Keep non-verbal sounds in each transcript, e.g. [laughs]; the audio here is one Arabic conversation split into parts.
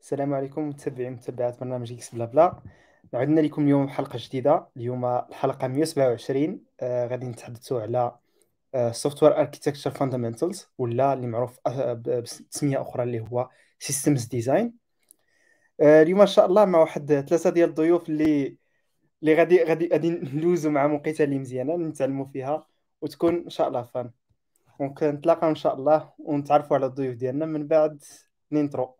السلام عليكم متابعين متابعات برنامج Geeks Bla Bla. عندنا لكم اليوم حلقة جديدة. اليوم الحلقة 127 آه غادي نتحدثوا على software architecture fundamentals ولا اللي معروف آه، بتسمية أخرى اللي هو systems design آه اليوم إن شاء الله مع واحد ثلاثة ديال الضيوف اللي اللي غادي غادي غادي ندوزو معهم وقيته اللي مزيانة نتعلموا فيها وتكون إن شاء الله fun donc نتلاقاو إن شاء الله ونتعرفوا على الضيوف ديالنا من بعد. نينترو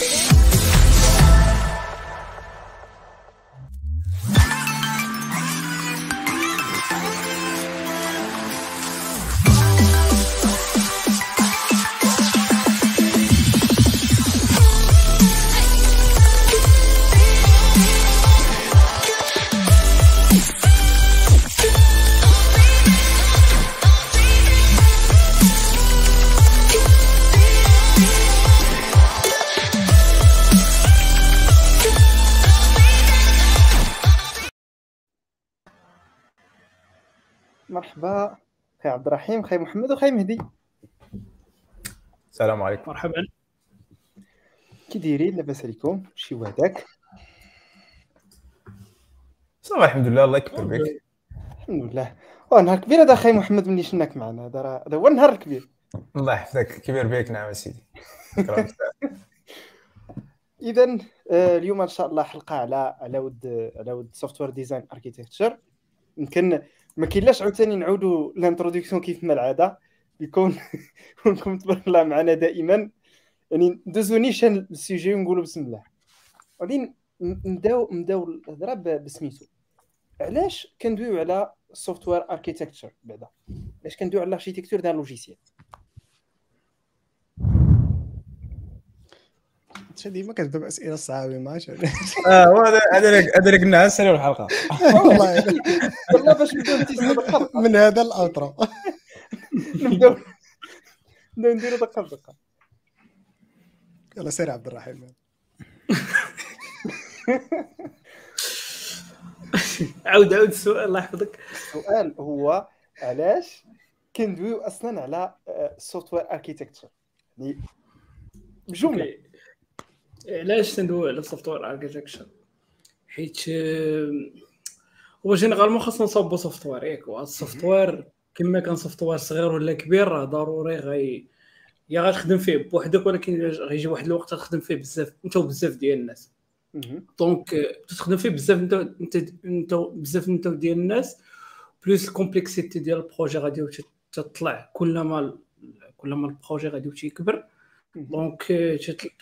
مرحبا خي عبد الرحيم خي محمد وخي مهدي. السلام عليكم. مرحبا. كي دايرين لاباس عليكم شي وحدك صافي الحمد لله الله يكبر بك. الحمد لله. واه نهار كبير هذا خي محمد ملي شناك معنا. هذا راه هذا هو النهار الكبير. الله يحفظك. كبير بك نعم سيدي. [laughs] اذا آه، اليوم إن شاء الله حلقة على على ود على ود software design architecture يمكن ما كاينلاش عاوتاني نعاودوا ال introduction كيف ما العاده يكون يكون تبارك الله معنا دائما. يعني ندوزو نيشان ال sujet ونقولوا بسم الله. غادي نبداو نبداو الهضرة بسميتو. علاش كندويو على software architecture بعدا؟ علاش كندويو على ال architecture ديال ال logiciel انت ديما كتبدا باسئله صعابه ما عرفتش [laughs] آه هذا هذا هذا اللي قلناها السنة الحلقة والله. [laughs] والله باش نبداو من هذا ال outro نبداو [laughs] نبداو نديرو دقة بدقه يلا سير عبد الرحيم. عاود عاود السؤال الله يحفظك. السؤال هو علاش كندويو أصلا على software architecture يعني بجمله. علاش تندوي على ال software architecture حيت هو généralement خاصنا نصاوبو software ياك ال software كما كان software صغير ولا كبير راه ضروري غي يا غتخدم فيه بوحدك ولكن غيجي واحد الوقت تخدم فيه بزاف أنت وبزاف ديال الناس. donc آه، تخدم فيه بزاف أنت أنت بزاف أنت ديال الناس plus ال complexité ديال ال projet غادي تطلع كلما كلما ال projet غادي تيكبر donc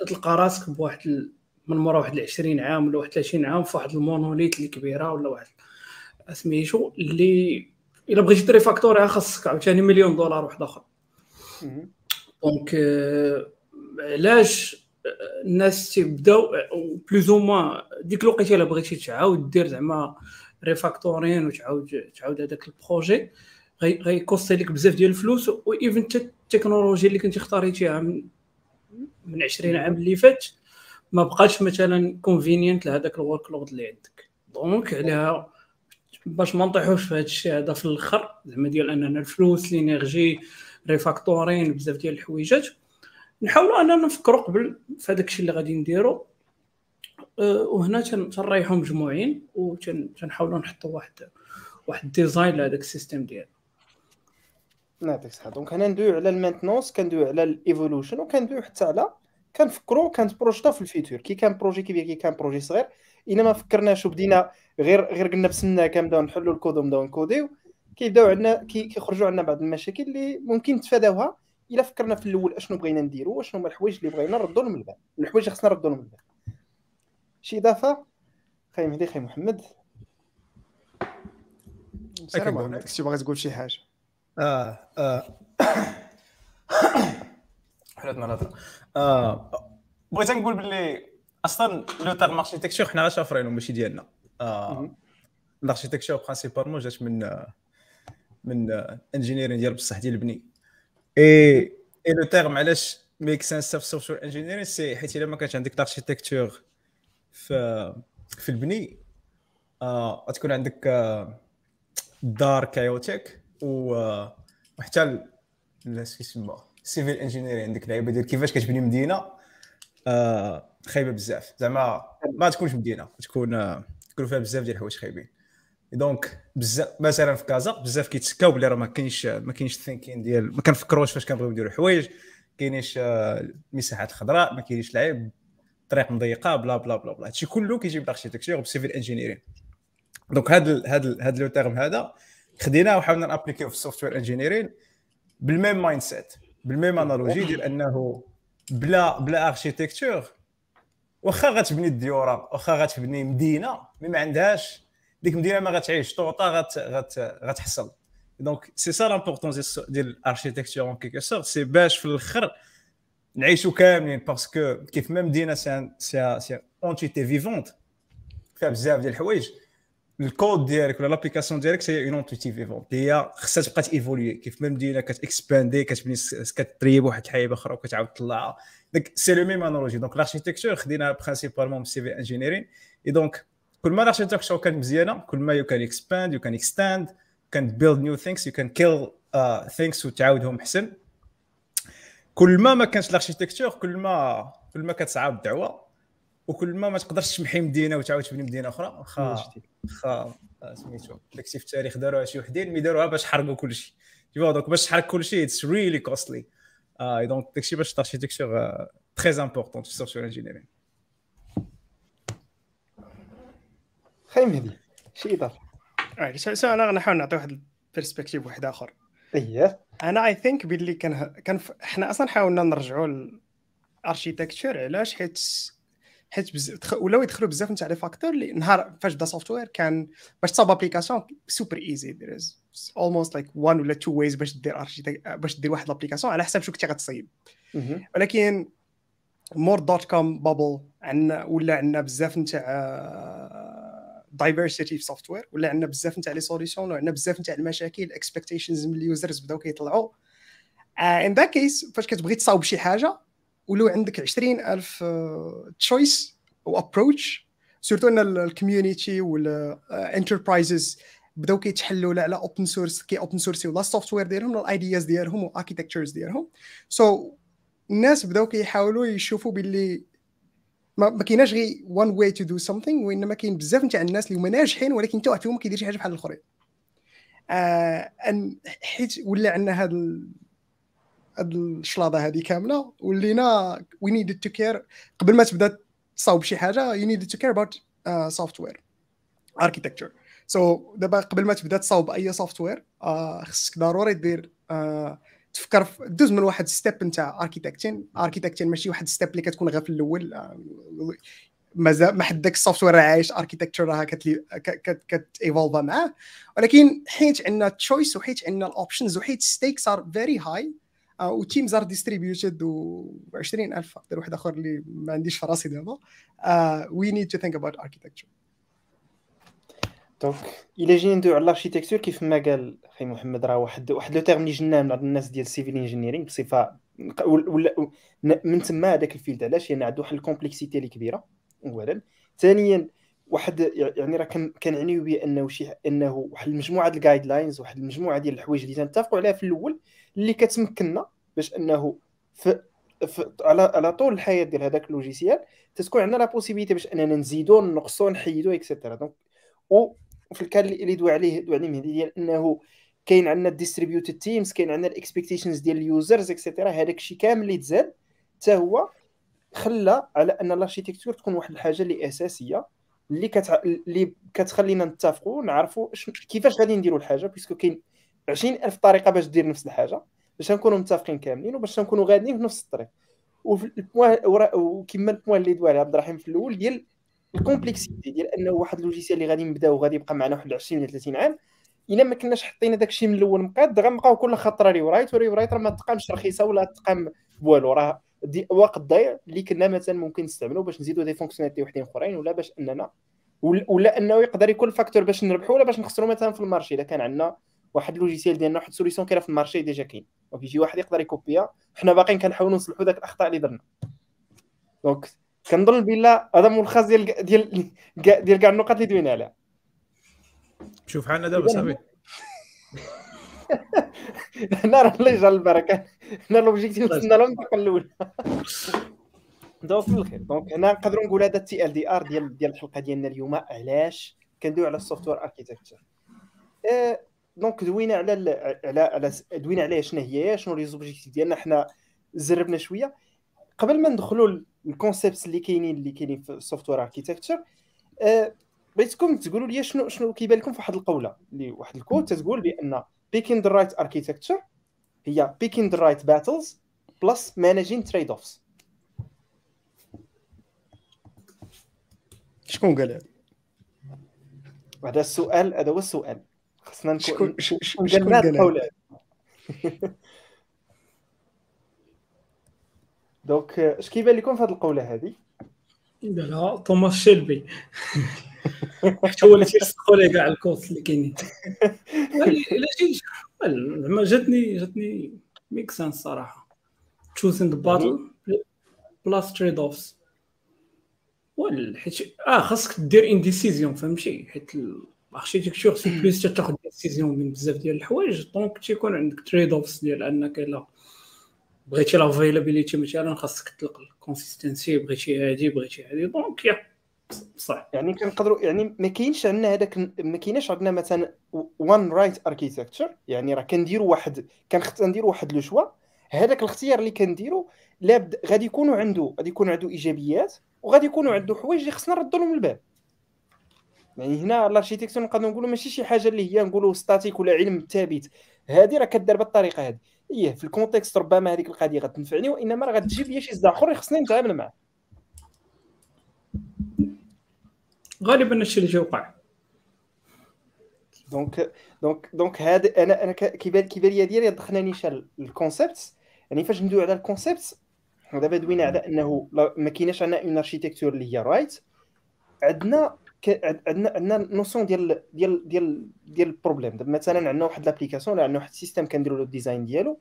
تلقى راسك بواحد من مورا واحد 20 عام ولا واحد 30 عام في واحد ال monolith اللي كبيره ولا واحد سميتو اللي إلا بغيتي ت refactor يها خاصك عاوتاني مليون دولار واحد آخر. donc علاش الناس تيبداو plus ou moins ديك الوقيتة إلا بغيتي تعاود دير زعما refactoring وتعاود تعاود هذاك ال projet غي- غي cost ي لك بزاف ديال الفلوس و even التكنولوجيا اللي كنتي اختاريتيها من من 20 عام اللي فات ما بقاش مثلا convenient لهذاك ال workload اللي عندك. donc عليها باش ما نطيحوش في هذا الشيء هذا في الأخر زعما ديال أننا الفلوس l'énergie refactoring بزاف ديال الحويجات. نحاولوا اننا نفكروا قبل في هذاك الشيء اللي غادي نديرو. أه، وهنا تن- تنريحوا مجموعين وتنحاولوا نحطوا واحد واحد ال design لهذاك ال system ديالنا نعطيك الصحة. donc هنا ندويو على ال maintenance كندويو على ال evolution وكندويو حتى على كنفكروا كنت projeta في ال futur. كي كان projet كبير كي كان projet صغير إلا ما فكرناش وبدينا غير غير قلنا بسم الله كنبداو نحلوا الكود ونبداو نكوديو كيبداو عندنا كي كيخرجوا عندنا بعض المشاكل اللي ممكن نتفاداوها إلا فكرنا في الأول أشنو بغينا نديرو وأشنو هما الحوايج اللي بغينا نردوا لهم البال. الحوايج اللي خصنا نردوا لهم البال. شي إضافة؟ خي مهدي خي محمد. محمد. كنتي باغي تقول شي حاجة. آه آه. حلاتنا الهضرة. آه بغيت نقول باللي أصلا le terme architecture حنا غير شافرينو ماشي ديالنا آه. ال architecture principalement جات من من engineering ديال بصح ديال البني. et et le terme علاش make sense في software engineering c'est حيت إلا ما كانش عندك ال architecture في في البني آه غتكون عندك آه دار chaotique و آه، وحتى الناس يسمى civil engineering عندك لعيبة ديال كيفاش كتبني مدينة. آه خايبة بزاف. زعما ما تكونش مدينة تكون آه، تكون فيها بزاف ديال الحوايج خايبين. donc بزاف مثلا في كازا بزاف كيتشكاو بلي راه ما كاينش ما كاينش ال thinking ديال ما كنفكروش فاش كنبغيو نديرو الحوايج كاينيش آه، المساحات الخضراء ما كاينش لعيب طريق مضيقة blah blah blah blah. هادشي كله كيجي بال architecture وب civil engineering donc هاد هاد هاد le terme هذا خديناه وحاولنا ن appliqu يو في ال software engineering بال même mindset بال même analogie ديال أنه بلا بلا architecture واخا غتبني الديورة واخا غتبني مدينة mais ما عندهاش. ديك المدينة ما غتعيش طوطا غت غت غتحصل donc c'est ça l'importance ديال ال architecture en quelque sorte c'est باش في الأخر نعيشوا كاملين parce que كيف ما مدينة c'est c'est entité vivante فيها بزاف ديال الحوايج. الكود ديالك ولا l'application ديالك c'est une entité vivante هي خصها تبقى ت évoluer كيف ما المدينة كت expand ي كتبني كتريب واحد الحاجه أخرى وكتعاود تطلعها donc c'est le même analogie donc ال architecture خديناها principalement c'est في engineering et donc كل ما ال architecture كانت مزيانه كل ما you can expand you can extend can build new things you can kill things وتعاودهم احسن كل ما ما كانش ال architecture كل ما كل ما كتصعب الدعوه وكل ما ما تقدرش تمحي مدينة وتعاود تبني مدينة أخرى واخا واخا آه، سميتو. داكشي في التاريخ داروها شي وحدين mais داروها باش حرقوا كل شيء donc باش تحرق كل شيء it's really costly donc داكشي باش ال architecture très important في ال software engineering خاي مهدي شي اضافه so أنا غنحاول نعطي واحد ال perspective واحد آخر. اييه أنا I think باللي كان كان حنا أصلا حاولنا نرجعوا ال architecture علاش؟ حيت حيت بز... ولاو يدخلوا بزاف نتاع les facteurs اللي نهار فاش بدا software كان باش تصاوب application super easy almost like one ولا two ways باش دير باش دير واحد l'application على حسب شو كنتي غتصيب. ولكن مور dot com bubble عندنا ولا عندنا بزاف نتاع diversity في software ولا عندنا بزاف نتاع les solutions وعندنا بزاف نتاع المشاكل ال expectations من ال users بداو كيطلعوا in the case فاش كتبغي تصاوب شي حاجة ولو عندك 20000 choice أو approach surtout أن ال community وال enterprises بداو كيتحلوا على open source كي open source ولا ال software ديالهم ال ideas ديالهم وال architectures ديالهم. so الناس بداو كيحاولوا يشوفوا باللي ما, ما كايناش غير one way to do something وإنما كاين بزاف نتاع الناس اللي هما ناجحين ولكن حتى واحد فيهم ما شي حاجة بحال الآخرين. آه حيت ولا عندنا هذا هاد الشلاضة هذه كاملة ولينا we need to care قبل ما تبدا تصاوب شي حاجة you need to care about software architecture so دابا قبل ما تبدا تصاوب أي software uh, خصك ضروري دير uh, تفكر دوز من واحد step نتاع architecting architecting ماشي واحد step اللي كتكون غير في الأول uh, مازال ما حد داك ال software عايش architecture راها كت evolve معاه. ولكن حيت عندنا choice وحيت عندنا ال options وحيت stakes are very high و teams are distributed و 20000 أقدر واحد آخر اللي ما عنديش في راسي دابا we need to think about architecture donc الا جينا ندوي على ال architecture كيف ما قال أخي محمد راه واحد واحد le terme اللي جناه من عند الناس ديال ال civil engineering بصفة ولا من تما هذاك ال field علاش؟ لأن عنده واحد ال complexité اللي كبيرة اولا. ثانيا واحد يعني راه كنعنيو بانه شي أنه واحد المجموعه ديال ال guidelines واحد المجموعه ديال الحوايج اللي تنتفقوا عليها في الأول اللي كتمكننا باش انه في, في على على طول الحياة ديال هذاك ال logiciel تتكون عندنا la possibilité باش اننا نزيدو نقصو نحيدو et cetera donc وفي الكان اللي دوا عليه دوا عليه مهدي ديال انه كاين عندنا ال distributed teams كاين عندنا ال expectations ديال ال users et cetera هذاك الشيء كامل اللي تزاد حتى هو خلى على أن ال architecture تكون واحد الحاجة اللي أساسية اللي كتع... اللي كتخلينا نتفقوا نعرفوا كيفاش غادي نديروا الحاجة parce que كاين 20000 طريقة باش دير نفس الحاجة باش نكونوا متفقين كاملين وباش نكونوا غاديين في نفس الطريق. وكما ال point اللي دوا عليه عبد الرحيم في الأول ديال ال complexité ديال أنه واحد ال logiciel اللي غادي نبداو غادي يبقى معنا واحد 20 ولا 30 عام إلا ما كناش حطينا داك الشيء من الأول مقاد غنبقاو كل خطرة rewrite و rewrite راه ما تقامش رخيصة ولا تقام بوالو راه وقت ضايع اللي كنا مثلا ممكن نستعملوه باش نزيدوا des fonctionnalités وحدين أخرين ولا باش اننا ولا أنه يقدر يكون facteur باش نربحوا ولا باش نخسروا مثلا في ال marché إذا كان عندنا واحد ال logiciel ديالنا واحد solution كاينة في ال marché déjà كاين. وكيجي واحد يقدر يكوبيها حنا باقيين كنحاولوا نصلحوا ذاك الأخطاء اللي درنا. donc كنظن باللي هذا ملخص ديال ديال ديال كاع النقط اللي دوينا عليها. شوف حالنا دابا صافي. [laughs] هنا راه الله يجعل البركة. هنا l'objectif وصلنا للمنطقه الأولى. donc في الخير. donc هنا نقدروا نقول هذا ال TL;DR ديال ديال الحلقة ديالنا اليوم. علاش؟ كندويو على ال software architecture donc دوينا على على على دوينا على شنو هي؟ شنو les objectifs ديالنا؟ حنا زربنا شوية. قبل ما ندخلوا ال concepts اللي كاينين اللي كاينين في ال software architecture بغيتكم تقولوا لي شنو شنو كيبان لكم في واحد القولة اللي واحد ال quote تتقول بأن picking the right architecture هي picking the right battles plus managing trade-offs. شكون قال هذا؟ هذا السؤال هذا هو السؤال. خصنا نكون شكون قال. [laughs] donc اش كيبان لكم في هذه القولة هذه لا توماس شيلبي. حتى هو اللي تيسقوا لي كاع الكوست اللي كاينين. [laughs] إلا جيت زعما جاتني جاتني make sense صراحة. choosing the battle plus trade-offs حيت آه خاصك دير une décision فهمتي؟ حيت الاركتيكتور خصك بليس تاخذ décision من بزاف ديال الحوايج donc تيكون عندك trade-offs ديال انك الا بغيتي l'availability مثلا خاصك تطلق ال consistency بغيتي هادي بغيتي هادي donc يا صح يعني كنقدروا يعني ما كاينش عندنا هذاك ما كايناش عندنا مثلا one right architecture يعني راه كنديروا واحد كنخت نديروا واحد le choix هذاك الاختيار اللي كنديروا لابد غادي يكونوا عنده غادي يكون عنده ايجابيات وغادي يكونوا عنده حوايج اللي خصنا نردوا لهم البال يعني هنا ال architecture نقدروا نقولوا ماشي شي حاجة اللي هي نقولوا statique ولا علم ثابت. هذه راه كدار بالطريقة هذه إيه في ال context ربما هذيك القضية غتنفعني وإنما راه غتجيب لي شي صداع اخر خصني نتعامل معاه. غالبا هادشي اللي تيوقع دونك دونك دونك هذا أنا أنا كيبان كيبان لي ديالي دخلني شال الكونسيبت يعني فاش ندوي على الكونسيبت دابا دوينا على أنه ما كايناش عندنا اون اركيتكتور اللي هي رايت عندنا عندنا عندنا نوسيون ديال ديال ديال ديال البروبليم دابا مثلا عندنا واحد لابليكاسيون ولا عندنا واحد السيستم كنديروا له الديزاين ديالو.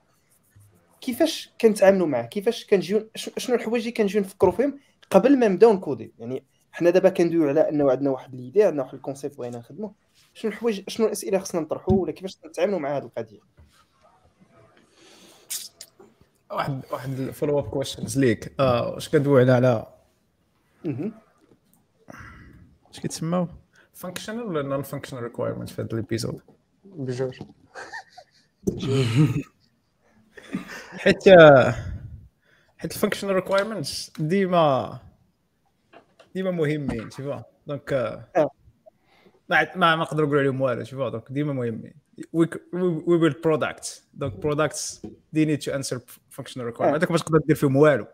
كيفاش كنتعاملوا معاه؟ كيفاش كنجيو شنو الحوايج اللي كنجيو نفكروا فيهم قبل ما نبداو نكودي؟ يعني حنا دابا كندويو على انه عندنا واحد l'idée عندنا واحد ال concept بغينا نخدموه شنو الحوايج شنو الأسئلة خصنا نطرحوا ولا كيفاش نتعاملوا مع هذه القضية؟ واحد واحد ال follow up questions ليك. آه، واش كدوي على على. اش كيتسماو functional ولا non functional requirement في هذا ال episode بجوج. [laughs] حيت حيت ال functional requirements ديما ديما مهمين تيفا donc آه، آه. ما ما ما نقدر نقول عليهم والو تيفا donc ديما مهمين. We we build products donc products they need to answer functional requirement آه. هذاك باش تقدر دير فيهم والو.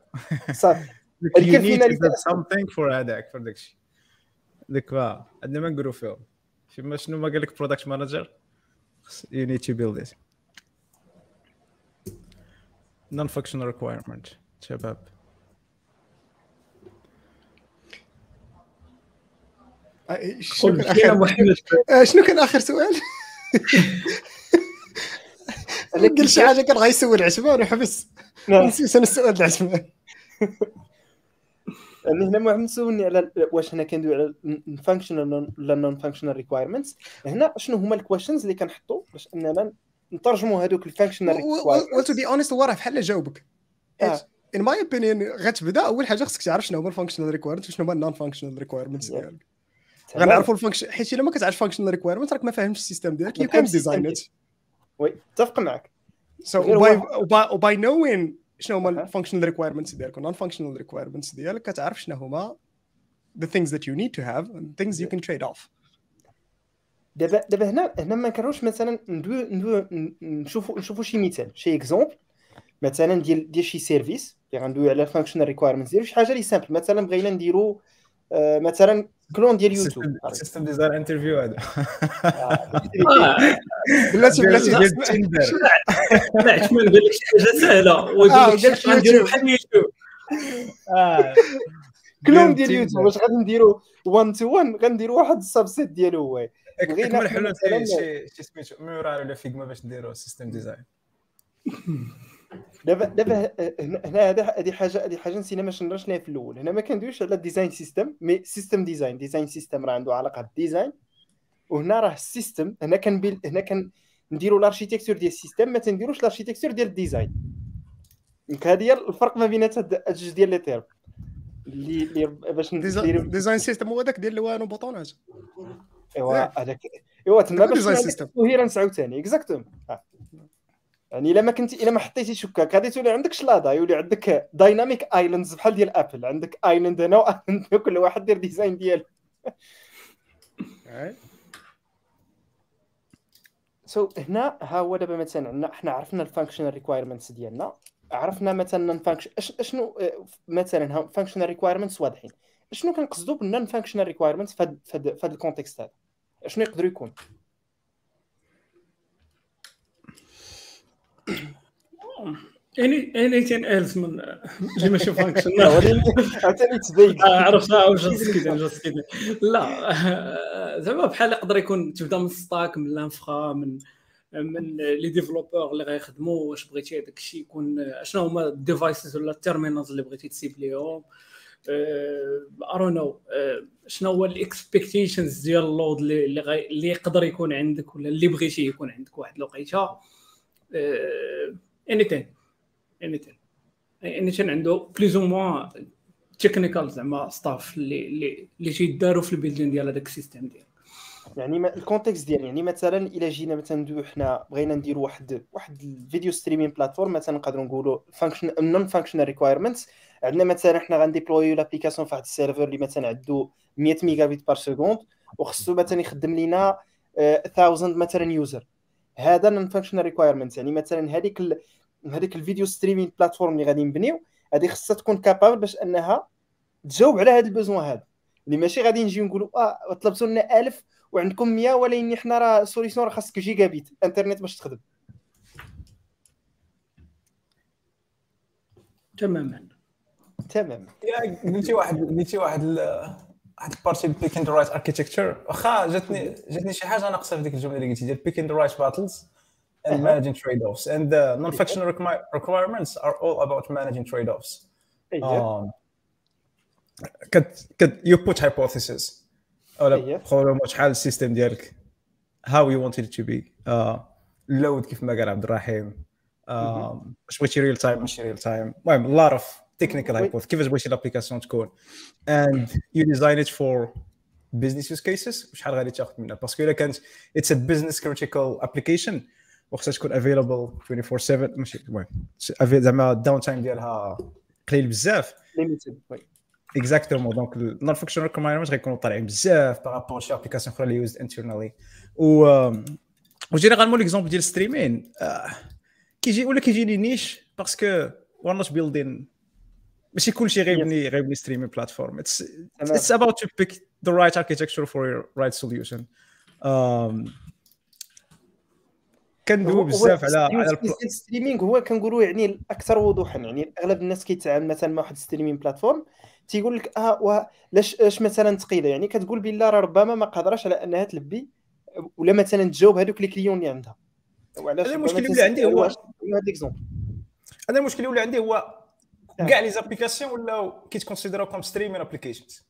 صافي build أصلاً. something for هذاك for داكشي ديك فا عندنا ما نقولوا فيهم. فيما شنو ما قال لك product manager you need to build it non functional requirement شباب. آه، شنو قول كان اخر آه، شنو كان آخر سؤال؟ [laughs] قال شي حاجة كان غيسول عثمان وحبس. نسيت أنا السؤال تاع عثمان يعني هنا محمد سولني على واش هنا كندوي على ال functional ولا non functional requirements هنا شنو هما ال questions اللي كنحطوا باش أننا نترجموا هذوك ال functional و to be honest هو راه بحال جاوبك. in my opinion غتبدا أول حاجة خصك تعرف شنو هما ال functional requirement وشنو هما ال non functional requirements. ديالك. غنعرفوا ال function حيت إلا ما كتعرفش functional requirement راك ما فاهمش ال system ديالك. you ما can design it oui اتفق معك so by. by knowing شنو هما. ال functional requirements ديالك؟ وال non functional requirements ديالك كتعرف شنو هما the things that you need to have and things you can trade off. دابا دابا هنا هنا ما كنروش مثلا ندوي ندوي نشوفوا نشوفوا شي مثال شي exemple مثلا ديال ديال شي service اللي غندوي على ال functional requirements ديالو شي حاجة اللي simple مثلا بغينا نديرو آه، مثلا clone ديال يوتيوب سيستم ديزاين انترفيو هذا بلاتي بلاتي ديال تيندر لا عثمان قال لك شي حاجة سهله آه، ويقول قال لك غنديرو يوتيوب. بحال يوتيوب. clone ديال. يوتيوب واش غادي نديرو 1 to 1 غنديرو واحد ال subset ديالو هو بغينا مثلاً- شي سميتو Mural ولا Figma باش نديرو سيستم ديزاين [laughs] دابا دابا هنا هذا هذه حاجة هذه حاجة نسينا ما شرناش ليها في الأول. هنا ما كندويش على ال design system mais system design design system راه عنده علاقة بال design وهنا راه ال system هنا كن build هنا كن نديروا ال architecture ديال ال system ما تنديروش ال architecture ديال ال design donc هذه هي الفرق ما بين هاد الجوج ديال les termes اللي اللي باش design system هو داك ديال الوان وboutonات ايوا هذاك ايوا تما باش design system. cohérence عاوتاني. exactement يعني إلا ما كنتي إلا ما حطيتيش هكاك غادي تولي عندك شلاضة يولي عندك dynamic islands بحال ديال Apple عندك island هنا و island [laughs] كل واحد دير design ديالو. so so, هنا ها هو دابا مثلا عندنا حنا عرفنا ال functional requirements ديالنا. عرفنا مثلا ن function اشنو آه، مثلا functional requirements واضحين. شنو كنقصدوا بال non functional requirements في هاد ال context هذا؟ شنو يقدروا يكون؟ any anything else من اللي ماشي function عاوتاني كذا just لا زعما بحال يقدر يكون تبدا من ستاك من لانفرا من من لي ديفلوبور اللي غيخدموا واش بغيتي هذاك الشيء يكون شنو هما الديفايسز ولا التيرمينالز اللي بغيتي تسيب ليهم ارو نو شنو هو الاكسبكتيشنز ديال اللود اللي. اللي يقدر يكون عندك ولا اللي بغيتي يكون عندك واحد الوقيته اني تين اني تين اني تين عنده بليز أو technical زعما stuff اللي اللي اللي تيداروا في ال building ديال هذاك ال system ديال يعني ال context ديال يعني مثلا إلا جينا مثلا ندويو حنا بغينا نديرو واحد واحد ال video streaming platform مثلا نقدروا نقولوا function non functional requirements عندنا مثلا حنا غن déployer l'application في واحد ال serveur اللي مثلا عنده 100 mégabit par seconde وخصو مثلا يخدم لينا آه، 1000 مثلا user هذا non functional requirements يعني مثلا هذيك ال... هذيك ال video streaming platform اللي غادي نبنيو هذه خصها تكون capable باش أنها تجاوب على هذا ال besoin هذا. اللي ماشي غادي نجيو نقولوا آه طلبتوا لنا 1000 وعندكم 100 ولكن حنا راه solution راه خاصك gigabit internet باش تخدم. تماما. تمام يا قلتي واحد قلتي واحد واحد ال partie pick and right architecture واخا جاتني جاتني شي حاجة ناقصه في ديك الجمله اللي قلتي ديال pick and right battles and أها. managing trade-offs. And the non-functional requir- requirements are all about managing trade-offs. اييه um, كت كت you put hypothesis. ولا أيه. problemo شحال ال system ديالك how you wanted it to be. Uh, load كيف ما قال عبد الرحيم um, واش بغيتي real time ماشي real time المهم a lot of technical hypothesis. كيفاش بغيتي ال application تكون؟ And you design it for business use cases. وشحال غادي تاخذ منها؟ parce que إلا كانت it's a business critical application وخصها تكون available 24 7 ماشي المهم زعما ال downtime ديالها قليل بزاف. limited oui exactement donc ال non functional requirement غيكونوا طالعين بزاف par rapport شي application أخرى اللي used internally و و généralement l'exemple ديال streaming آه، كيجي ولا كيجيني niche parce que we not building ماشي كلشي غيبني غيبني streaming platform it's about to pick the right architecture for your right solution كندوي بزاف على على ال streaming هو كنقولوا يعني الأكثر وضوحا. يعني أغلب الناس كيتعامل مثلا مع واحد ال streaming platform تيقول لك آه وا- لاش اش مثلا ثقيله يعني كتقول بالله راه ربما ما قادراش على أنها تلبي ولا مثلا تجاوب هذوك les clients اللي عندها. وعلاش المشكل اللي عندي هو- هذا ال exemple أنا المشكل اللي عندي هو. كاع les applications ولاو كيتكونسيدراو comme streaming applications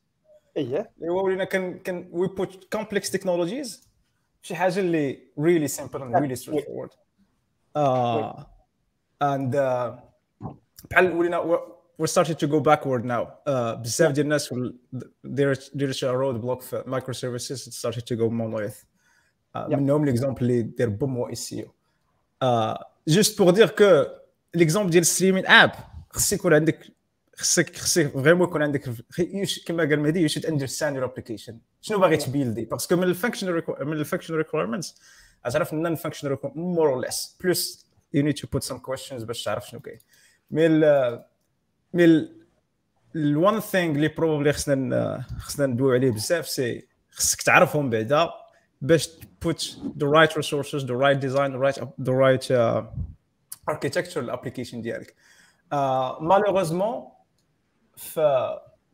اييه اللي هو ولينا كان كان we put complex technologies شي حاجة اللي really simple and really straightforward and بحال ولينا we're starting to go backward now. Uh, بزاف ديال الناس وال- they're they're a road block في micro services it started to go monolith uh, Yeah. منهم l'exemple اللي داير بوم هو اس سي أو juste pour dire que l'exemple ديال streaming app خص يكون عندك خصك خصك vraiment يكون عندك كما قال مهدي you should understand your application شنو باغي تبيلدي؟ parce que من ال functional من ال functional requirements تعرف ال non functional more or less plus you need to put some questions باش تعرف شنو كاين. mais ال mais ال one thing اللي probably خصنا خصنا ندويو عليه بزاف c'est خصك تعرفهم بعدا باش the right resources the right design the right the right uh, architecture ال application ديالك. malheureusement ف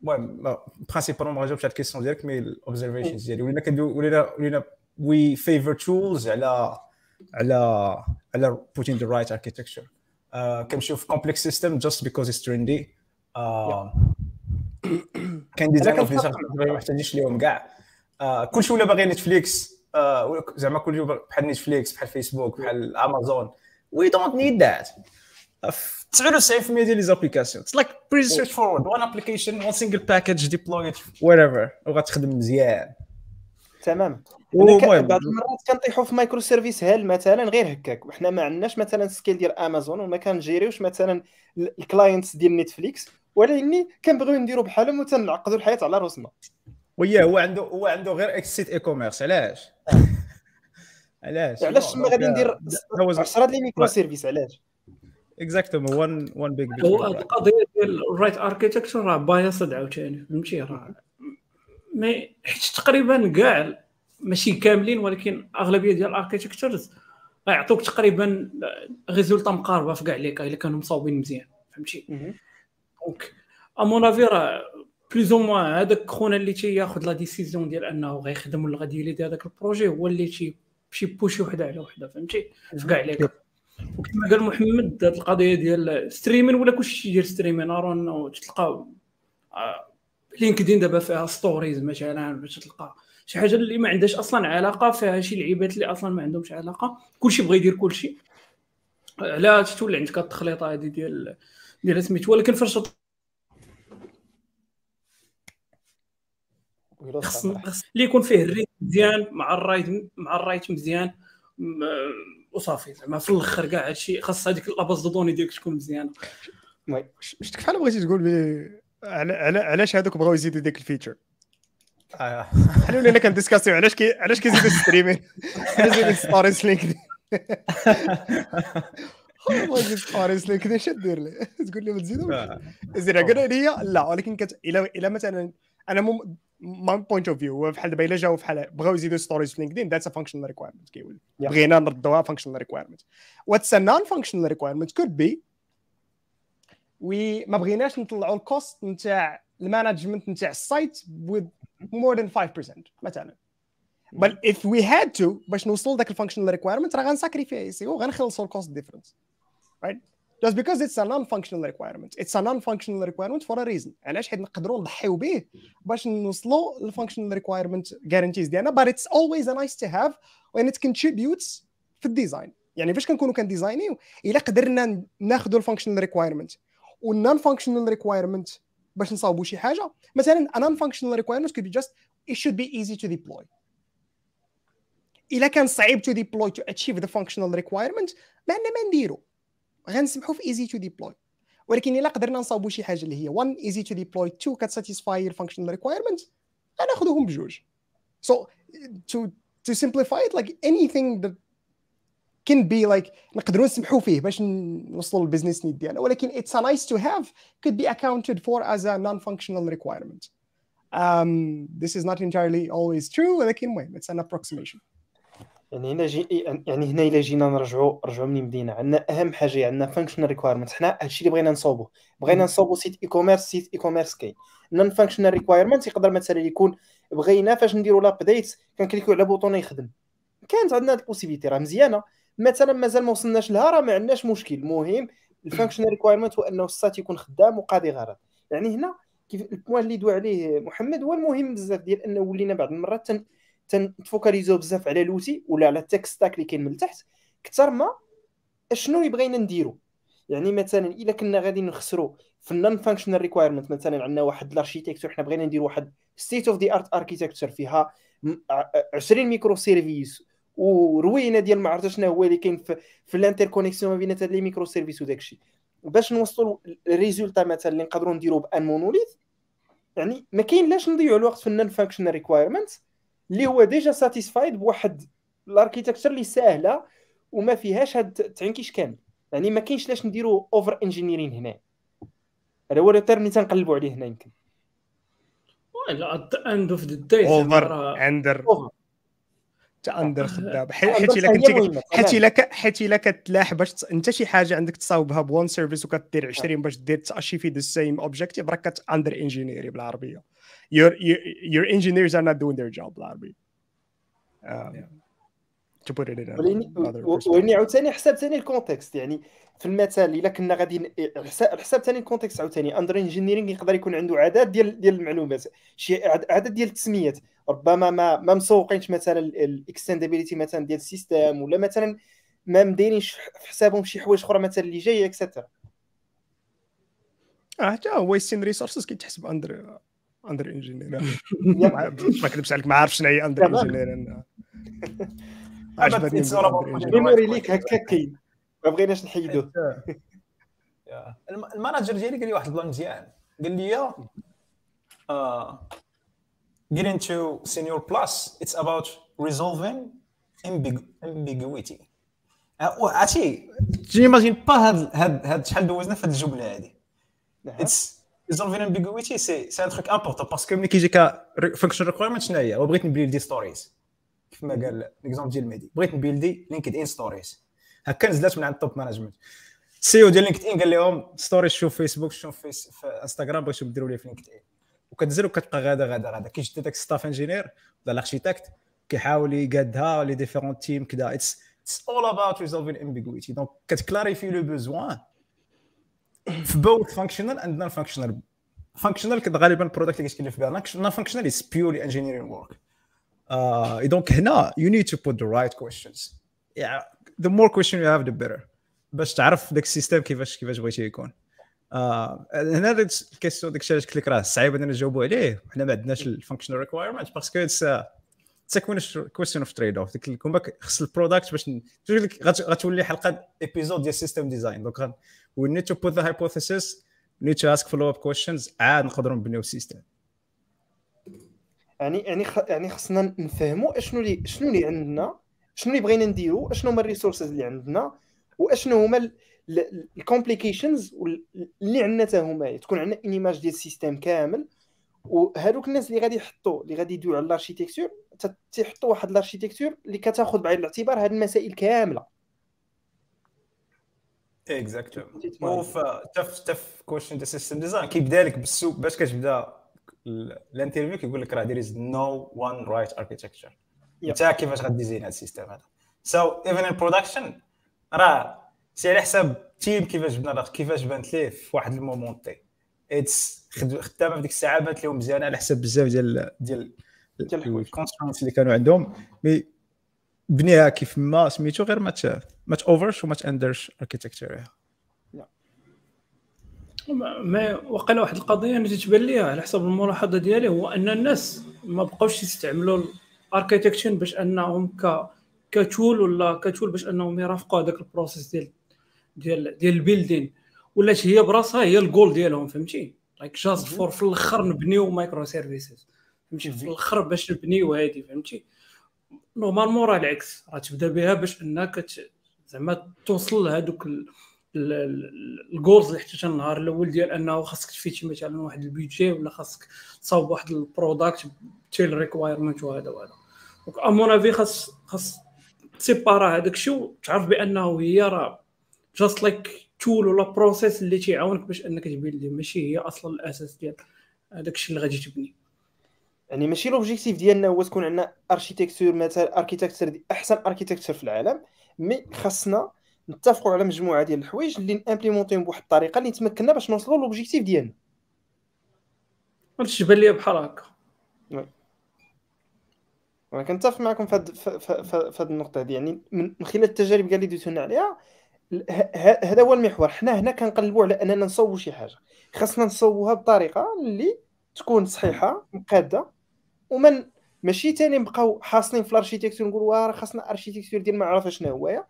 المهم principalement ما جاوبتش على ال question ديالك mais ال observations ديالي ولينا كندوي ولينا ولينا we favor tools على على على putting the right architecture. Uh, كنمشيو في complex system just because it's trendy uh, كان design of كنتفق ما محتاجينش ليهم كاع uh, كلشي ولا باغي نتفليكس آه، زعما كل يوم بحال نتفليكس بحال فيسبوك بحال امازون we don't need that في 99% ديال les applications. it's like pretty straightforward one application one single package deployed wherever وغتخدم مزيان. تمام. بعض المرات كنطيحوا في micro service هال مثلا غير هكاك؟ وحنا ما عندناش مثلا scale ديال امازون وما كنجيريوش مثلا ال- ال clients ديال نتفليكس ولكن كنبغيو نديرو بحالهم وتنعقدوا الحياة على راسنا. وياه هو عنده هو عنده غير un site e-commerce علاش [laughs] علاش؟ علاش ما غادي ندير هو 10 ديال ال micro service علاش؟ exactement one one big هو القضية ديال ال right architecture راه biased عاوتاني فهمتي؟ راه mais حيت تقريبا كاع ماشي كاملين ولكن أغلبية ديال ال architectures غيعطوك تقريبا résultat مقاربة في كاع les cas الا كانوا مصاوبين مزيان فهمتي. donc à mon avis راه plus ou moins هذاك خونا اللي تياخذ la décision ديال أنه غيخدم ولا غادي ي lead هذاك ال projet هو اللي تي شي بوشي وحدة على وحدة فهمتي؟ في كاع les cas وكما قال محمد هذه القضية ديال streaming ولا كلشي تيدير streaming ارون تلقى لينكدين دابا فيها stories مثلا باش تلقى شي حاجة اللي ما عندهاش أصلا علاقة فيها شي لعيبات اللي أصلا ما عندهمش علاقة. كلشي بغى يدير كلشي. علاش تولي عندك التخليطة هذه ديال ديال سميتو. ولكن فاش ويلو خص صراحة. خص اللي يكون فيه ال read مزيان مع ال write مع ال write مزيان. وصافي زعما في الآخر كاع هادشي خاص هذيك la base de données ديالك تكون مزيانة. شفتك بحال بغيتي تقول بلي على- على- علاش هذوك بغاو يزيدوا ديك ال feature؟ بحال ولينا كنديسكاسيو علاش كي علاش كيزيدوا streaming [laughs] علاش يزيدوا stories لينكدين بغا يزيد stories لينكدين اش دير لي. [laughs] تقول لي ما تزيدوش. زين قلنا لي لا ولكن كت... إلى إلى مثلا أنا مم... my point of view بحال دابا الا جاو بحال بغاو يزيدوا stories في لينكدين that's a functional requirement كيقول Yeah. بغينا نردوها functional requirement what's a non functional requirement could be وي ما بغيناش نطلعوا ال cost نتاع ال management نتاع ال site with more than 5% مثلا. But if we had to باش نوصل لذاك ال functional requirement راه غنساكريفيسيو غنخلصوا ال cost difference right? Just because it's a non-functional requirement it's a non-functional requirement for a reason علاش حيت نقدروا نضحيو به باش نوصلوا لل functional requirement guarantees ديالنا but it's always a nice to have when it contributes في ال design يعني فاش كنكونوا كنديزاينيو الا قدرنا ناخذوا ال functional requirement وال non functional requirement باش نصاوبوا شي حاجة مثلا a non functional requirement could be just it should be easy to deploy الا كان صعيب to deploy to achieve the functional requirement ما عندنا ما نديرو غنسمحوا في easy to deploy ولكن الا قدرنا نصاوبوا شي حاجه اللي هي 1 easy to deploy 2 كتساتيسفاي الفانكشنال requirement غناخذوهم بجوج so to to simplify it like anything that can be like نقدروا نسمحوا فيه باش نوصلوا للبزنس نيد ديالنا ولكن it's a nice to have could be accounted for as a non-functional requirement um, this is not entirely always true ولكن المهم it's an approximation يعني هنا جي يعني هنا إلا جينا نرجعوا نرجعوا منين بدينا عندنا أهم حاجة عندنا functional requirement حنا هادشي اللي بغينا نصوبو بغينا نصوبو site e-commerce site e-commerce كاين. non functional requirement يقدر مثلا يكون بغينا فاش نديروا l'update كنكليكيو على bouton يخدم. كانت عندنا هاد ال possibilité راه مزيانة. مثلا مازال ما وصلناش لها راه ما عندناش مشكل. المهم ال functional requirement هو أنه ال site يكون خدام وقاضي غرض. يعني هنا كيف ال point اللي دوا عليه محمد هو المهم بزاف ديال أنه ولينا بعض المرات تن تنفوكاليزو بزاف على l'outil ولا على ال tech stack اللي كاين من تحت أكثر ما شنو بغينا نديرو؟ يعني مثلا إلا كنا غادي نخسروا في ال non functional requirement مثلا عندنا واحد architecture حنا بغينا نديرو واحد state of the art architecture فيها م- ع- 20 microservices وروينة ديال ما عرفت شنو هو اللي كاين في, في ال interconnexion ما بين هاد les microservices وداك الشيء. باش نوصلوا ال résultat مثلا اللي نقدروا نديرو بأن monolith يعني ما كاين لاش نضيعوا الوقت في ال non functional requirement اللي هو déjà satisfied بواحد ال architecture اللي ساهلة وما فيهاش هاد التعنكيش كامل. يعني ما كاينش لاش نديروا over engineering هنا هذا هو ال terme اللي تنقلبوا عليه هنا يمكن. لا at end of the day over under under خدام. Under حيت إلا كنتي حيت. إلا حيت إلا كتلاح باش أنت شي حاجة عندك تصاوبها ب one service وكدير 20 باش دير ت achieve-ي the same objective راك كت under engineering بالعربيه your your- your engineers are not doing their job um, to put it in but ولايني another و- perspective. وليني عاوتاني حساب ثاني ال context يعني في المثال إلا كنا غادي حساب ثاني ال context عاوتاني under engineering يقدر يكون عنده عدد ديال ديال المعلومات شي عد- عدد ديال التسميات ربما ما ما مسوقينش مثلا ال extendability مثلا ديال ال system ولا مثلا ما مديرينش في حسابهم شي حوايج أخرى مثلا اللي جاية extra آه حتى wasting resources كيتحسب under under engineer ما كذبش عليك ما عارفش شنو هي under engineer عجبتني memory leak هكا كاين ما بغيناش نحيدوه [laughs] ال manager ديالي قال لي واحد plan مزيان. قال لي uh, getting to senior plus it's about resolving ambiguity. عرفتي j'imagine با هاد هاد هاد شحال دوزنا في هاد الجملة هادي. It's resolving ambiguity c'est c'est un truc important parce que ملي كيجيك function requirement شنو هي وبغيت نبيلدي stories كيف ما قال l'exemple ديال مهدي. بغيت نبيلدي LinkedIn stories هكا نزلت من عند ال top management CEO ديال LinkedIn قال لهم stories شوف فيسبوك شوف في انستغرام بغيتو ديروا لي في LinkedIn وكتنزل وكتبقى غادا غادا غادا. كيجي داك staff engineer ولا ال architect كيحاول يقادها les différentes teams كذا it's all about resolving ambiguity donc كتكلاريفي le besoin في both functional and non functional functional غالبا ال product اللي كتكلم بالك non functional is purely engineering work et donc هنا you need to put the right questions the more question you have the better. باش تعرف داك ال system كيفاش كيفاش بغيتي يكون. آه هنا ال question داك الشيء علاش قلت لك راه صعيب أننا نجاوبوا عليه. حنا ما عندناش ال functional requirement parce que it's it's question of trade-off ديك الكومبا خص ال product باش لك غتولي حلقة épisode ديال system design donc we need to put the hypothesis need to ask follow up questions عاد نقدروا نبنيو system يعني يعني. يعني خصنا نفهموا أشنو اللي شنو اللي عندنا شنو اللي بغينا نديرو أشنو هما ال resources اللي عندنا وأشنو هما ال complications اللي عندنا حتى هما تكون عندنا une image ديال ال system كامل وهذوك الناس اللي غادي يحطوا اللي غادي يدويو على ال architecture تيحطوا واحد ال architecture اللي كتاخذ بعين الاعتبار هذه المسائل كاملة exactement tough tough question ديال system design كيبدا لك بالسوق باش كتبدا ال interview كيقول لك راه there is no one right architecture. انت كيفاش غ design هذا السيستم هذا so even in production راه c'est على حساب ال team كيفاش بنا كيفاش بانت ليه في واحد moment it's خدامه في ديك الساعة بانت لهم مزيانه على حساب بزاف ديال ديال ال contraintes اللي كانوا عندهم mais بنيها كيف ما سميتو غير ما ما over ش وما under ش architecture ما وقع واحد القضية اللي تتبان لي على حسب الملاحظة ديالي هو أن الناس ما بقاوش يستعملوا ال architecture باش أنهم ك ك tool ولا ك tool باش أنهم يرافقوا هذاك ال process ديال ديال ديال ال building. ولات هي براسها هي الجول ديالهم فهمتي؟ like just for في الأخر نبنيو microservices فهمتي؟ في الأخر باش نبنيو هادي فهمتي؟ normalement راه العكس راه تبدا بها باش انك زعما توصل لهذوك ال goals اللي حتى النهار الأول ديال أنه خاصك تفيتي مثلا واحد البيدجي ولا خاصك تصاوب واحد product tel requirement وهذا وهذا. donc à mon avis خاص خاص تسيبارا هذاك الشيء وتعرف بأنه هي راه just like tool ولا process اللي تيعاونك باش أنك تبيلدي ماشي هي أصلا الأساس ديال هذاك الشيء اللي غادي تبني. يعني ماشي l'objectif ديالنا هو تكون عندنا architecture مثلا architecture أحسن architecture في العالم. mais خاصنا نتفقوا على مجموعة ديال الحوايج اللي نامبليمونتيهم بواحد الطريقة اللي تمكننا باش نوصلوا l'objectif ديالنا. هادشي بان ليا بحال هكا. أنا كنتفق معكم في هذه النقطة هذه يعني من خلال التجارب اللي دويتو لنا عليها هذا هو المحور. حنا هنا كنقلبوا على أننا نصوبوا شي حاجة. خاصنا نصوبوها بطريقة اللي تكون صحيحة مقادة ومن ماشي تاني نبقاو حاصلين في ال architecture نقولوا راه خاصنا architecture ديال ما عرف شنو هو.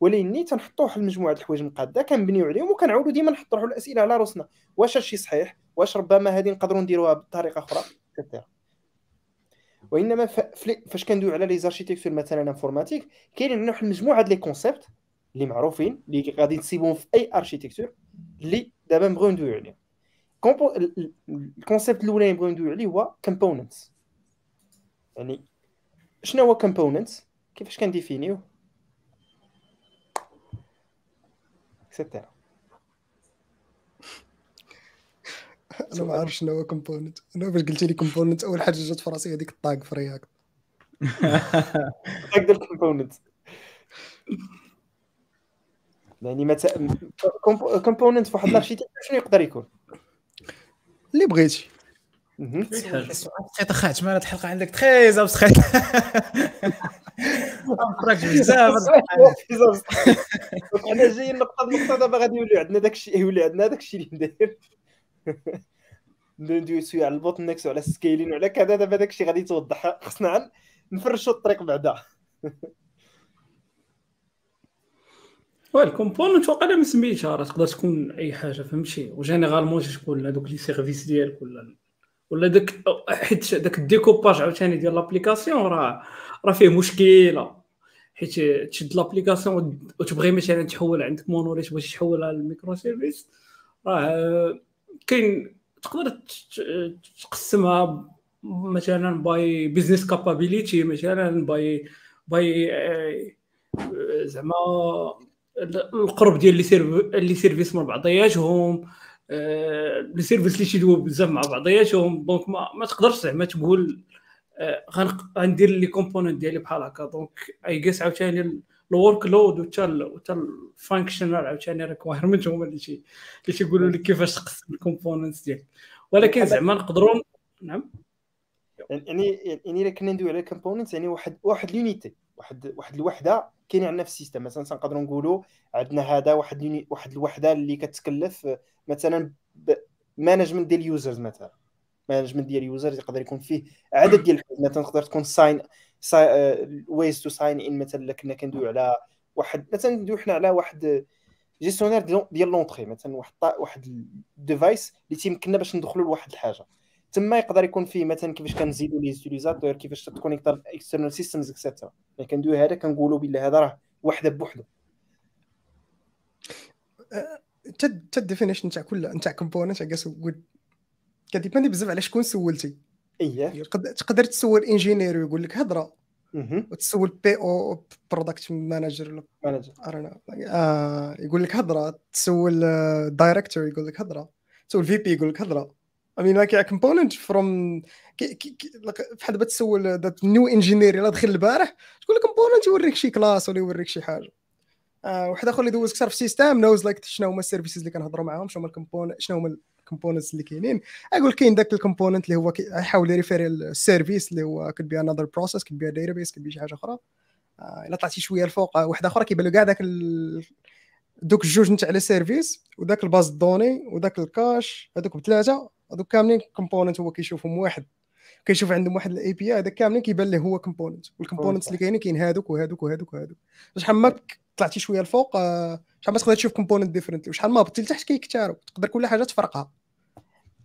ولكن تنحطوا واحد المجموعة د الحوايج مقاده كنبنيو عليهم وكنعاودوا ديما نحطوا الأسئلة على رأسنا. واش هادشي صحيح؟ واش ربما هذه نقدروا نديروها بطريقة أخرى؟ وإنما فاش كندويو على les architectures مثلا informatique كاين عندنا واحد المجموعة د les concepts اللي معروفين اللي غادي نسيبهم في أي architecture اللي دابا نبغيو ندويو عليهم. ال concept الأولاني نبغيو ندويو عليه هو components يعني شنو هو components كيفاش كنديفينيو؟ et cetera [laughs] أنا. ما عارف شنو هو component أنا فاش قلتي لي component أول حاجة جات في راسي هذيك ال tag في React tag ديال ال component يعني مثلا كومبوننت في واحد ال architecture شنو يقدر يكون؟ اللي بغيتي. اخات مالت الحلقة عندك؟ très abstrait فراك بزاف. [laughs] [laughs] أنا جاي النقطة النقطة دابا غادي يولي عندنا داك الشيء يولي عندنا داك الشيء اللي ندير. [laughs] ندويسو على ال bottlenecks وعلى ال scaling وعلى كذا دابا داك الشيء غادي يتوضح. خصنا عن- نفرشوا الطريق بعدا. وال component واقيلا ما سميتها راه تقدر تكون أي حاجة فهمتي؟ و généralement تكون هذوك les services ديالك ولا ولا داك حيت داك الديكوباج عاوتاني ديال l'application راه راه فيه مشكلة. حيت تشد l'application وت- وتبغي مثلا تحول عندك monolithe بغيتي تحولها لل microservices راه كاين تقدر تقسمها مثلا by business capability مثلا by by آه، زعما القرب ديال les services من بعضياتهم. آه، les services اللي تيدويو بزاف مع بعضياتهم donc ما, ما تقدرش زعما تقول آه، غندير les components ديالي بحال هكا. donc I guess عاوتاني ال workload وتا وتا ال functional عاوتاني requirement هما اللي تي اللي تيقولوا لك كيفاش تقسم ال components ديالك. ولكن زعما نقدروا نعم. يعني يعني إلا كنا ندوي على ال component يعني واحد واحد l'unité واحد واحد الوحدة كاينة عندنا في ال system. مثلا تنقدروا نقولوا عندنا هذا واحد واحد الوحدة اللي كتكلف مثلا management ديال ال users مثلا. management ديال ال users يقدر يكون فيه عدد ديال مثلا تقدر تكون sign ways to sign in مثلا كنا كندوي على واحد مثلا ندوي حنا على واحد gestionnaire ديال l'entrée مثلا واحد واحد ال device اللي تيمكننا باش ندخلوا لواحد الحاجة. تما يقدر يكون فيه مثلا كيفاش كنزيدوا les utilisateurs كيفاش تكونيكتا external systems et cetera يعني كندوي هذا كنقولوا بلي هذا راه وحده بوحده حتى ال definition تاع كل تاع component I guess كديباندي بزاف على شكون سولتي. اييه تقدر تسول engineer ويقول لك هضرة. وتسول PO product manager ولا manager. آه يقول لك هضرة. تسول director يقول لك هضرة. تسول VP يقول لك هضرة. I mean like a component from بحال دابا تسول that new engineer يلا دخل البارح تقول لك component يوريك شي class ولا يوريك شي حاجة. آه واحد آخر اللي دوز كثر في ال system knows like شنو هما ال services اللي كنهضروا معاهم شنو هما ال component شنو هما ال components اللي كاينين. يقول كاين ذاك ال component اللي هو يحاول يريفيري ال service اللي هو be another process could be a database could be شي حاجة أخرى. آه، إلا طلعتي شوية الفوق آه، واحدة آخرى كيبان له كاع داك ال... دوك الجوج نتاع les services وذاك ال base de données وذاك ال cache هذوك بثلاثه هذوك كاملين component هو كيشوفهم واحد كيشوف عندهم واحد ال API هذاك كاملين كيبان له هو component وال components اللي كاينين كاين هذوك وهذوك وهذوك وهذوك شحال ما طلعتي شوية الفوق آه، شحال ما تقدر تشوف component different وشحال ما هبطتي لتحت كيكتاروا تقدر كل حاجة تفرقها.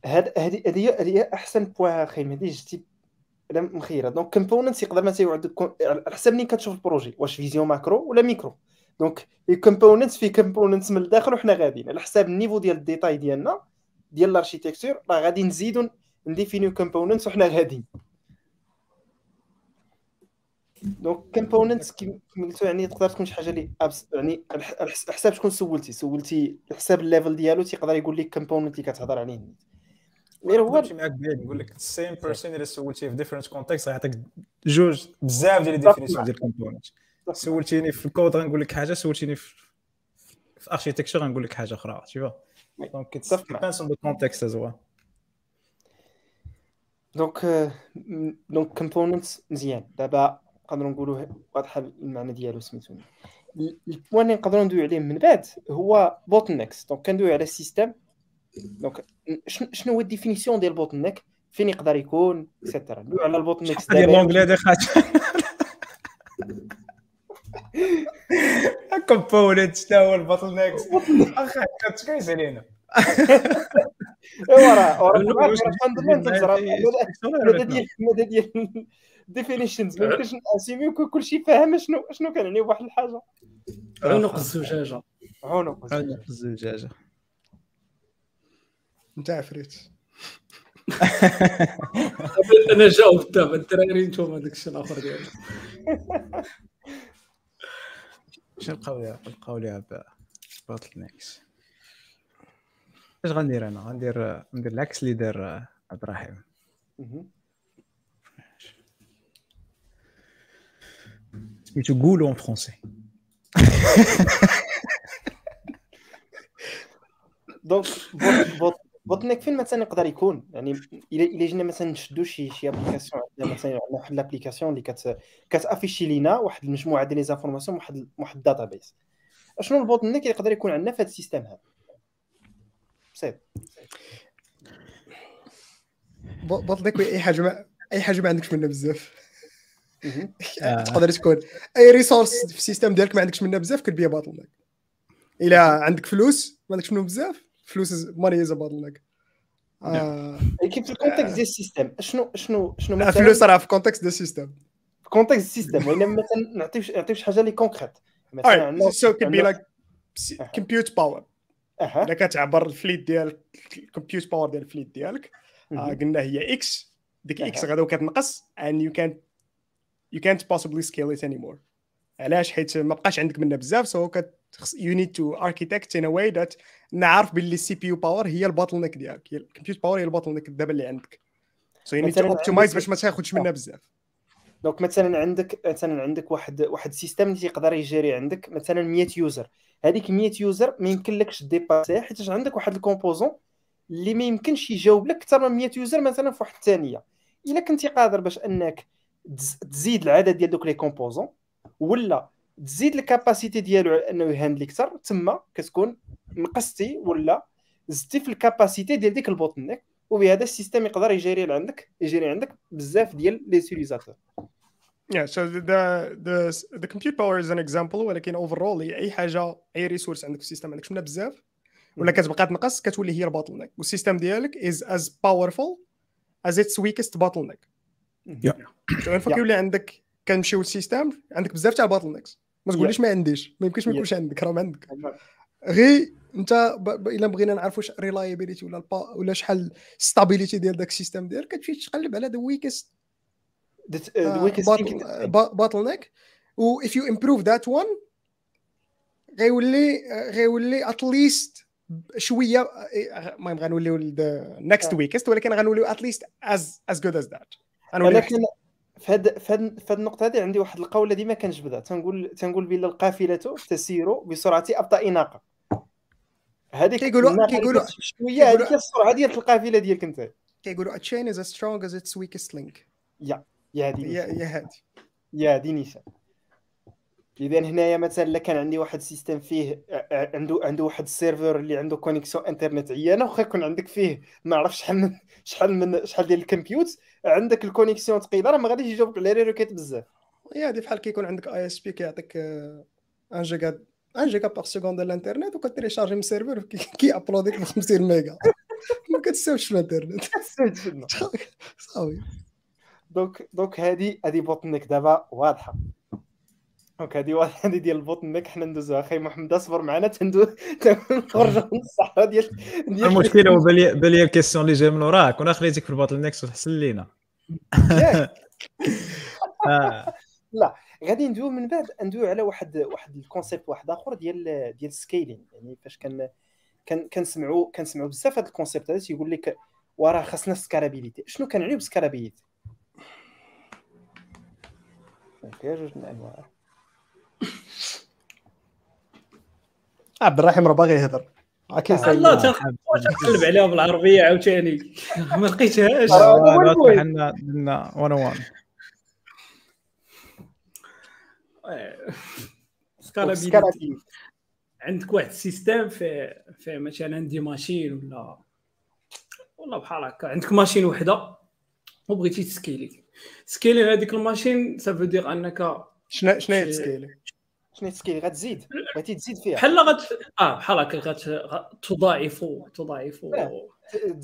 هاد هذه هذه هذه أحسن point أخي مهدي جبتي مخيرة. donc components يقدر مثلا كون- على حسب منين كتشوف ال projet واش vision macro ولا micro. donc ال components في components من الداخل وحنا غاديين على حساب ال niveau ديال ال détail ديالنا ديال ال architecture راه غادي نزيدو نديفينيو components وحنا غاديين donc components كيما قلتو يعني تقدر تكون شي حاجة اللي يعني حساب شكون سولتي؟ سولتي حساب ال level ديالو تيقدر يقول لك component اللي كتهضر عليه. غير هو نمشي معاك بعيد نقول لك ال same person الا سولتيه في different context غيعطيك جوج بزاف ديال ال définition ديال ال component سولتيني في الكود غنقول لك حاجة سولتيني في في architecture غنقول لك حاجة أخرى اتفق معك. depends on the context as well donc donc components مزيان دابا نقدروا نقولوا واضحة المعنى ديالو سميتو ال- ال point اللي نقدروا ندوي عليه من بعد هو bottlenecks donc كندوي على ال system donc شن- شنو هو ال définition ديال bottleneck فين يقدر يكون et cetera ندوي على ال bottlenecks ديال l'anglais هذا خاطر. [laughs] component شنو هو ال bottlenecks أخي كتكويس علينا ايوا راه هذا ديال هذا ديال ديفينيشنز ما يمكنش ناسيميو كل شيء فاهم شنو شنو كنعني بواحد الحاجة عنق الزجاجه عنق الزجاجه انت عفريت أنا جاوبت دابا الدراري نتوما داك الشيء الآخر ديالو شنو نبقاو ليها نبقاو ليها bottlenecks اش غندير أنا؟ غندير ندير العكس اللي دار عبد الرحيم. سميتو قولو en français donc bott bottleneck فين مثلا يقدر يكون؟ يعني الا إلا جينا مثلا نشدو شي شي application عندنا مثلا عندنا واحد l'application اللي كت كتأفيشي لينا واحد المجموعة ديال les informations واحد واحد ال database أشنو ال bottleneck اللي يقدر يكون عندنا في هذا ال system هذا؟ بسيط bottleneck أي حاجة ما أي حاجة ما عندكش منها بزاف. آه. [laughs] تقدر تكون أي resource في ال system ديالك ما عندكش منها بزاف كتبيع bottleneck إلا عندك فلوس ما عندكش منهم بزاف فلوس money is bottleneck آه كيف في ال context ديال ال system شنو شنو لا، مثلا فلوس راه في context ديال ال system في context ال system ولا مثلا نعطيو نعطيو شي حاجة اللي concrete مثلا so can be like compute power أها. الا كتعبر ال fleet ديال ال compute power ديال ال fleet ديالك آه،. قلنا هي X ديك. X غدا كتنقص and you can't you can't possibly scale it anymore. علاش؟ حيت ما بقاش عندك منها بزاف so كت you need to architect in a way that نعرف باللي ال CPU power هي ال bottleneck ديالك ال compute power هي ال bottleneck دابا اللي عندك. so you need to مثلاً optimize عندك- باش ما تاخذش منها بزاف. donc مثلا عندك مثلا عندك واحد واحد système اللي يقدر يجري عندك مثلا 100 user هذيك 100 user ما يمكن لكش dépasser حيت عندك واحد composant اللي ما يمكنش يجاوب لك أكثر من 100 user مثلا في واحد الثانية. إلا كنتي قادر باش أنك تز- تزيد العدد ديال دوك les composants ولا تزيد ال capacité ديالو على انه ي handle ي أكثر تما كتكون نقصتي ولا زدتي في ال capacité ديال ديك ال bottleneck وبهذا ال système يقدر يجري عندك يجري عندك بزاف ديال les utilisateurs. Yeah, so the the the, the compute power is an example ولكن overall هي أي حاجة أي resource عندك في ال system ما عندكش منها بزاف ولا كتبقى تنقص كتولي هي ال bottleneck وال system ديالك is as powerful as its weakest bottleneck. Yeah. so فين Yeah. كيولي عندك كنمشيو لل system عندك بزاف تاع ال bottlenecks ما تقوليش ما عنديش. ما يمكنش ما. يكونش عندك راه ما عندك. غير انت الا بغينا نعرفوا واش reliability ولا البا ولا شحال stability ديال داك ال system ديالك كتمشي تقلب على the weakest bottleneck و if you improve that one غيولي غيولي at least شوية المهم غنوليو next آه. weakest ولكن غنوليو at least as good as that. غنوليو ولكن في هاد في هاد في هاد النقطة هذه عندي واحد القولة ديما كنجبدها. تنقول تنقول بلا القافلة تسير بسرعة أبطأ ناقه هذيك كيقولوا- كيقولوا- شوية هذيك السرعة ديال القافلة ديالك أنت. كيقولوا a chain is as strong as its weakest link. yeah yeah هذه. هي هذه yeah هذه نيشان إذا هنايا مثلا إلا كان عندي واحد système فيه عنده عنده واحد serveur اللي عنده connexion internet عيانة واخا يكون عندك فيه ما عرفش شحال من شحال من شحال ديال ال compute عندك ال connexion ثقيله راه ما غاديش يجاوبك على لي بزاف. هي هذه بحال كيكون عندك ISP كيعطيك 1 جيجا 1 جيجا par seconde الانترنت وك télécharger من ال serveur كي upload يك ب 50 ميجا. [laughs] ما كتستافدش في الانترنت. [laughs] صافي. donc donc هذه هذه bottleneck دابا واضحة. donc هذه هذه ديال ال bottleneck حنا ندوزوها. أخي محمد أصبر معنا تندو تنخرجوا من الصحراء ديال ديال المشكلة هو بالي بالي ال question اللي جاي من وراها كنا خليتك في ال bottlenecks وتحسن لينا. [laughs] آه. غادي ندويو من بعد ندويو على واحد واحد concept واحد آخر ديال ديال ال scaling يعني فاش كان كان كنسمعوا كنسمعوا بزاف هذا ال concept هذا. تيقول لك وراه خاصنا scalabilité شنو كنعنيو ب scalabilité كاين جوج من الانواع عبد الرحيم راه باغي يهضر. عاكي الله تنقلب نقلب عليها بالعربية عاوتاني؟ [laughs] ما لقيتهاش آه. آه،؟ حنا درنا 101 scalabilité عندك واحد système في في مثلا des machines ولا ولا بحال هكا. عندك machine وحدة وبغيتي ت scale ي. scale ي هذيك ال machine ça veut dire أنك شنو شنو هي ال scale شنو ت scale ي غتزيد؟ بغيتي تزيد فيها. بحال غت آه بحال هكا غت تضاعف تضاعف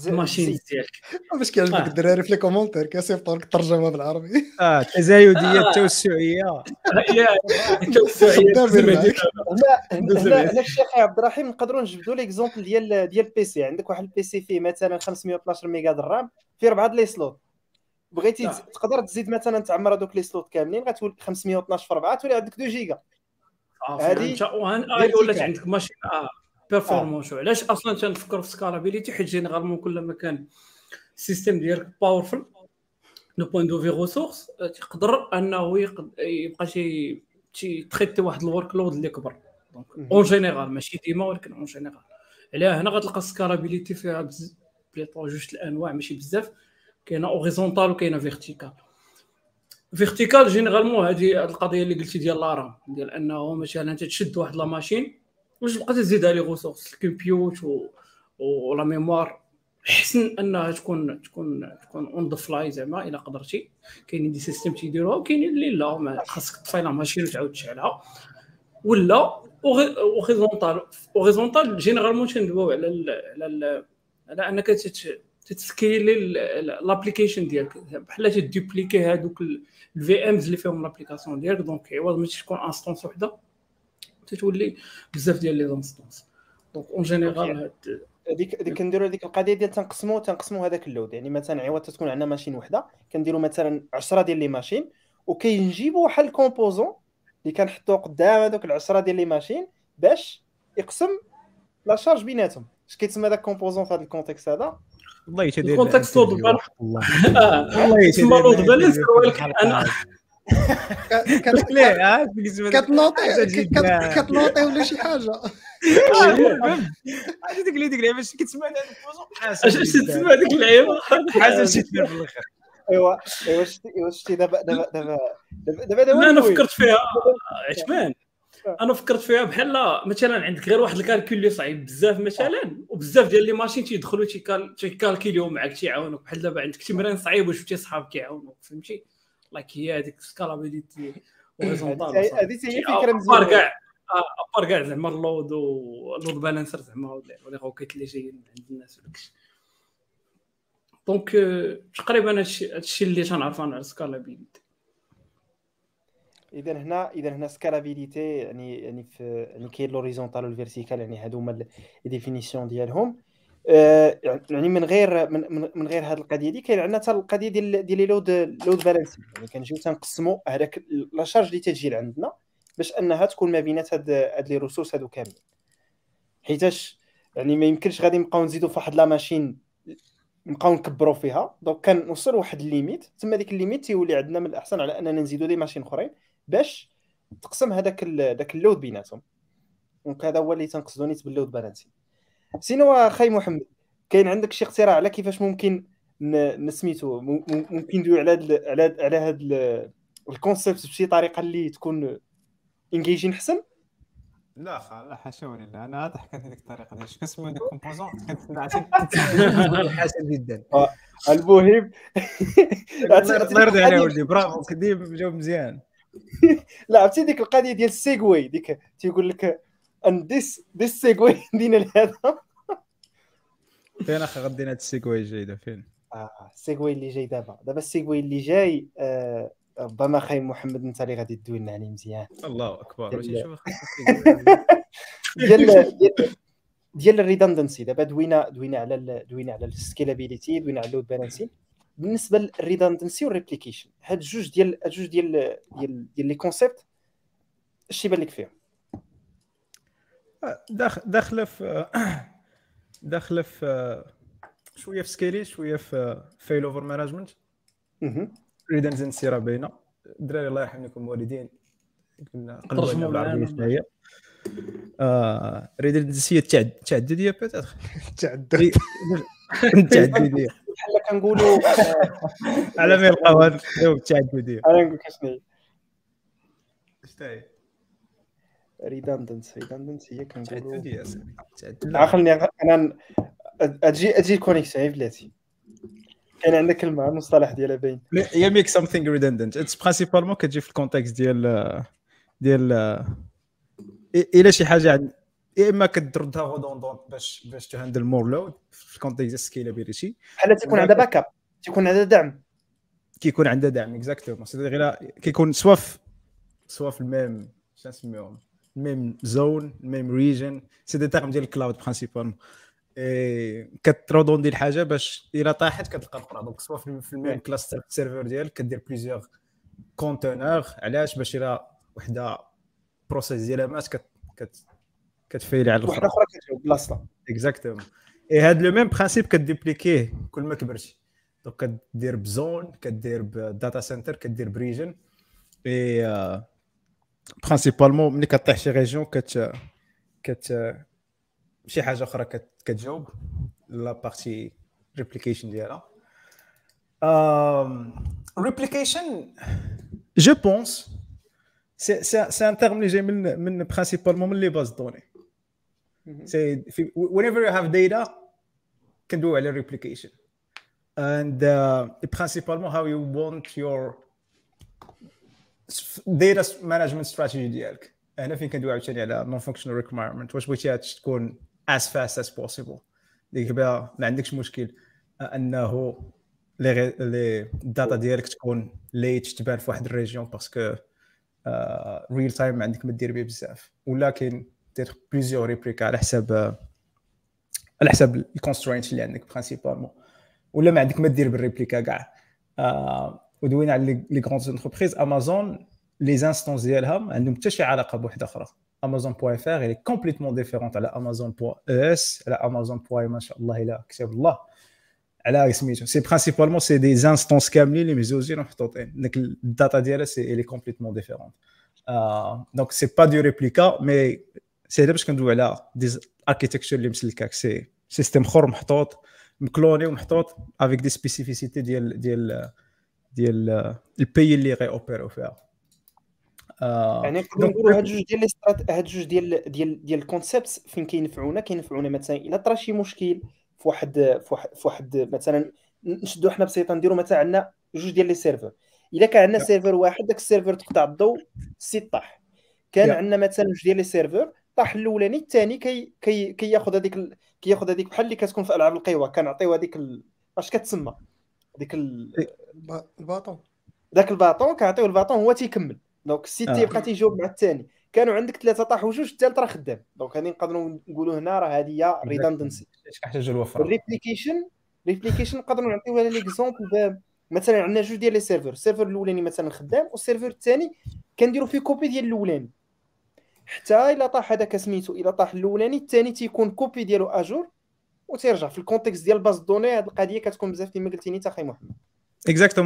ال machine. ديالك. [laughs] باش كيعجبك آه. الدراري في les commentaires كيصيفطوا لك الترجمة بالعربي. [laughs] آه التزايديه آه. التوسعيه [laughs] زعما هنا هنا الشيخ عبد الرحيم نقدروا نجبدوا l'exemple ديال ديال ال PC عندك واحد ال PC فيه مثلا 512 ميجا د ال RAM فيه اربعه les slots بغيتي آه. تقدر تزيد مثلا تعمر هذوك les slots كاملين غتولي 512 في 4 تولي عندك 2 جيجا هذه انت وهن-. آه، ولات عندك machine آه performance علاش أصلا تنفكر في scalabilité حيت généralement كل ما كان ال système ديالك powerful du point de vue ressources تقدر أنه يبقى شي traiter واحد workload اللي كبر. donc. en général ماشي ديما ولكن en général علاه هنا غتلقى ال scalabilité فيها بز... split و جوج الأنواع ماشي بزاف. كاينة horizontale وكاينة verticale verticale généralement هذه القضية اللي قلتي ديال la RAM ديال أنه مثلا أنت تشد واحد la machine واش تبقى تزيد عليه ressources ال compute و... ولا mémoire احسن أنها تكون تكون تكون on the fly زعما إلا قدرتي. كاينين des systèmes تيديروها وكاينين اللي لا خاصك تطفي la machine وتعاود تشعلها. ولا horizontale horizontal généralement تندويو على على على أنك تتسكيلي l'application ديالك. بحال تدوبليكي هذوك ال VMs اللي فيهم l'application ديالك donc عوض ما تكون instance وحده تتولي بزاف ديال les instances donc en général هذيك هذيك كنديروا هذيك القضية ديال تنقسموا تنقسموا هذاك ال load. يعني مثلا عوض تكون عندنا machine وحدة كنديروا مثلا 10 ديال les machines وكينجيبوا واحد ال composant اللي كنحطوه قدام هذوك العشرة ديال les machines باش يقسم la charge بيناتهم. اش كيتسمى هذاك composant في هذا ال contexte هذا؟ والله يتدير ال contexte load balance والله تسمى load balance ولكن أنا [laughs] [laughs] ليه؟ كتنوطي كتنوطي ولا شي حاجة. اش ديك اللي ديك اللعيبه اش كتسمى هذا اش تسمى هذيك اللعيبه حاجة شي في الآخر. ايوا ايوا شتي ايوا شتي دابا دابا دابا دابا دابا أنا فكرت فيها. عثمان أنا فكرت فيها بحال مثلا عندك غير واحد ال calcul اللي صعيب بزاف مثلا وبزاف ديال les machines تيدخلوا تيكالكيليو معاك تيعاونوك. بحال دابا عندك تمرين صعيب وشفتي صحاب كيعاونوك فهمتي؟ like هي هذيك scalability هذه هي فكرة مزيانة. كاع à part كاع زعما ال load وال load balancer زعما ولا requêtes اللي جايين عند الناس وداكشي donc تقريبا هادشي اللي تنعرف أنا على scalability اذا هنا اذا هنا scalability يعني يعني في يعني كاين l'horizontal وال vertical يعني هادو هما définition ديالهم. آه يعني من غير من, من غير هذه القضية دي كاين عندنا حتى القضية ديال ديال load load balancing يعني كنجيو تنقسموا هذاك la charge اللي تجي عندنا باش أنها تكون ما بينات هاد هاد les ressources هادو كاملين. حيتاش يعني ما يمكنش غادي نبقاو نزيدوا في واحد la machine نبقاو نكبروا فيها. donc كنوصل واحد ال limite تما ديك ال limite تيولي عندنا من الأحسن على أننا نزيدوا des machines أخرين. باش تقسم هذاك داك ال load بيناتهم. donc هذا هو اللي تنقصدو نيت بال load balancing sinon أخي محمد كاين عندك شي اقتراح على كيفاش ممكن نسميتو؟ ممكن ندوي على هاد على على هاد ال concept بشي طريقة اللي تكون انجيجين حسن لا لا حاشا ولله أنا ضحكت هذيك الطريقة. ديال شكون هذاك كومبوزون [laughs] حاشا جدا. المهم. [laughs] الله يرضي عليه ولدي. برافو كديب جاوب مزيان. [laughs] لا عرفتي ديك القضية ديال السيغوي؟ ديك تيقول لك أن ديس ديس سيغوي دينا لهذا. فين أخي غدينا هاد السيغوي الجاي فين؟ آه السيغوي اللي جاي دابا. دابا السيغوي اللي جاي آه ربما خاي محمد أنت اللي غادي تدوي لنا عليه مزيان. الله أكبر. واش ديال [laughs] ديال ديال ال redundancy دابا دوينا دوينا على دوينا على ال scalability دوينا على ال load balancing بالنسبة لل redundancy وال replication هاد جوج ديال هاد جوج ديال ديال ديال les concepts اش يبان لك فيهم؟ داخلة في داخلة في شوية في scaling شوية في failover management ريدندنسي راه باينة. الدراري الله يرحم لكم الوالدين قلنا قلبوا بالعربيه شنو هي ريدندنسية التعدديه بيتيتر تعدد التعدديه بحال [laughs] كنقولوا [laughs] على ما يلقاو هذا التعدديه أنا نقول لك شنو هي ريدندنس ريدندنس هي كنقولوا. عقلني أنا أجي أجي كونيكسيون بلاتي. كاين عندك كلمه المصطلح ديالها باين هي make something redundant it's principalement كتجي في ال contexte ديال ديال إلى شي حاجة يا إما كتردها redondante باش باش ت handle more load في ال contexte scalability بحال تيكون عندها backup تيكون عندها دعم. كيكون عندها دعم exactement c'est غير كيكون soit في soit في ال même شنو نسميهم ال même zone ال même région c'est des termes ديال ال cloud principalement كترودوندي الحاجة باش الا طاحت كتلقى القرا donc soit في ال même cluster server ديالك كدير plusieurs conteneurs علاش؟ باش الا وحدة process ديالها مات كت كتفيلي على واحدة أخرى كتجاوب بلاصتها. exactement et هاد le même principe كديبليكيه كل ما كبرتي donc كدير ب zone كدير ب data center كدير ب région. et principalement ملي كطيح شي région كت كت شي حاجة أخرى كتجاوب la partie replication ديالها. replication je pense c'est c'est un terme اللي جاي من من principalement من les bases de données c'est whenever you have data كندويو على replication. And uh, principalement how you want your data management strategy ديالك هنا فين كندوي عاوتاني على non functional requirement واش بغيتيها تكون as fast as possible. ديك بها ما عندكش مشكل انه les les ال data ديالك تكون late تبان في واحد ال région parce que real time ما عندك ما دير به بزاف ولكن دير plusieurs replicas على حساب على حساب ال contrainte اللي عندك principalement ولا ما عندك ما دير بال replica كاع آه ودوينا على les grandes entreprises Amazon les instances ديالها ما عندهم حتى شي علاقه بوحده أخرى Amazon point fr هي complètement différente على Amazon point es على Amazon point ما شاء الله الا كتاب الله على سميتو c'est principalement c'est des instances كاملين اللي مزوجين ومحطوطين داك ال data ديالها c'est les complètement différentes donc c'est pas de réplica mais c'est باش كندوي على des architectures اللي مسلكاك. c'est système اخر محطوط مكلوني ومحطوط avec des spécificités ديال ديال ديال ال pays اللي غي opérer و فيها. آه يعني نقدروا نقولوا هاد جوج ديال هاد جوج ديال ديال ديال ال concepts فين كينفعونا كينفعونا مثلا إلا طرا شي مشكل في واحد في واحد, مثلا نشدوا حنا بسيطه نديروا مثلا عندنا جوج ديال les serveurs إلا كان عندنا serveur واحد داك ال serveur تقطع الضوء ال site طاح. كان عندنا مثلا جوج ديال les serveurs طاح الأولاني الثاني كي كي كياخذ هذيك ال... كياخذ هذيك بحال اللي كتكون في ألعاب القوى كنعطيو هذيك ال... اش كتسمى؟ ديك ال... ال bâton. ذاك ال bâton كنعطيو الباطون هو تيكمل. donc ال site تيبقى آه. تيجاوب مع الثاني. كانوا عندك ثلاثة طاحوا جوج الثالث راه خدام. donc هذه نقدروا نقولوا هنا راه هذه هي redundancy كيحتاج الوفرة؟ ال replication replication نقدروا نعطيوها l'exemple مثلا عندنا جوج ديال les serveurs ال serveur الأولاني مثلا خدام وال serveur الثاني كنديروا فيه copie ديال الأولاني. حتى إلا طاح هذاك سميتو إلا طاح الأولاني الثاني تيكون copie ديالو à jour وتيرجع في ال contexte ديال base de données. هذه القضية كتكون بزاف كما قلتي انت أخي محمد.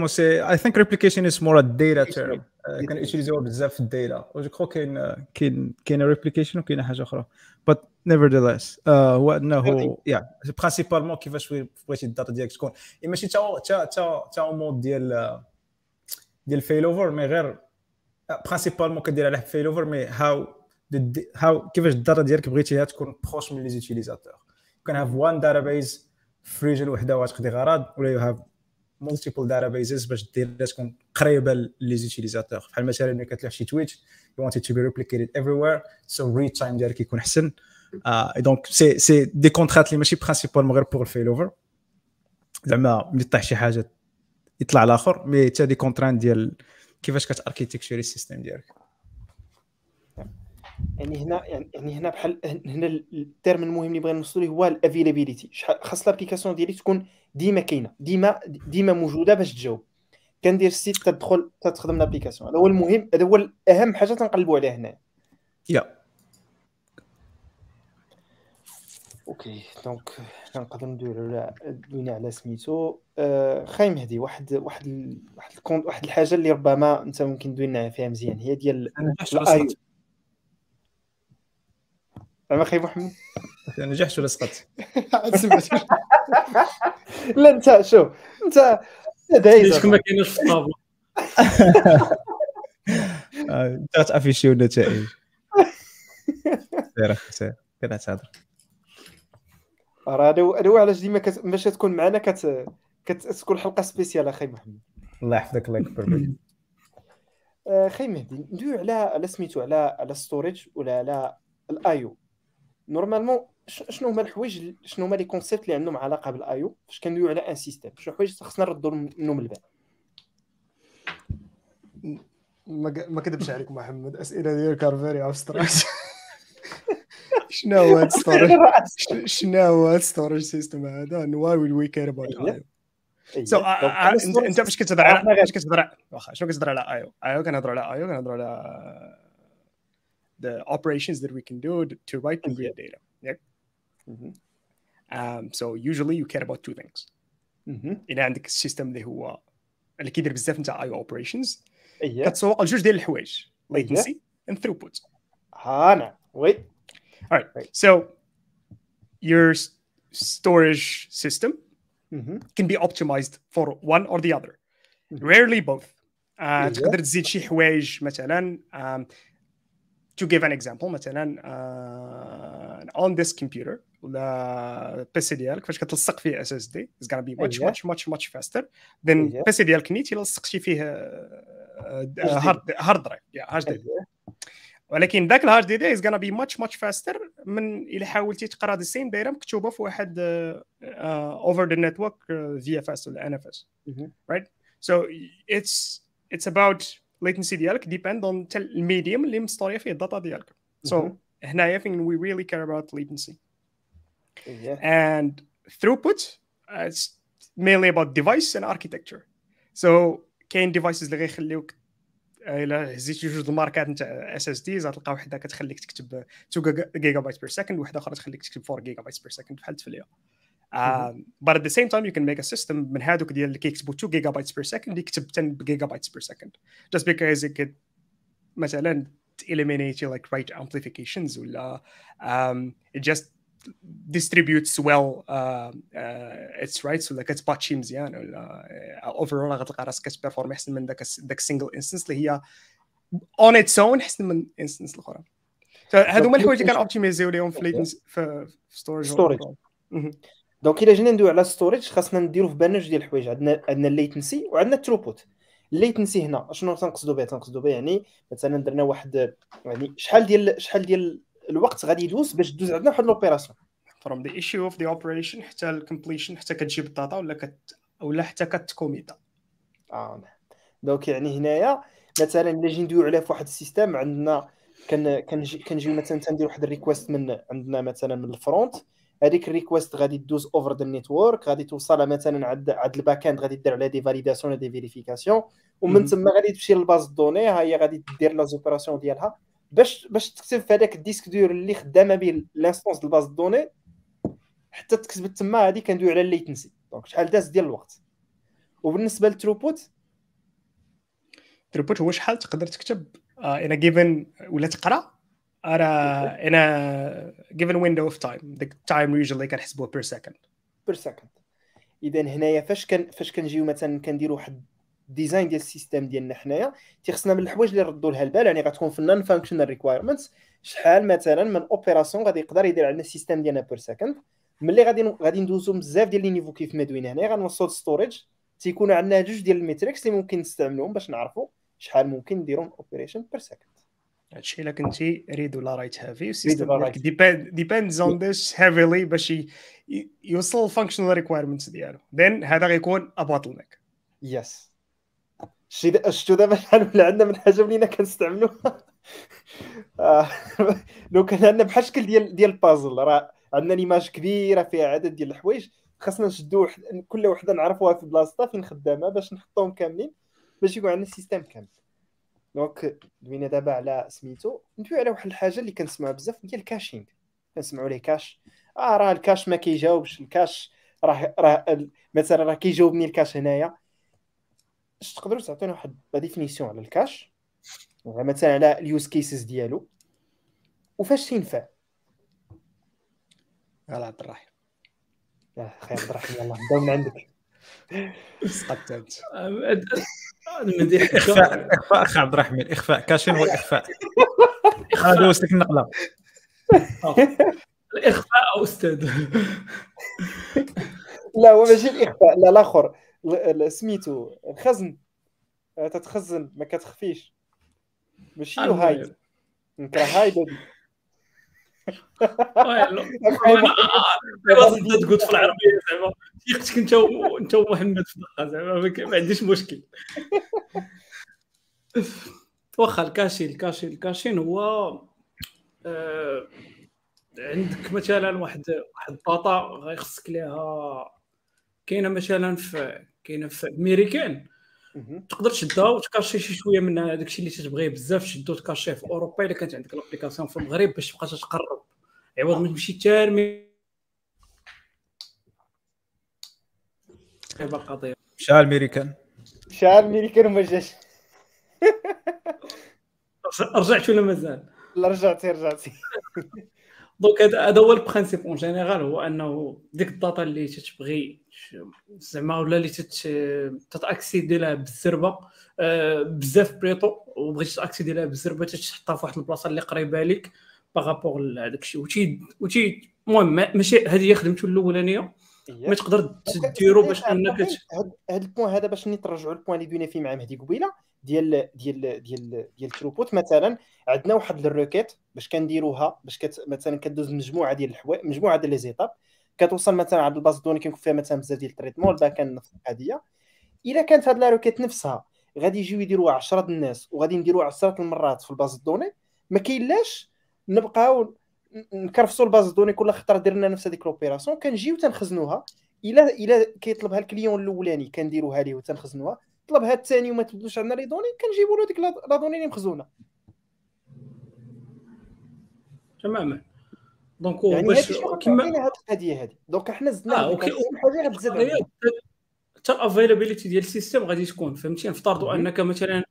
C'est I think replication is more a data term. كنوتيليزيوها بزاف في ال data. و je crois كاين كاين كاين replication وكاين حاجة أخرى. But nevertheless uh, هو أنه يا principalement كيفاش بغيتي ال data ديالك تكون. ماشي تا تا تا تا mode ديال ديال failover mais غير principalement كدير على failover mais how how كيفاش ال data ديالك بغيتيها تكون proche من les utilisateurs؟ can have one database في region وحده وتقضي غرض ولا you have multiple databases باش دير تكون قريبة les utilisateurs. بحال مثلا ملي كتلوح شي tweet you it to be replicated everywhere so read time ديالك يكون أحسن. donc c'est c'est des contraintes اللي ماشي principalement غير pour ال failover زعما ملي طيح شي حاجة يطلع الآخر mais حتى des contraintes ديال كيفاش كتاركيتكتشري ال système ديالك. يعني هنا يعني هنا بحال هنا ال terme المهم اللي بغينا نوصلوا هو ال availability خاص l'application ديالي تكون ديما كاينة ديما ديما موجودة باش تجاوب. كندير ال site تدخل تخدم l'application هذا هو المهم هذا هو اهم حاجة تنقلبوا عليها هنا يا. أوكي donc نقدر ندويو على دوينا على سميتو. آه خاي مهدي واحد واحد واحد واحد الحاجة اللي ربما أنت ممكن دوينا فيها مزيان هي ديال ال IO زعما خي محمد نجحت ولا سقطت؟ [laughs] لا أنت شوف أنت دايز ما كاينش في الطابلة؟ [laughs] أنت غتافيشيو النتائج سير سير. كذا تهضر راه هذا هو علاش ديما باش تكون معنا كت كتكون حلقة spéciale أخي محمد الله يحفظك الله يكبر بك. خي مهدي ندوي على على سميتو على على storage ولا على ال IO normalement شنو هما الحوايج شنو هما les concepts اللي عندهم علاقة بال IO فاش كندويو على un système شنو حوايج خصنا نردوا منهم البال ما كذبش عليك محمد. أسئلة ديالك are very abstract شنو هو هاد [laughs] شنو هو هاد storage system هذا؟ Why will we care about IO so أنت فاش كتهضر على فاش كتهضر واخا شنو كتهضر على IO IO كنهضروا على IO كنهضروا على the operations that we can do to write and read data. Yeah. Mm-hmm. Um, so usually you care about two things. Mm-hmm. إذا عندك السيستم اللي هو اللي كيدير بزاف نتاع اي اوبريشنز اييه كتسوق لجوج ديال الحوايج latency and throughput. ها نعم وي All right. So your s- storage system مهم. can be optimized for one or the other Mhm. rarely both uh, Yeah. تقدر تزيد شي حوايج مثلا um, to give an example مثلا uh, on this computer ولا البيسي ديالك فاش كتلصق فيه اس اس دي is gonna be much أيوة. much much much faster then أيوة. ال PC ديالك نيت الا لصقتي فيه hard hard drive HD أيوة. ولكن ذاك ال HD is gonna be much much faster من إلا حاولتي تقرا the same دايره مكتوبة في واحد over the network VFS ولا NFS مهم. right so it's it's about latency ديالك depend on تل- ال medium اللي مستوريه فيه ال data ديالك so مهم. هنايا فين about latency أيوة. and throughput uh, it's mainly about device and architecture so كاين devices اللي غيخليوك آه، إلا هزيتي جوج الماركات نتاع SSD غتلقى وحدة كتخليك تكتب 2 gigabyte per second وحدة أخرى تخليك تكتب 4 gigabyte per second بحال تفليا Um, but at the same time you can make a system من هادوك ديال اللي كيكتبوا 2 gigabyte per second يكتب 10 giga per second just because it could مثلا eliminate like write amplifications ولا um, it just distributes well uh, uh, its writes ولا كتباتشي مزيان ولا uh, overall غتلقى راسك كتبيرفورم أحسن من داك داك single instance اللي هي on its own أحسن من instance الأخرى. هادو هما الحوايج اللي كان اوبتيميزيو ليهم في storage Storage. donc الا جينا ندوي على storage خاصنا نديرو في بالنا جوج ديال الحوايج. عندنا عندنا ال latency وعندنا ال throughput ال latency هنا. شنو تنقصدوا به تنقصدوا به يعني مثلا درنا واحد يعني شحال ديال شحال ديال الوقت غادي يدوز باش دوز عندنا واحد l'opération from the issue of the operation حتى ال completion حتى كتجيب الداتا ولا كت ولا حتى كت commit ا. آه نعم. donc يعني هنايا مثلا إلا جي ندويو عليه في واحد ال système عندنا كان كنجي كنجيو مثلا تندير واحد ال request من عندنا مثلا من ال front هذيك ال request غادي دوز over the network غادي توصل مثلا عند عند ال back end غادي دير عليها des validations des vérifications ومن. تما غادي تمشي لل base de données ها هي غادي دير les opérations ديالها. باش باش تكتب في هذاك ال disque dur اللي خدامة به l'instance ديال ال base de données حتى تكتبت تما هذه كندوي على ال latency donc شحال داز ديال الوقت. وبالنسبة لل throughput هو شحال تقدر تكتب in a given ولا تقرأ؟ على in a given window of time the time usually كنحسبوه per second. per second اذا هنايا فاش كان فاش كنجيو مثلا كنديروا واحد design ديال ال système ديالنا حنايا تيخصنا من الحوايج اللي نردوا لها البال يعني غتكون في ال non functional requirements شحال مثلا من opération غادي يقدر يدير عندنا ال système ديالنا per second ملي غادي غادي ندوزو بزاف ديال les niveaux كيف ما دوينا هنا غنوصلوا storage تيكونوا عندنا جوج ديال ال metrics اللي ممكن نستعملوهم باش نعرفوا شحال ممكن نديروا operation per second هادشي الا كنتي read ولا write heavy وال système ولا ديالك on this heavily باش يوصل ال functional requirements ديالو. Then هذا غيكون a bottleneck. yes شتي شتو دابا [laughs] شحال ولا عندنا من حاجة ولينا كنستعملوها [laughs] آه، [laughs] لو كان عندنا بحال شكل ديال ديال البازل راه عندنا l'image كبيرة فيها عدد ديال الحوايج خاصنا نشدو. كل وحدة نعرفوها في بلاصتها فين خدامة باش نحطوهم كاملين باش يكون عندنا système كامل. donc دوينا دابا على سميتو ندوي على واحد الحاجة اللي كنسمعوا بزاف ديال ال caching. كنسمعوا ليه كاش. آه راه الكاش ما كيجاوبش. الكاش راه راه ال- مثلا راه كيجاوبني الكاش هنايا. اش تقدروا تعطينا واحد لا ديفينيسيون على الكاش؟ ولا مثلا على اليوز كيسز ديالو. وفاش تينفع يلا عبد الرحيم. يا خير عبد الرحيم يلاه نبداو من عندك. [laughs] سقطت انت المديح إخفاء إخفاء اخ عبد الرحمن إخفاء كاشين هو الاخفاء لك النقله الإخفاء أستاذ. لا هو ماشي الإخفاء. لا الآخر. ال- ال- سميتو. الخزن. آه، تتخزن ما كتخفيش. ماشي هايد. نكره هايد هادي. انت تقول في العربيه زعما ثقتك انت انت ومحمد في دقه زعما ما عنديش مشكل واخا ال caching ال caching ال caching هو آه عندك مثلا واحد واحد الداتا غيخصك ليها كاينة مثلا في كاينة في امريكان. تقدر تشدها وت cacher شي شوية من هذاك الشيء اللي تتبغيه بزاف تشدو ت cacher يه في أوروبا إلا كانت عندك ال application في المغرب باش تبقى تقرب عوض ما تمشي تارمي القضية مشى الميريكان شحال ميريكان وما جاش. رجعت ولا مازال لا رجعتي رجعتي. donc هذا هو ال principe en général هو انه ديك الداتا اللي تتبغي زعما ولا اللي تت تت accéder لها بالزربة آه، بزاف بريتي وبغيتي ت accéder لها بالزربة تحطها في واحد البلاصة اللي قريبة لك par rapport لهذاك الشيء. وتي وتي المهم ماشي هذه هي خدمته الأولانية. ما تقدر تديرو باش إنك هذا ال point هذا باش نترجعوا لل point اللي دوينا فيه مع مهدي قبيلة. ديال ديال ديال ديال ال throughput مثلا عندنا واحد ال requête باش كنديروها باش كت مثلا كدوز مجموعة ديال الحوايج مجموعة ديال les étapes كتوصل مثلا عند ال base de données كيكون فيها مثلا بزاف ديال ال traitement ال backend نفس القضية. إلا كانت هاد la requête نفسها غادي يجيو يديروها 10 الناس وغادي نديروها 10 المرات في ال base de données ما كاينلاش نبقاو نكرفسوا ال base de données كل خطره درنا نفس هذيك l'opération كنجيو تنخزنوها. إلا إلا كيطلبها ال client الأولاني كنديروها ليه وتنخزنوها طلبها الثاني وما تبدوش عندنا les données كنجيبوا له ديك la donnée اللي مخزونه. تماما. donc يعني باش كيما هذه القضية هذه دونك حنا زدنا آه حاجة غتزاد حتى ال availability ديال ال système غادي تكون فهمتي؟ نفترضوا أنك مثلا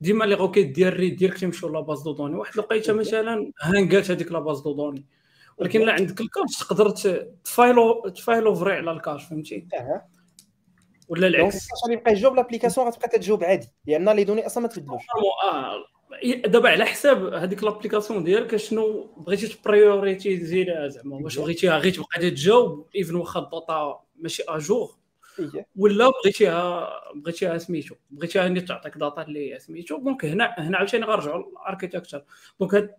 ديما les requêtes ديال read ديالك تيمشيو la base de données واحد لقيتها مثلا down كات هذيك la base de données ولكن لا عندك ال cache تقدر تفايلو تفايلو فري على الكاش فهمتي؟ ولا العكس؟ غادي يبقى يجاوب l'application غتبقى تجاوب عادي لأن les données أصلا ما تبدلوش. آه دابا على حساب هذيك l'application ديالك شنو بغيتي ت prioritiser زعما؟ واش بغيتيها؟ غير تبقى تجاوب even واخا الداتا ماشي à jour ولا بغيتيها بغيتيها سميتو بغيتيها إني تعطيك داتا اللي سميتو. donc هنا هنا عاوتاني غنرجعوا لل architecture donc هاد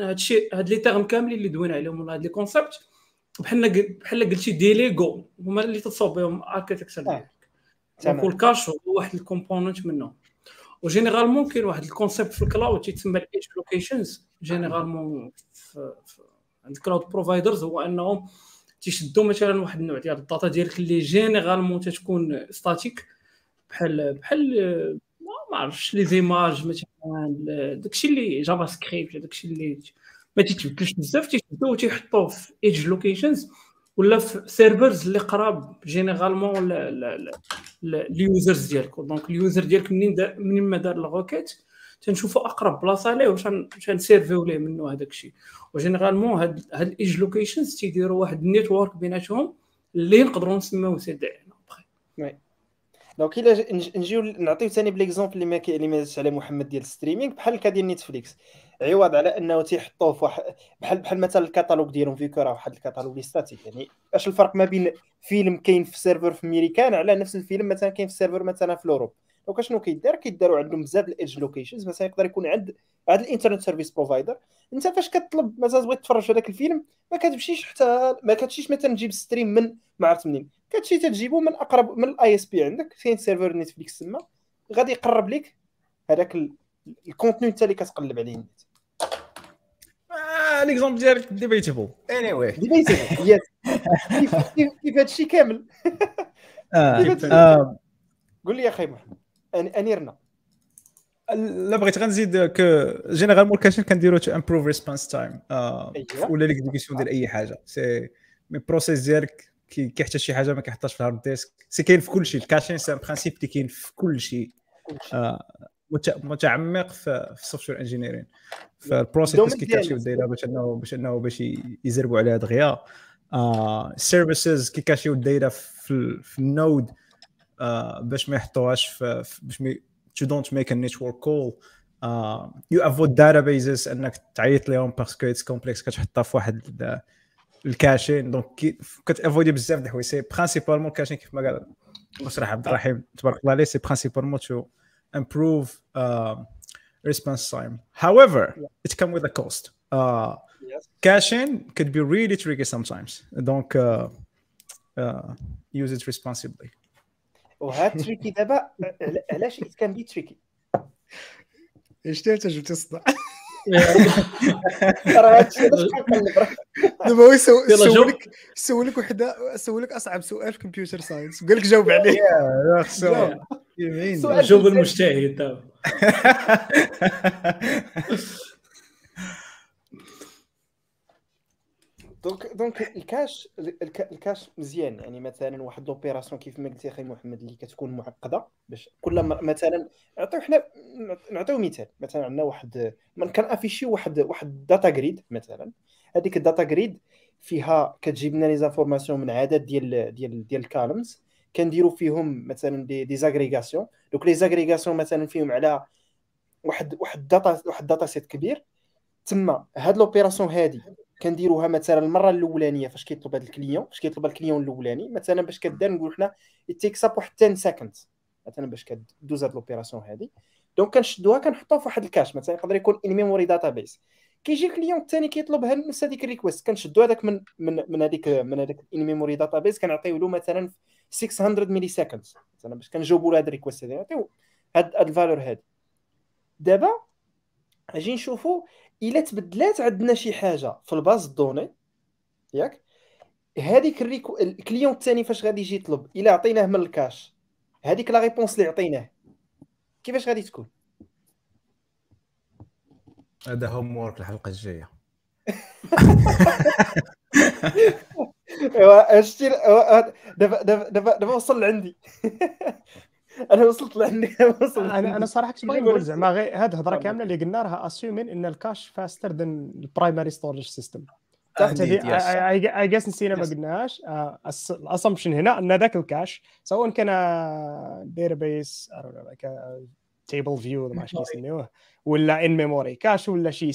الشيء هاد les termes كاملين اللي دوينا عليهم ولا هاد les concepts بحال بحال قلتي des Lego هما اللي تصاوب بهم ال architecture ديالك. donc ال cache هو واحد ال component منهم و généralement كاين واحد ال concept في ال cloud تيتسمى ال edge locations généralement عند ال cloud providers هو انهم تيشدوا مثلا واحد النوع ديال الداتا ديالك اللي généralement تتكون statique بحال بحال ما عرفتش les images مثلا داكشي اللي JavaScript داكشي اللي ما تيتبدلش بزاف تيشدوه وتيحطوه في edge locations ولا في servers اللي قراب généralement ال users ديالك donc ال user ديالك منين منين ما دار ال requête تنشوفوا أقرب بلاصة ليه واش تن servir يو ليه منه هذاك الشيء. و généralement هاد هاد ال edge locations تيديروا واحد ال network بيناتهم اللي نقدروا نسميوه سي دي إن donc إلا نجيو نعطيو ثاني ب l'exemple اللي ما اللي ما على محمد ديال ال streaming بحال كا ديال نيتفليكس عوض على أنه تيحطوه في واحد بحال بحال مثلا الكاتالوج ديالهم فيكو راه واحد ال catalogue statique يعني أش الفرق ما بين فيلم كاين في serveur في امريكان على نفس الفيلم مثلا كاين في serveur مثلا في اوروب donc شنو كيدار؟ كيداروا عندهم بزاف ال edge locations مثلا يقدر يكون عند هذا ال internet service provider. أنت فاش كتطلب مثلا تبغي تفرج في هذاك الفيلم ما كتمشيش حتى ما كتمشيش مثلا تجيب stream من ما عرفت منين. كتمشي تجيبو من اقرب من ال ISP عندك. فين serveur نتفليكس تما غادي يقرب لك هذاك ال contenu انت اللي كتقلب عليه l'exemple ديالك debatable anyway debatable yes كيف هذا الشيء كامل؟ قول لي يا أخي محمد. أنيرنا. لا بغيت غنزيد que généralement ال caching كنديرو to improve response time ولا l'exécution ديال أي حاجة. c'est même process ديالك كيحتاج شي حاجة ما كيحطهاش في ال hard disk c'est كاين في كل شيء. ال caching c'est principe اللي كاين في كل شيء. متعمق في ال software engineering فال process كيكاشيو دايره باش انه باش إنه باش يزربوا عليها دغيا ال services كيكاشيو دايره في, في ال node باش ما يحطوهاش باش ما to don't make a network call you avoid databases إنك تعيط لهم parce que it's complex كتحطها في واحد ال caching. donc كتافويدي بزاف د الحوايج. c'est principalement ال caching كيف ما قال مصرح عبد الرحيم تبارك الله عليه c'est principalement to improve uh, response time. However, yeah. it comes with a cost. Uh, yes. Caching could be really tricky sometimes. Donc, uh, uh, use it responsibly. وهاد تريكي دابا علاش it can be tricky ايش انت جبت تصدع دابا هو يسولك يسولك وحده يسولك اصعب سؤال في كمبيوتر ساينس قال لك جاوب عليه جاوب المجتهد [laughs] donc donc ال cache ال cache مزيان. يعني مثلا واحد l'opération كيف ما قلتي أخي محمد اللي كتكون معقدة باش كل مثلا نعطيو حنا نعطيو مثال. مثلا عندنا واحد كان أفيشي واحد واحد data grid مثلا. هذيك ال data grid فيها كتجيب لنا les informations من عدد ديال ديال ديال ال columns كنديروا فيهم مثلا des des agrégations. دوك les agrégations مثلا فيهم على واحد واحد data واحد data set كبير. تما هاد l'opération هادي كنديروها مثلا المرة الأولانية فاش كيطلب هذا ال client فاش كيطلب ال client الأولاني مثلا باش كدار نقول حنا takes up واحد 10 second مثلا باش كدوز هاد l'opération هادي. donc كنشدوها كنحطوها في واحد ال cache مثلا يقدر يكون in-memory database كيجي ال client الثاني كيطلب نفس هذيك ال request كنشدو هذاك من من من هذيك من هذاك in-memory database كنعطيو له مثلا 600 millisecond مثلا باش كنجاوبوا له هاد ال request هذه نعطيو هاد هاد ال valeur هادي. دابا أجي نشوفوا إلا تبدلات عندنا شي حاجة في ال base de données ياك؟ هذيك ال requ ال client الثاني فاش غادي يجي يطلب إلا عطيناه من ال cache هذيك la réponse اللي عطيناه كيفاش غادي تكون؟ هذا homework الحلقة الجاية. [laughs] ايوا شتي دابا دابا دابا دابا وصل لعندي. [laughs] أنا وصلت لعندي [laughs] وصلت أنا أنا صراحة كنت باغي نقول زعما غير هاد الهضره كاملة اللي قلنا راها assuming إن ال cache faster than ال primary storage system I guess نسينا ما قلناهاش. ال assumption هنا إن ذاك ال cache سواء كان database table view ما عرفتش كيسميوه ولا in-memory cache ولا شي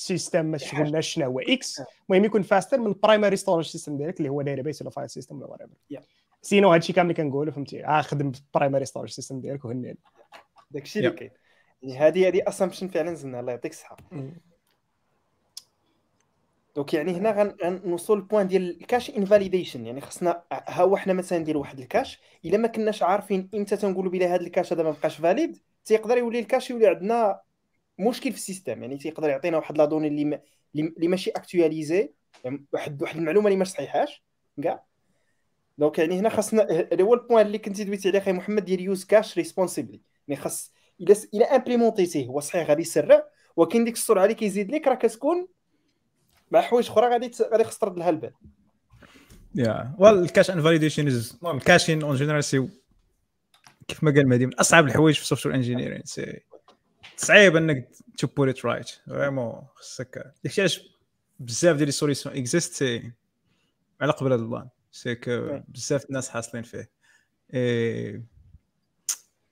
système ما شغلناش شنو هو X المهم يكون faster من ال primary storage system ديالك اللي هو database ولا file system ولا what سينو هادشي كامل اللي كنقولوا فهمتي؟ آه خدم ال primary storage system ديالك وهني. داكشي اللي كاين. يعني هذه هذه assumption فعلا زدنا الله يعطيك الصحة. donc يعني هنا غنوصلوا لل point ديال ال cache invalidation يعني خصنا ها هو حنا مثلا نديروا واحد ال cache إلا ما كناش عارفين إمتى تنقولوا بلا هذا ال cache هذا ما بقاش valide تيقدر يولي ال cache يولي عندنا مشكل في ال système. يعني تيقدر يعطينا واحد la donnée اللي اللي ماشي actualisée يعني واحد واحد المعلومة اللي ما صحيحاش كاع. donc يعني هنا خاصنا هذا هو ال point اللي كنتي دويتي عليه أخي محمد ديال use cache responsibly يعني خاص إلا إلا امبليمونتيتيه هو صحيح غادي يسرع ولكن ديك السرعة اللي كيزيد لك راه كتكون مع حوايج أخرى غادي غادي خص ترد لها البال. yeah well ال cache invalidation از المهم ال caching en général c'est كيف ما قال مهدي من أصعب الحوايج في ال software engineering c'est صعيب إنك to put it right vraiment خصك. داكشي علاش بزاف ديال les solutions existent على قبل هذا ال plan. c'est que بزاف الناس حاصلين فيه.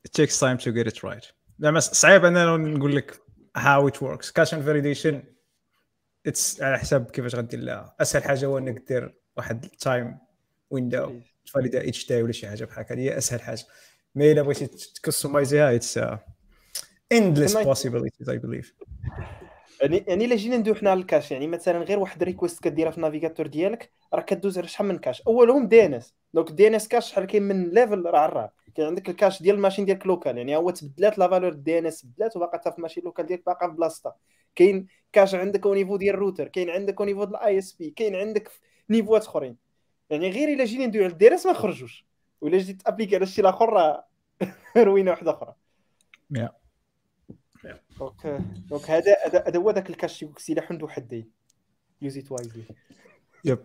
It takes time to get it right. زعما صعيب اننا نقول لك how it works. Cache invalidation it's على حساب كيفاش غدير لها. أسهل حاجة هو إنك دير واحد time window تفاليدا each day ولا شي حاجة بحال هكا. هي أسهل حاجة. mais إلا بغيتي تكستمايزيها it's endless possibilities I believe. يعني يعني إلا جينا ندوي حنا على ال cache يعني مثلا غير واحد request كديرها في ال navigateur ديالك راه كدوز على شحال من cache. أولهم دي إن إس. دونك دي إن إس كاش شحال كاين من level راه عراب. كاين عندك ال cache ديال ال machine ديالك locale يعني هو تبدلات la valeur DNS تبدلات وباقا حتى في ال machine locale ديالك باقا في بلاصتها. كاين cache عندك au niveau ديال الروتر كاين عندك au niveau ديال ال ISP كاين عندك نيفوات أخرين. يعني غير إلا جينا ندوي على ال DNS ما خرجوش. ولا جيت ابليكي على الشيء الآخر راه [laughs] روينة واحدة أخرى. Yeah. donc donc هذا هذا هو ذاك ال cache سلاح عنده حدين use it wisely yep.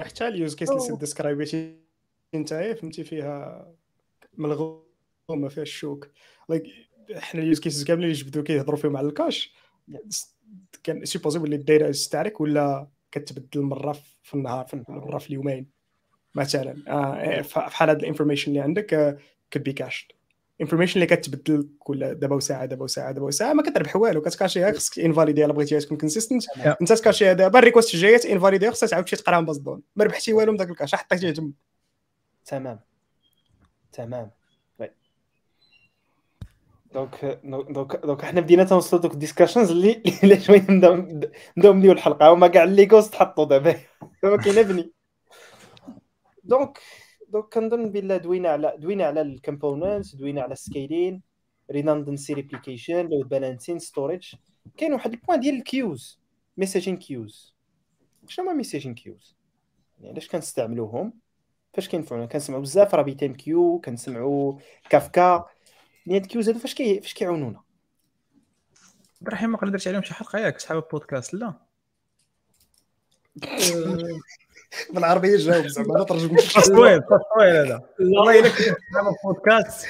حتى ال use case اللي ديسكرايبيتي أنت فهمتي فيها ملغومة فيها الشوك. like حنا ال use cases كاملين اللي جبدوا كيهضروا فيهم على ال cache. كان سيبوزي ولا الدايرة تاعك ولا كتبدل مره في النهار في مره في اليومين. مثلا آه فحال هاد الانفورميشن اللي عندك كبي كاشد انفورميشن اللي كتبدل كل دابا وساعة دابا وساعة دابا وساعة ما كتربح والو كتكاشيها خصك انفاليدي إلا بغيتيها تكون كونسيستنت انت تكاشيها دابا الريكوست الجاية انفاليدي خصها تعاود تمشي تقراها باز دون ما ربحتي والو من ذاك الكاش حطيتيه تما تمام. تمام. donc donc donc حنا بدينا تنوصلوا دوك ال discussions اللي [laughs] اللي شوية نبداو نبداو نبنيو الحلقة هما كاع ال LEGOs تحطوا دابا. [laughs] ما كاين بني. [laughs] donc donc كنظن بلا دوينا على دوينا على ال components دوينا على ال scaling redundancy replication load balancing storage كاين واحد ال point ديال ال queues messaging queues شنو هما messaging queues يعني علاش كنستعملوهم؟ فاش كينفعونا كنسمعوا بزاف RabbitMQ كنسمعوا كافكا. يعني ال queues هادو فاش كي فاش كيعاونونا؟ إبراهيم ما درتي عليهم شي حلقة ياك صحاب البودكاست لا. [laughs] بالعربية جاوب [laughs] زعما أنا ترجم طويل [laughs] طويل هذا. والله إلا كنت صحاب البودكاست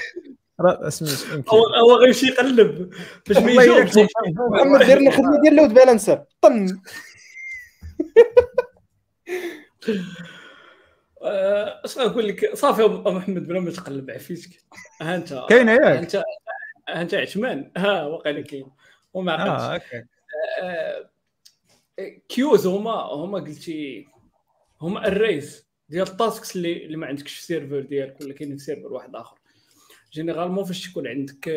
هو هو غيمشي يقلب باش ما يجاوبش. محمد دير لنا خدمة ديال load balancer. طن. [laughs] اش غنقول لك صافي ابو محمد بلا ما تقلب عفيتك. ها أنت. كاينة ها ياك أنت ها أنت عثمان. ها واقيلا كاين وما عقلتش. آه okay. آه، queues هما هما قلتي هما ال arrays ديال ال tasks اللي اللي ما عندكش في ال server ديالك ولا كاين server واحد آخر. généralement فاش تكون عندك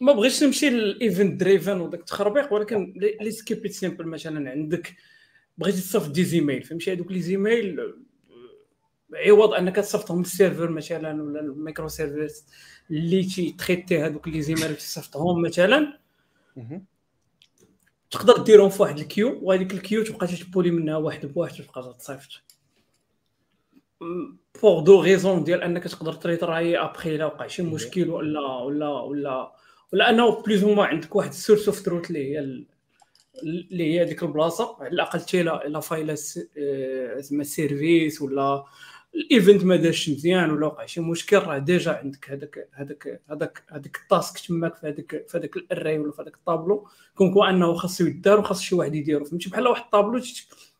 ما بغيتش نمشي لل event driven وداك التخربيق ولكن les use cases simples مثلا عندك بغيتي تصيفط des emails فهمتي؟ هذوك les emails آه، عوض أنك تصيفطهم لل server مثلا ولا ال microservice اللي تيتريتي هذوك les emails تصيفطهم مثلا. تقدر ديرهم في واحد ال queue وهذيك ال queue تبقى تبولي منها واحد بواحد تبقى تصيفط. pour des raisons ديال أنك تقدر تريتراي ابخي إلا وقع شي مشكل ولا ولا ولا ولا أنه plus ما عندك واحد ال source of truth اللي هي ال- اللي هي ديك البلاصة. على الأقل تي لا لا fail زعما service ولا ال event ما دارش مزيان ولا وقع شي مشكل راه déjà عندك هذاك هذاك هذاك هذاك ال task تماك في هذاك في هذاك ال array ولا في هذاك ال tableau. quand quand انه خاصو يدار وخاص شي واحد يديرو. فهمتي؟ بحال واحد الطابلو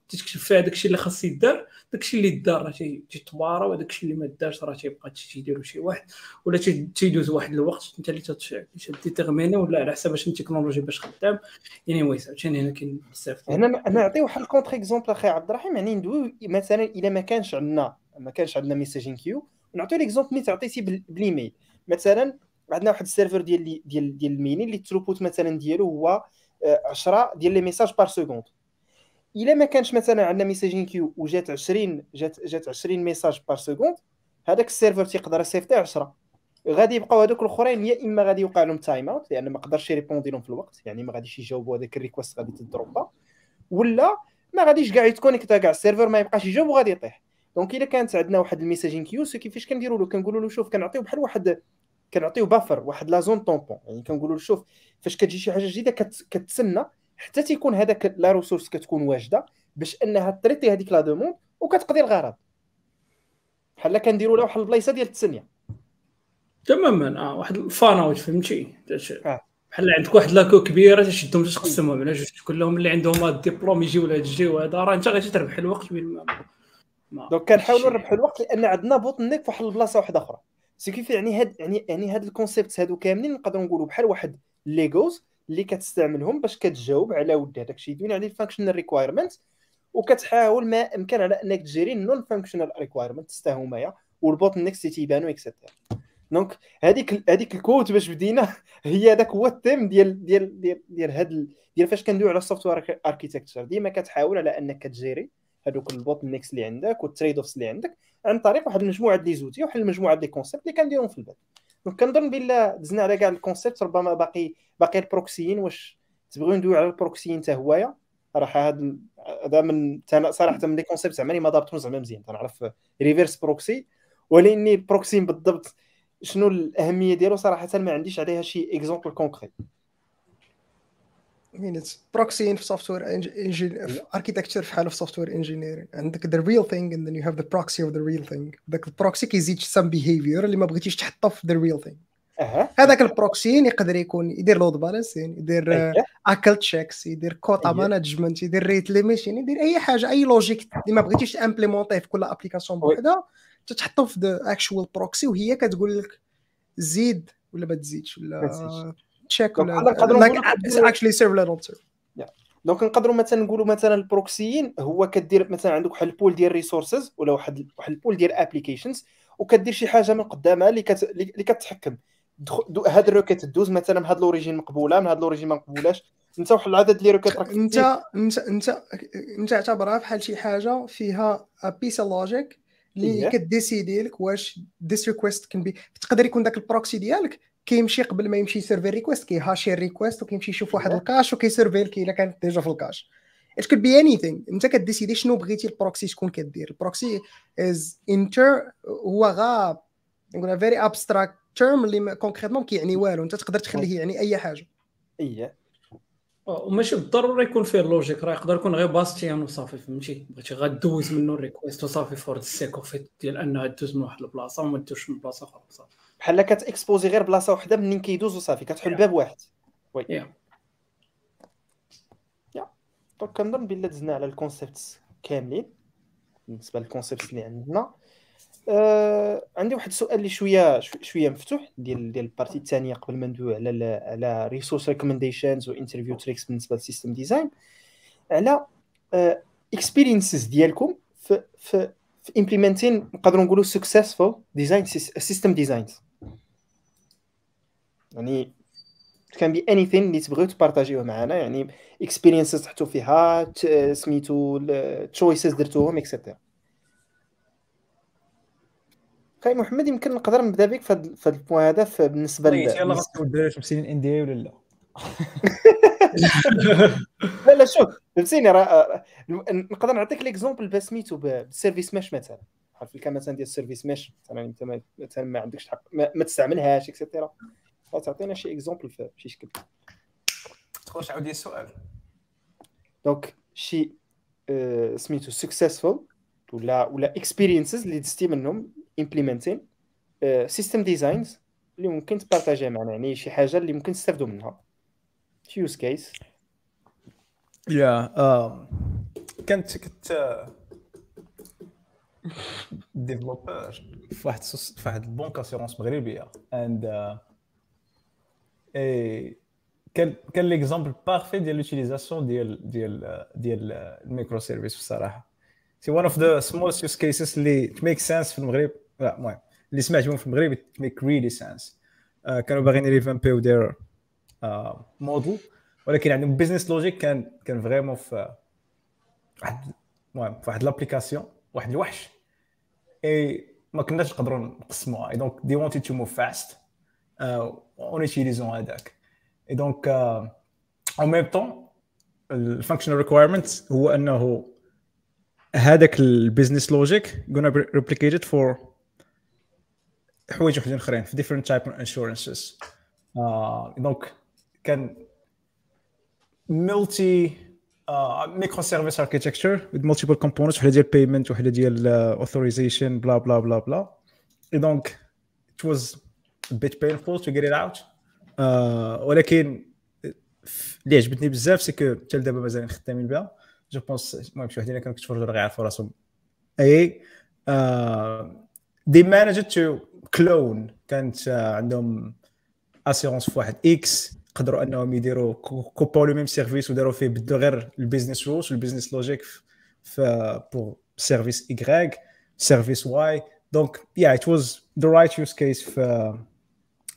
تكتب فيه هذاك الشيء اللي خاص يدار داك الشيء اللي دار راه تي- تيتبارى وهذاك الشيء اللي ما دارش راه تيبقى تيديرو شي واحد. ولا تي- تيدوز واحد الوقت انت اللي تيتيغميني ولا على حساب شنو التكنولوجي باش خدام. يعني ouais عاوتاني هنا كاين بزاف هنا نعطي واحد ال contre exemple أخي عبد الرحيم. يعني ندويو مثلا الا ما كانش عندنا ما كانش عندنا messaging queue نعطيو l'exemple اللي تعطيتي بال- بالايميل مثلا عندنا واحد ال server ديال les- ديال ديال ال mail اللي ال throughput مثلا ديالو هو آه، 10 ديال les messages par seconde إلا ما كانش مثلا عندنا messaging queue وجات 20 جات جات 20 messages par seconde هذاك ال server تيقدر يصيفطي 10 غادي يبقاو هذوك الأخرين يا إما غادي يوقع لهم timeout لأن ما قدرش يريبوندي لهم في الوقت يعني ما غاديش يجاوبوا هذاك ال request غادي تدروبا ولا ما غاديش كاع يتكونيكتا كاع ال server ما يبقاش يجاوب وغادي يطيح. donc إلا كانت عندنا واحد ال messaging queue so كيفاش كنديروا له؟ كنقولوا له شوف كنعطيو بحال واحد كنعطيو buffer واحد la zone tampon يعني كنقولوا له شوف فاش كتجي شي حاجة جديدة كت... كتسنى حتى تيكون هذاك la ressource كتكون واجدة باش أنها تريتي هذيك la demande وكتقضي الغرض. بحال كنديروا له واحد البلايصة ديال التسنية. تماما. آه واحد ال fan out فهمتي آه. بحال عندك واحد la queue كبيرة تشدهم تقسمهم على جوج كلهم اللي عندهم الدبلوم يجيو لهاد الجي وهذا راه أنت غادي تربح الوقت بين donc كنحاولوا نربحوا الوقت لأن عندنا bottleneck في واحد البلاصة واحدة أخرى. c'est كيف يعني هاد يعني يعني هاد ال concepts هادو كاملين نقدروا نقولوا بحال واحد LEGOs اللي كتستعملهم باش كتجاوب على ود. هذاك الشيء دوين عليه ال functional requirement وكتحاول ما امكن على إنك تجيري non functional requirement حتى هما وال bottlenecks تيبانوا et cetera donc هذيك هذيك ال quote باش بدينا [laughs] هي هذاك هو ال thème ديال ديال ديال ديال هاد ال- ديال فاش كندويو على ال software architecture ديما كتحاول على إنك كتجيري هذوك ال bottlenecks اللي عندك وال trade offs اللي عندك عن طريق واحد المجموعة ديال زوتي واحد المجموعة ديال ال concepts اللي كنديرهم في البال دونك كنظن بلا دزنا على كاع les concepts ربما باقي باقي ال proxying واش تبغيو ندويو على ال proxying حتى هوايا. راه هذا هذا من صراحة من les concepts عمري ما ضربتهم زعما مزيان. تنعرف reverse proxy ولأني ال proxy بالضبط شنو الأهمية ديالو صراحة ما عنديش عليها شي exemple concret مينيت proxy في software engine في architecture في حاله في software engineering عندك the real thing and then you have the proxy of the real thing ذاك ال proxy كيزيد some behavior اللي ما بغيتيش تحطه في the real thing هذاك ال proxy يقدر يكون يدير load balancing يدير أيوة. ACL checks يدير كوتا أيوة. management يدير rate limitation يدير أي حاجة أي logic اللي ما بغيتيش t'implémenter في كل application. بوحدها تتحطه في the actual proxy وهي كتقول لك زيد ولا ما تزيدش ولا. check actually servlet on server donc نقدروا مثلا نقولوا مثلا ال proxying هو كدير مثلا عندك واحد ال pool ديال resources ولا واحد واحد ال pool ديال applications وكدير شي حاجة من قدامها اللي كت... اللي كتحكم. هاد ال requête دوز مثلا من هاد l'origine مقبولة من هاد l'origine ما مقبولاش انت واحد العدد اللي requête راك انت انت انت انت اعتبرها بحال شي حاجة فيها business logic اللي. ك décider لك واش this request can be تقدر يكون ذاك ال proxy ديالك كيمشي قبل ما يمشي ي servir request كي hasher ال request وكيمشي يشوف واحد إيه. ال cache وكي servir لك إلا كانت déjà في ال cache. It could be anything. أنت ك décider شنو بغيتي ال proxy تكون كدير. ال proxy از انتر هو غا نقولها very abstract term اللي concrètement ما كيعني والو. أنت تقدر تخليه يعني أي حاجة. إيه آه، وماشي بالضرورة يكون فيه ال logic راه يقدر يكون غير bastion وصافي فهمتي؟ بغيتي غدوز منه ال request وصافي for the sake of ديال انها دوز من واحد البلاصة وما دوزش من بلاصة أخرى صافي. بحال كت exposer غير بلاصة وحدة منين كيدوز وصافي كتحل باب واحد. Yeah. donc كنظن بلا دزنا على ال concepts كاملين. بالنسبة لل concepts اللي عندنا. آه عندي واحد السؤال اللي شوية شوية مفتوح ديال ديال ال partie الثانية قبل ما ندوي على على resource recommendations و interview tricks بالنسبة لل system design على experiences ديالكم في في في implementing نقدروا نقولوا successful design system designs يعني can be anything اللي تبغيو ت partager وه معنا يعني experiences تحطوا فيها سميتو choices درتوهم et cetera خاي محمد يمكن نقدر نبدأ بك في هذا ال point هذا بالنسبة ل يلاه الدراري مسيين ان دي ولا لا؟ [laughs] لا لا شوف فهمتيني راه نقدر نعطيك l'exemple بسميتو بال service mesh مثلا. عارف مثلا ديال ال service mesh مثلا أنت مثلا ما عندكش حق ما تستعملهاش et cetera تعطينا شي exemple في شي شكل. تخرج عاودي السؤال. donc شي سميتو successful ولا ولا experiences اللي دزتي منهم implementing system designs اللي ممكن ت partager ها معنا. يعني شي حاجة اللي ممكن تستافدوا منها. شي use case يا كنت كنت [laughs] developer في واحد في واحد ال bancassurance مغربية. and كان كان l'exemple parfait ديال l'utilisation ديال ديال ديال ال micro service بصراحه c'est one of the smallest use cases اللي ت make sense في المغرب لا المهم اللي سمعت بهم في المغرب ت make really sense كانوا باغيين revamp يو their model ولكن عندهم business logic كان كان vraiment في واحد المهم في واحد l'application واحد الوحش اي ما كناش نقدروا نقسموها et donc they wanted to move fast en utilisant هذاك et donc en même temps ال functional requirement هو انه هذاك ال business logic gonna replicated for حوايج وحدين أخرين في different type of insurances. donc كان multi micro service architecture with multiple components وحدة ديال payment وحدة ديال authorization بلا بلا بلا بلا donc it was bit painful to get it out. Uh, ولكن اللي عجبتني بزاف c'est que حتى دابا مازال خدامين بها. je pense المهم شي وحدين كانوا كيتفرجوا راه يعرفوا راسهم et they managed to كلون كانت عندهم اسيرونس في واحد إكس قدروا أنهم يديروا كوباو لو ميم سيرفيس وداروا فيه بدو غير البيزنس رولز والبيزنس لوجيك في بور سيرفيس ايغريك سيرفيس واي دونك يا ات واز ذا رايت يوز كيس في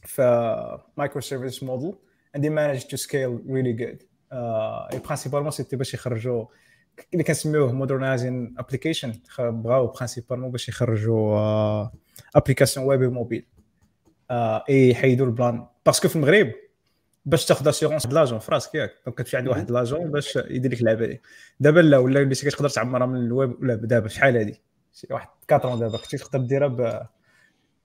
في مايكرو سيرفيس موديل and they managed to scale really good. اي برينسيبالمون سيتي باش يخرجوا اللي كنسميوه مودرنايزين ابليكيشن بغاو principalement باش يخرجوا application web و mobile et يحيدوا ال plan. parce que في المغرب باش تاخذ assurance l'agent في راسك ياك. donc كتمشي عند واحد l'agent باش يدير لك اللعبه دي دابا لا ولا اللي كتقدر تعمرها من الويب ولا دابا شحال هادي؟ شي واحد 4 دابا. كنتي تقدر ديرها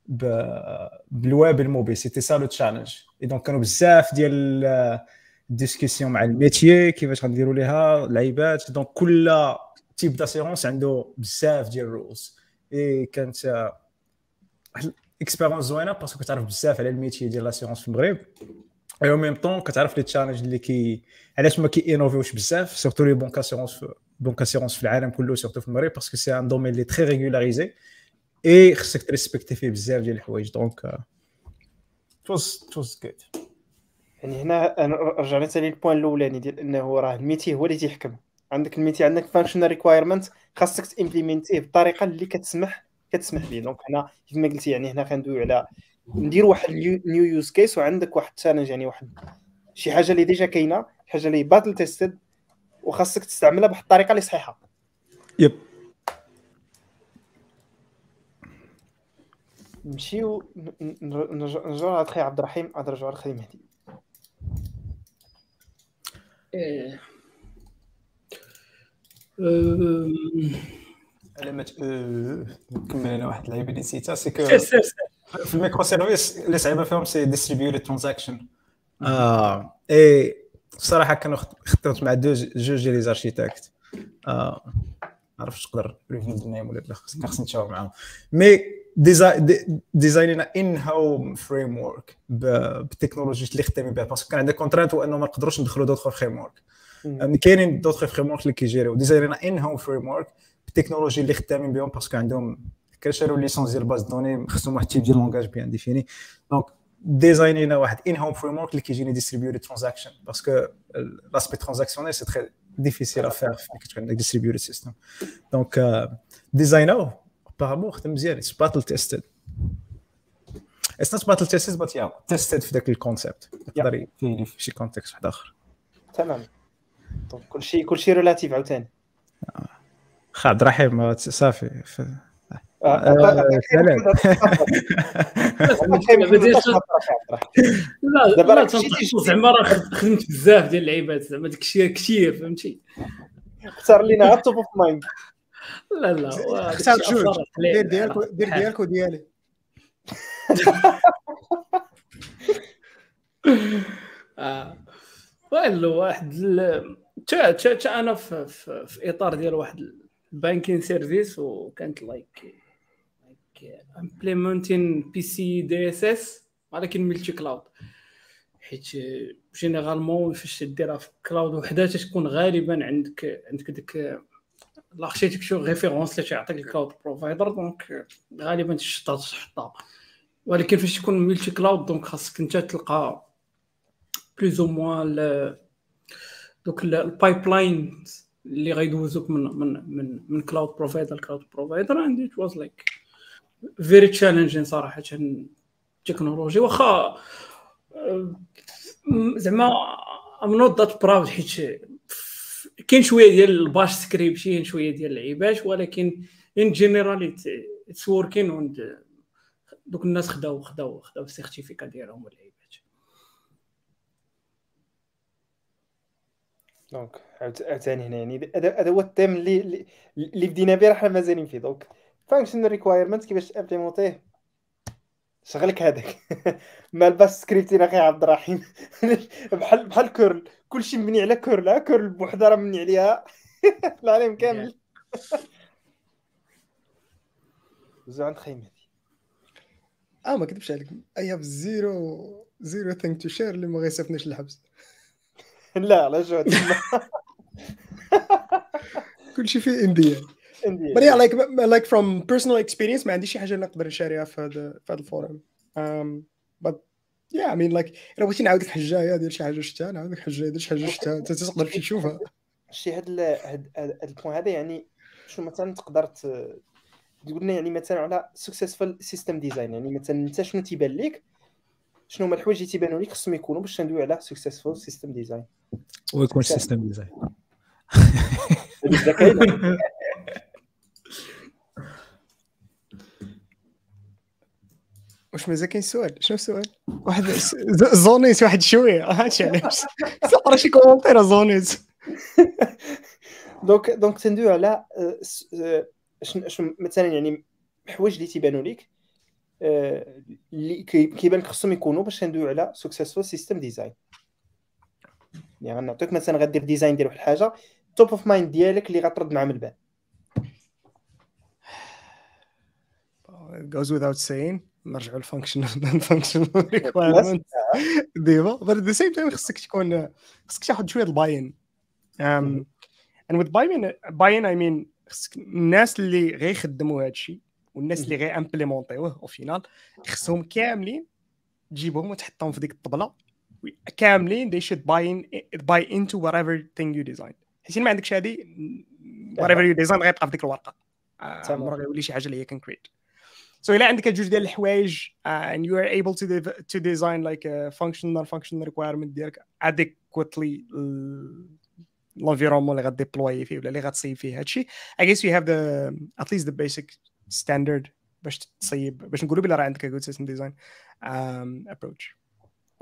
بال web ال mobile. c'était ça le challenge et donc كانوا بزاف ديال discussions مع ال métier كيفاش غنديروا ليها لعيبات. donc كل type d'assurance عنده بزاف ديال ال rules et كانت واحد ال expérience زوينه parce que كتعرف بزاف على ال métier ديال l'assurance في المغرب. اي أو ميم طون كتعرف les challenges اللي كي علاش ما كي innov يوش بزاف surtout les banques assurances في banques assurances في العالم كله surtout في المغرب parce que c'est un domaine اللي très régularisé et خصك ت respect ي فيه بزاف ديال الحوايج donc that was that was good يعني هنا رجعنا ثاني لل point الأولاني ديال إنه راه ال métier هو اللي تيحكم. عندك الميتي عندك functional requirement خاصك ت implément يه بالطريقة اللي كتسمح كتسمح به donc هنا كيف ما قلتي يعني هنا كندويو على ندير واحد new use case وعندك واحد challenge يعني واحد شي حاجة اللي déjà كاينة حاجة اللي battle tested وخاصك تستعملها بواحد الطريقة اللي صحيحة. yep نمشيو نرجعو على خي عبد الرحيم عاد نرجعو على خي مهدي إيه. على ما نكمل أنا واحد اللعيبة اللي نسيتها c'est que في ال microservices اللي صعيبة فيهم c'est distributed transaction آه اي الصراحه كانوا خدمت مع deux جوج ديال les architectes آه عرفتش تقدر reveal ولا لا خصني نتشاور معاهم. mais design ينا in-house framework بال technologie اللي خدامين بها. parce que كان عندك contrainte هو انه ما نقدروش ندخلوا d'autres frameworks. كاينين d'autres frameworks اللي كي gér يو. design ينا in-house framework بال technologie اللي خدامين بهم parce que عندهم كي share يو licences ديال base de données خصهم واحد ال type ديال langage bien défini donc design ينا واحد in-house framework اللي كيجيني ديستريبيوتي ترانزاكشن باسكو لاسبي ترانزاكسيونيل سي تري ديفيسيل افير فين كتكون عندك distributed system donc design وه apparemment خدم مزيان it's battle tested it's not battle tested but yeah tested في ذاك ال concept يقدر في شي context واحد اخر تمام donc كلشي كلشي relatif عاوتاني خا عبد الرحيم صافي آه، آه، آه،. لا دابا. زعما راه خد- خدمت بزاف ديال اللعيبات زعما داك الشيء كثير فهمتي اختار لينا غير top of mind لا لا اختار جوج. دير ديالك دير ديالك وديالي. [laughs] آه. والو واحد تا تا تا أنا في, في, في إطار ديال واحد ال banking service وكانت like like implementing PCI DSS ولكن multi-cloud حيت généralement فاش ديرها في cloud وحده تكون غالبا عندك عندك ديك l'architecture référence اللي تعطيك ال cloud provider donc غالبا تشطها تحطها ولكن فاش تكون multi-cloud donc خاصك انت تلقى plus ou moins دوك ال pipeline اللي غيدوزوك من من من من cloud provider ل cloud provider and it was like very challenging صراحة التكنولوجي واخا م- زعما I'm not that proud حيت كاين شوية ديال ال bash scripting شوية ديال اللعيبات ولكن in general it's working and دوك الناس خداو خداو خداو ال certificat ديالهم واللعيبات donc عاوت- عاوتاني هنا يعني هذا هو ال thème اللي اللي- بدينا به راه مازالين فيه. donc functional requirement كيفاش ت implément يه شغلك هذاك. [laughs] ما الباس سكريبتين أخي عبد الرحيم. [laughs] بحال بحال كورل. كلشي مبني على كورل. ها كورل بوحده راه مبني عليها. العالم كامل دوزو عند خيمة آه ما كذبش عليك. اي هاف زيرو زيرو ثينك تو شير اللي ما غيصيفنيش للحبس [laughs] لا لا جو كلشي فيه انديا عندي but yeah like like from personal experience ما عنديش شي حاجة اللي نقدر ن share يها في هذا في هذا ال forum. Um, but yeah I mean like إلا بغيتي نعاود لك حجايه ديال شي حاجة شفتها نعاود لك حجايه ديال شي حاجة شفتها أنت تقدر تشوفها. شي هاد هاد ال point هذا يعني شنو مثلا تقدر تقول لنا يعني مثلا على successful system design يعني مثلا أنت شنو تيبان لك شنو هما الحوايج اللي تيبانوا لك خصهم يكونوا باش ندوي على successful system design ويكون سيستم ديزاين [laughs] واش مازال كاين سؤال؟ شنو السؤال؟ [laughs] واحد س- ز- زونيت واحد شوية. [laughs] هادشي علاش؟ تقرا شي كومونتير زونيت. [laughs] دونك دونك تندوي على آه، آه، شنو مثلا يعني حوايج اللي تيبانوا لك آه، اللي كي- كيبان لك خصهم يكونوا باش ندوي على سكسسفul سيستم ديزاين يعني غنعطيك مثلا غدير design ديال واحد الحاجة top of mind ديالك اللي غترد مع من It goes without saying. نرجعوا لل functional functional requirement ديما at the same time خصك تكون خصك تاخذ شوية ال buy-in. Um, and with buy-in buy-in I mean خصك الناس اللي غيخدموا هذا الشيء والناس اللي غي implément يوه au final خصهم كاملين تجيبهم وتحطهم في ديك الطبلة. كاملين they should buy in buy into whatever thing you design. حيت ما عندكش هذه whatever you design غيبقى في ديك الورقة. آه، تمام. عمره غيولي شي حاجة اللي هي كونكريت So الا عندك جوج ديال الحوايج uh, and you are able to dev- to design like a functional non-functional requirement ديالك adequately l'environment اللي غديبلوي فيه ولا اللي غتصيب فيه هادشي I guess you have the at least the basic standard باش تصيب باش نقولوا بلا راه عندك a good system design um, approach I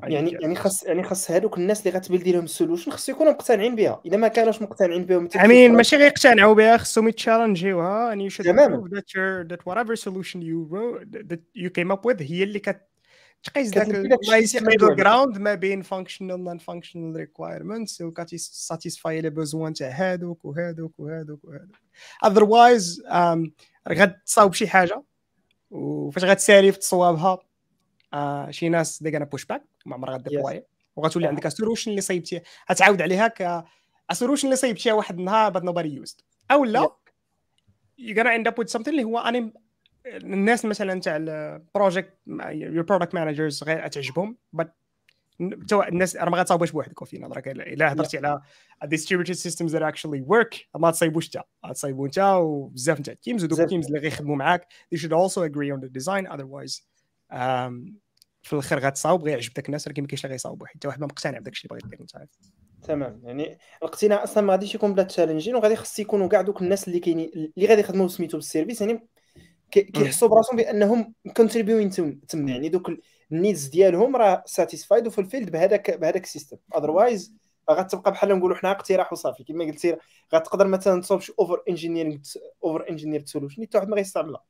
يعني. يعني خاص يعني خاص هذوك الناس اللي غت build ي لهم ال solution خص يكونوا مقتنعين بها اذا ما كانوش مقتنعين بها I mean ماشي غيقتنعوا بها خصهم يت challenge يوها and you should تماماً. that your that whatever solution you wrote that you came up with هي اللي كت تقيس ذاك كتلبي داك الشيء ال nice اللي middle كيدور. ground ما بين functional non functional requirements وكت satisfy les besoins تاع هادوك وهادوك وهادوك وهادوك otherwise um, غتصاوب شي حاجة وفاش غتسالي في تصوابها آه شي ناس they gonna push back ما عمرها غ déploy ي وغتولي آه. عندك solution اللي صيبتي غتعاود عليها ك solution اللي صيبتيها واحد النهار but nobody used. أو لا you're gonna end up with something اللي هو أنا الناس مثلا تاع ال project your product managers غير تعجبهم but تو الناس راه ما غتصاوبوش بوحدك في نظرك. الا هضرتي على distributed systems that actually work ما تصايبوش انت تصايبو انت وبزاف نتاع ال teams ودوك. ال teams اللي غيخدموا معاك they should also agree on the design otherwise um, في الآخر غتصاوب غير يعجب داك الناس ولكن ما كاينش اللي غيصاوبوا حتى واحد ما مقتنع بداك الشيء اللي بغيت دير انت تمام. يعني الاقتناع أصلا ما غاديش يكون بلا challenging وغادي خص يكونوا كاع دوك الناس اللي كاينين اللي غادي يخدموا سميتو بال service. يعني كي- كيحسوا براسهم بأنهم كونتريبيوين تم يعني دوك ال needs ديالهم راه satisfied و fulfilled بهذاك بهذاك ال system otherwise غتبقى بحال نقولوا حنا اقتراح وصافي. كما قلتي غتقدر مثلا تصوب شي over engineering over engineered solution حتى واحد ما غيستعملها.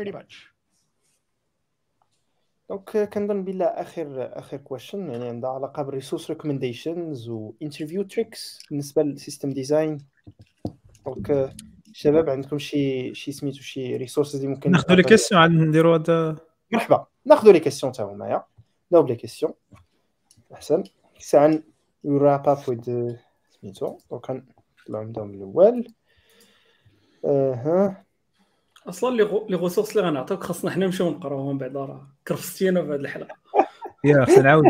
Pretty much. donc كنظن بلا اخر اخر question يعني عندها علاقه بال resource recommendations و interview tricks بالنسبة لل system design donc شباب عندكم شي شي سميتو شي resources اللي ممكن ناخذوا les questions عاد نديروا هذا مرحبا ناخذوا لي كيسيون تا هما ناوب لي كيسيون احسن ساعه يوراب اب ويز سميتو دونك نطلعوا عندهم الأول أها أصلا لي غو- لي غوسورس اللي غنعطيوك خاصنا حنا نمشيو نقراوهم بعدا راه. كرفستينا في هذه الحلقة. يا خصنا نعاود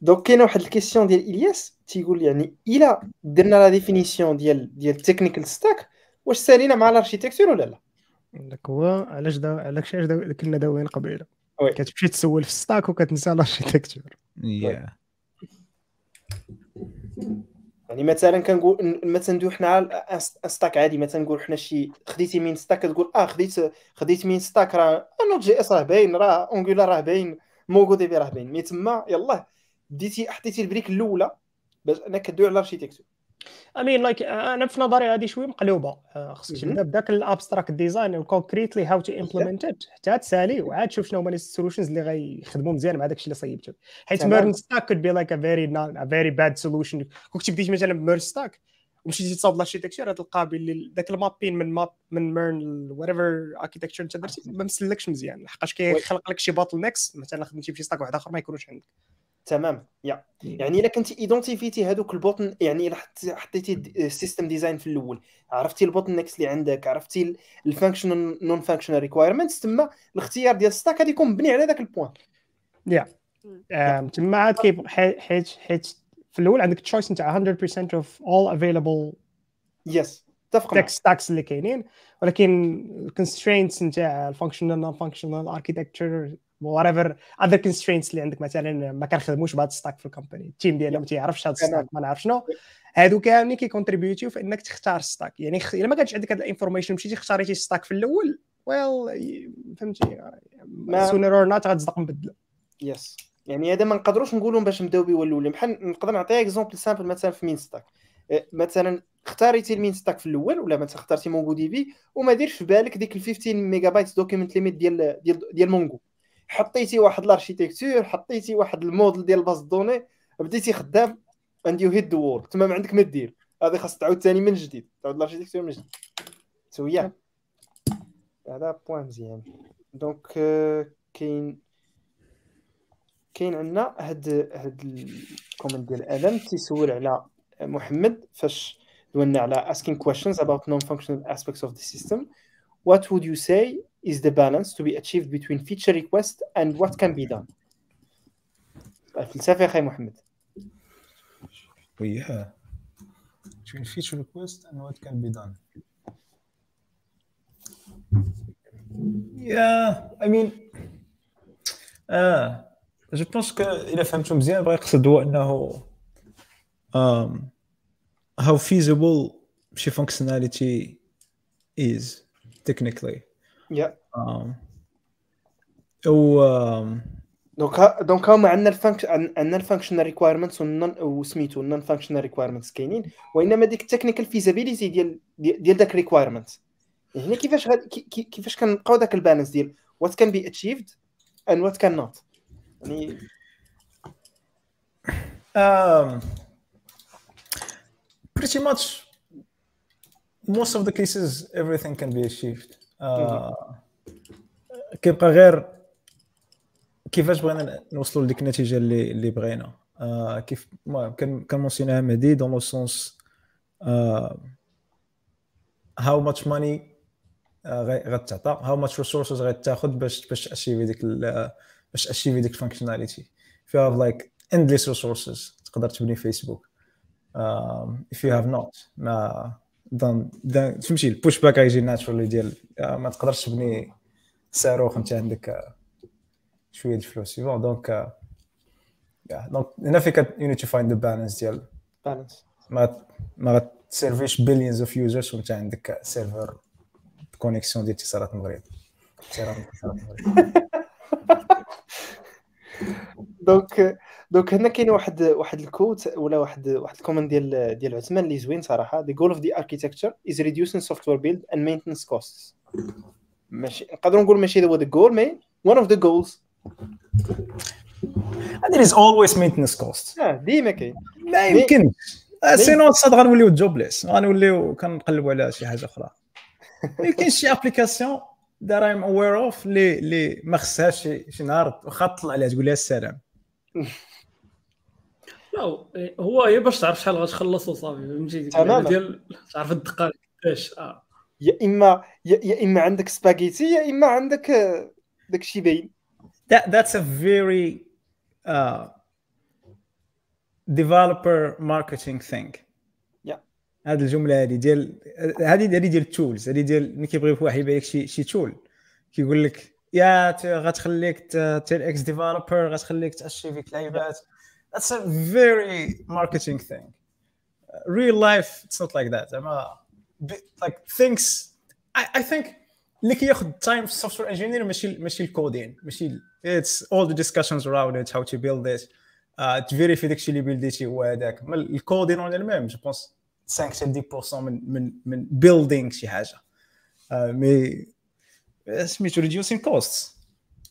دونك كاينة واحد الكيسيون ديال إلياس تيقول يعني إلا درنا لا ديفينيسيون ديال ديال التكنيكال ستاك واش سالينا مع ال architecture ولا لا؟ داك هو علاش دا علاش علاش دا كنا داويين قبيلة. كتمشي تسول في ال stack وكتنسى الاركيتكتور يا يعني مثلا كنقول مثلا ندوي حنا على stack عادي مثلا نقول حنا شي خديتي من stack كتقول آه خديت خديت من stack راه Node.js راه باين راه Angular راه باين MongoDB راه باين. mais تما يلاه بديتي حطيتي ال brique الأولى باش انك كدوي على ال architecture I mean like أنا في نظري هذه شوية مقلوبة. آه، خصك. تبدأ بداك ال abstract design و concretely how to implement it حتى تسالي وعاد تشوف شنو هما ال solutions اللي غيخدموا مزيان مع داك الشيء اللي صيبته. حيت. MERN stack be like a very non a very bad solution. كنت بديتي مثلا ب MERN stack ومشيتي تصاوب ال architecture غتلقى باللي ذاك المابين من ماب من MERN whatever architecture انت درتي ما مسلكش مزيان. لحقاش كيخلق لك شي bottlenecks مثلا خدمتي بشي stack واحد آخر ما يكونوش عندك. تمام yeah. يعني إلا كنتي identifi تي هذوك ال bottlen- يعني إلا حط- حطيتي ال system design في الأول. عرفتي ال bottlenecks اللي عندك عرفتي ال functional non functional requirements تما الاختيار ديال ال stack غادي يكون مبني على ذاك ال point آم، تما عاد حي- حيت حيت في الأول عندك choice نتاع 100% of all available yes اتفق tech معك stacks اللي كاينين. ولكن ال constraints نتاع ال functional non functional architecture whatever other constraints اللي عندك مثلا ما كنخدموش بهذا ال stack في ال company. ال team ديالنا ما تيعرفش هذا. ال stack ما نعرف شنو. هادو كاملين كي contribute يو في إنك تختار stack. يعني خ... إلا ما كانش عندك هذا ال information مشيتي اختاريتي stack في الأول well فهمتي؟ ما- sooner or not غتصدق مبدله yes يعني هذا ما نقدروش نقولوا باش نبداو به الاولى بحال نقدر نعطي exemple simple مثلا في MEAN stack إيه، مثلا اختاريتي ال MEAN stack في الأول ولا مثلا اخترتي MongoDB وما ديرش في بالك ديك ال 15 ميجا بايت document limit ديال ديال ديال Mongo حطيتي واحد ال architecture حطيتي واحد الموديل ديال base de données بديتي خدام and you hit wall تما ما عندك ما دير. هذه خاص تعاود ثاني من جديد تعاود ال architecture من جديد. so yeah هذا point مزيان. donc آه، كاين كاين عندنا هاد هاد ال comment ديال آدم تيسول على محمد فاش دولنا على asking questions about non-functional aspects of the system. What would you say is the balance to be achieved between feature request and what can be done الفلسفه يا اخي محمد Yeah. Between feature request and what can be done. Yeah, I mean, اه جو بونس كو الا فهمتو مزيان بغا يقصد هو انه um, how feasible شي functionality is technically Yeah. أو um, donc donc هما عندنا ال function عندنا ال functional requirements وسميتو ال non functional requirements كاينين وإنما ديك ال technical feasibility ديال ديال داك ال requirement يعني هنا كيفاش كي- كيفاش كنلقاو داك ال balance ديال وات كان بي اتشيفد اند وات كان نوت يعني pretty much, most of the cases, everything can be achieved. Uh, كيبقى غير كيفاش بغينا نوصلوا لديك النتيجة اللي اللي بغينا. آه كيف المهم كان كي mentionنيها مهدي dans le sens how much money غتعطى how much resources غتاخذ باش باش achieveي ديك باش achieveي ديك ال functionality if you have like endless resources تقدر تبني فيسبوك um, if you have not ما donc donc فهمتي ال pushback غيجي naturally ديال آه، ما تقدرش تبني صاروخ انت عندك آه، شوية د الفلوس bon donc donc هنا فيك you need to find the balance ديال balance ما ما غتسيرفيش billions of users وانت عندك serveur connexion ديال اتصالات المغرب اتصالات المغرب donc [laughs] donc هنا كاين واحد واحد ال quote ولا واحد واحد ال comment ديال ديال عثمان اللي زوين صراحة. The goal of the architecture is reducing software build and maintenance costs. ماشي نقدروا نقول ماشي هو the goal مي one of the goals. And there is always maintenance cost آه ديما كاين. ما يمكنش sinon الصاد غنوليو jobless غنوليو كنقلبوا على شي حاجة أخرى. ما يمكنش شي application that I'm aware of اللي اللي ما خصهاش شي شي نهار واخا تطلع عليها تقول لها السلام. [laughs] لا هو هي باش تعرف شحال غتخلص وصافي فهمتي؟ ديك تماماً. ديال تعرف الدقائق قداش آه. يا إما يا, إما عندك سباغيتي يا إما عندك آه، داك الشيء باين. That that's a very uh, developer marketing thing. Yeah. هذه الجملة هذه ديال هذه هذه ديال ال tools هذه ديال ملي كيبغي واحد يبيع لك شي شي tool كيقول لك يا غتخليك 10x developer غتخليك تachieveي في لعيبات. That's a very marketing thing. Uh, real life it's not like that. زعما ب- like things I, I think اللي كياخذ time في ال software engineer ماشي ماشي ال coding ماشي ال- it's all the discussions around it how to build it. Uh, تvérifiي داكشي اللي buildيتي هو هذاك اما الكودين أون الميم je pense 5 حتى 10% من من من building شي حاجة uh, mais سميتو reducing costs.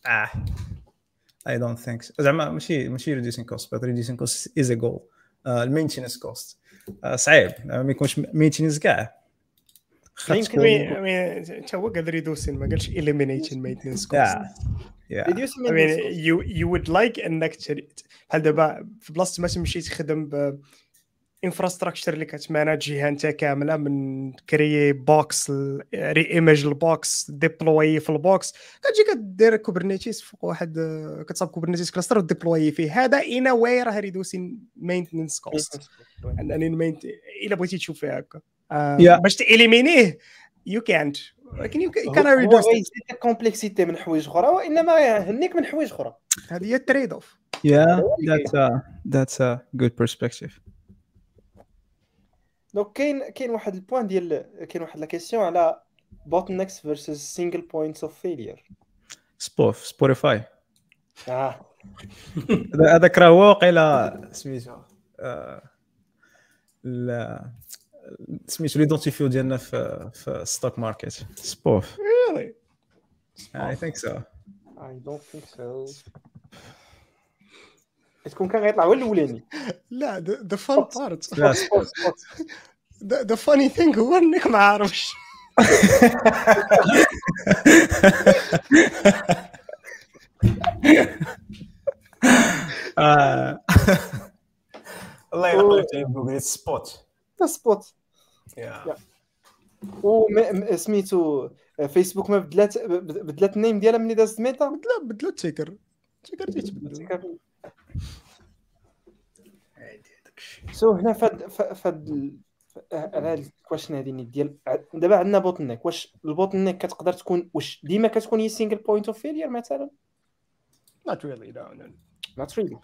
آه I don't think so. زعما ماشي ماشي reducing costs but reducing costs is a goal uh, المينتيننس cost uh, صعيب زعما ما يكونش مينتيننس كاع خاص يمكن تكون- حتى هو قال ريدوسين ما قالش eliminating maintenance cost yeah yeah Reduce I mean you you would like انك تشري بحال دابا في بلاصه ما تمشي تخدم infrastructure اللي كت manageيها انت كاملة من créer box reimage ال box deploy في ال box كتجي كدير Kubernetes فوق واحد كتصاب Kubernetes cluster و deploy فيه. هذا in a way راه reducing maintenance cost انني eliminate إلا بغيتي تشوف فيها هكا. آه، Yeah. باش ت eliminateيه يو كانت ولكن يو كان ريدوس غيزيد ال complexity من حوايج أخرى وإنما غيهنيك من حوايج أخرى. هذه هي ال trade-off Yeah, really that's a that's a good perspective. donc كاين كاين واحد ال point ديال كاين واحد la question على bottlenecks versus single points of failure. SPOF [laughs] Spotify آه هذاك راه هو واقيلا سميتو. ال- سميتو l'identifiant ديالنا في في ال stock market SPOF really? I think so I don't think so تكون كان غيطلع هو الاولاني لا the, the fun part. [laughs] لا SPOT SPOT the, the funny thing [laughs] هو انك ما عارفش آه. [laughs] الله يلقى جوجل سبوت سبوت وسميتو فيسبوك ما بدلات بدلات ال name ديالها ملي دازت ميتا؟ لا بدلو ticker. ticker تيتبدل so هنا فاد فاد ال- على هاد ال question هادي ديال دابا عندنا bottleneck واش ال bottleneck كتقدر تكون واش ديما كتكون هي سينجل بوينت اوف فيلير مثلا not really no no not really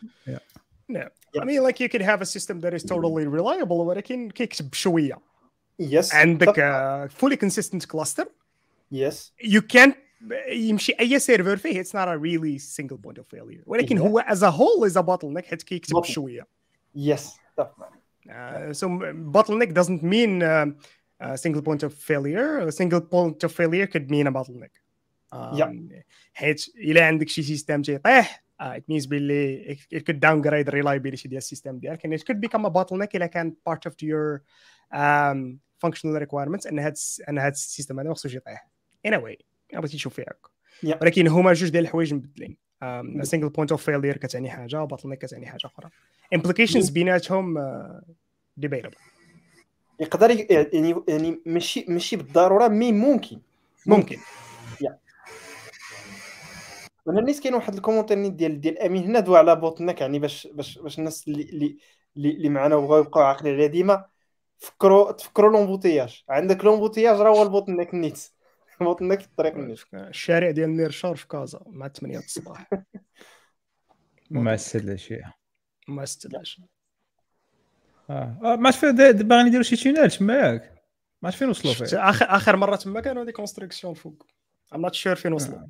no I mean like you could have a system that is totally reliable ولكن كيكتب شوية يس عندك uh, fully consistent cluster يس you can't يمشي اي سيرفر فيه it's not a really single point of failure ولكن Yeah. هو as a whole is a bottleneck حيت كيكتب Bottleneck. شوية يس Uh, so bottleneck doesn't mean um, a single point of failure. A single point of failure could mean a bottleneck. Um, Yeah. حيت الا عندك شي سيستم تيطيح uh, it means باللي it, it could downgrade the reliability ديال السيستم ديالك and it could become a bottleneck الا كان part of your um, functional requirements ان هاد الس- ان هاد السيستم هذا ما خصوش يطيح anyway بغيتي تشوف فيها هكا Yeah. ولكن هما جوج ديال الحوايج مبدلين single point of failure كتعني حاجة و bottleneck كتعني حاجة أخرى. implications بيناتهم debatable يقدر ي- يعني يعني ماشي ماشي بالضرورة mais ممكن. ممكن. أنا نيت كاين واحد ال commentaire ديال ديال أمين هنا دوا على bottleneck يعني باش باش باش الناس اللي اللي اللي اللي معنا وبغاو يبقاو عاقلين عليها ديما فكروا تفكروا l'embouteillage عندك l'embouteillage راه هو ال bottleneck نيت. ال bottleneck في الطريق الشارع ديال نير شار في كازا مع 8 الصباح. مع السله شي ما استلاش آه. آه، ما عرفت فين باغيين يديروا شي tunnel تما ياك. ما عرفت فين وصلوا شفت فيه اخر آخر مرة تما كانوا دي كونستركسيون فوق. ام نوت شور فين وصلوا.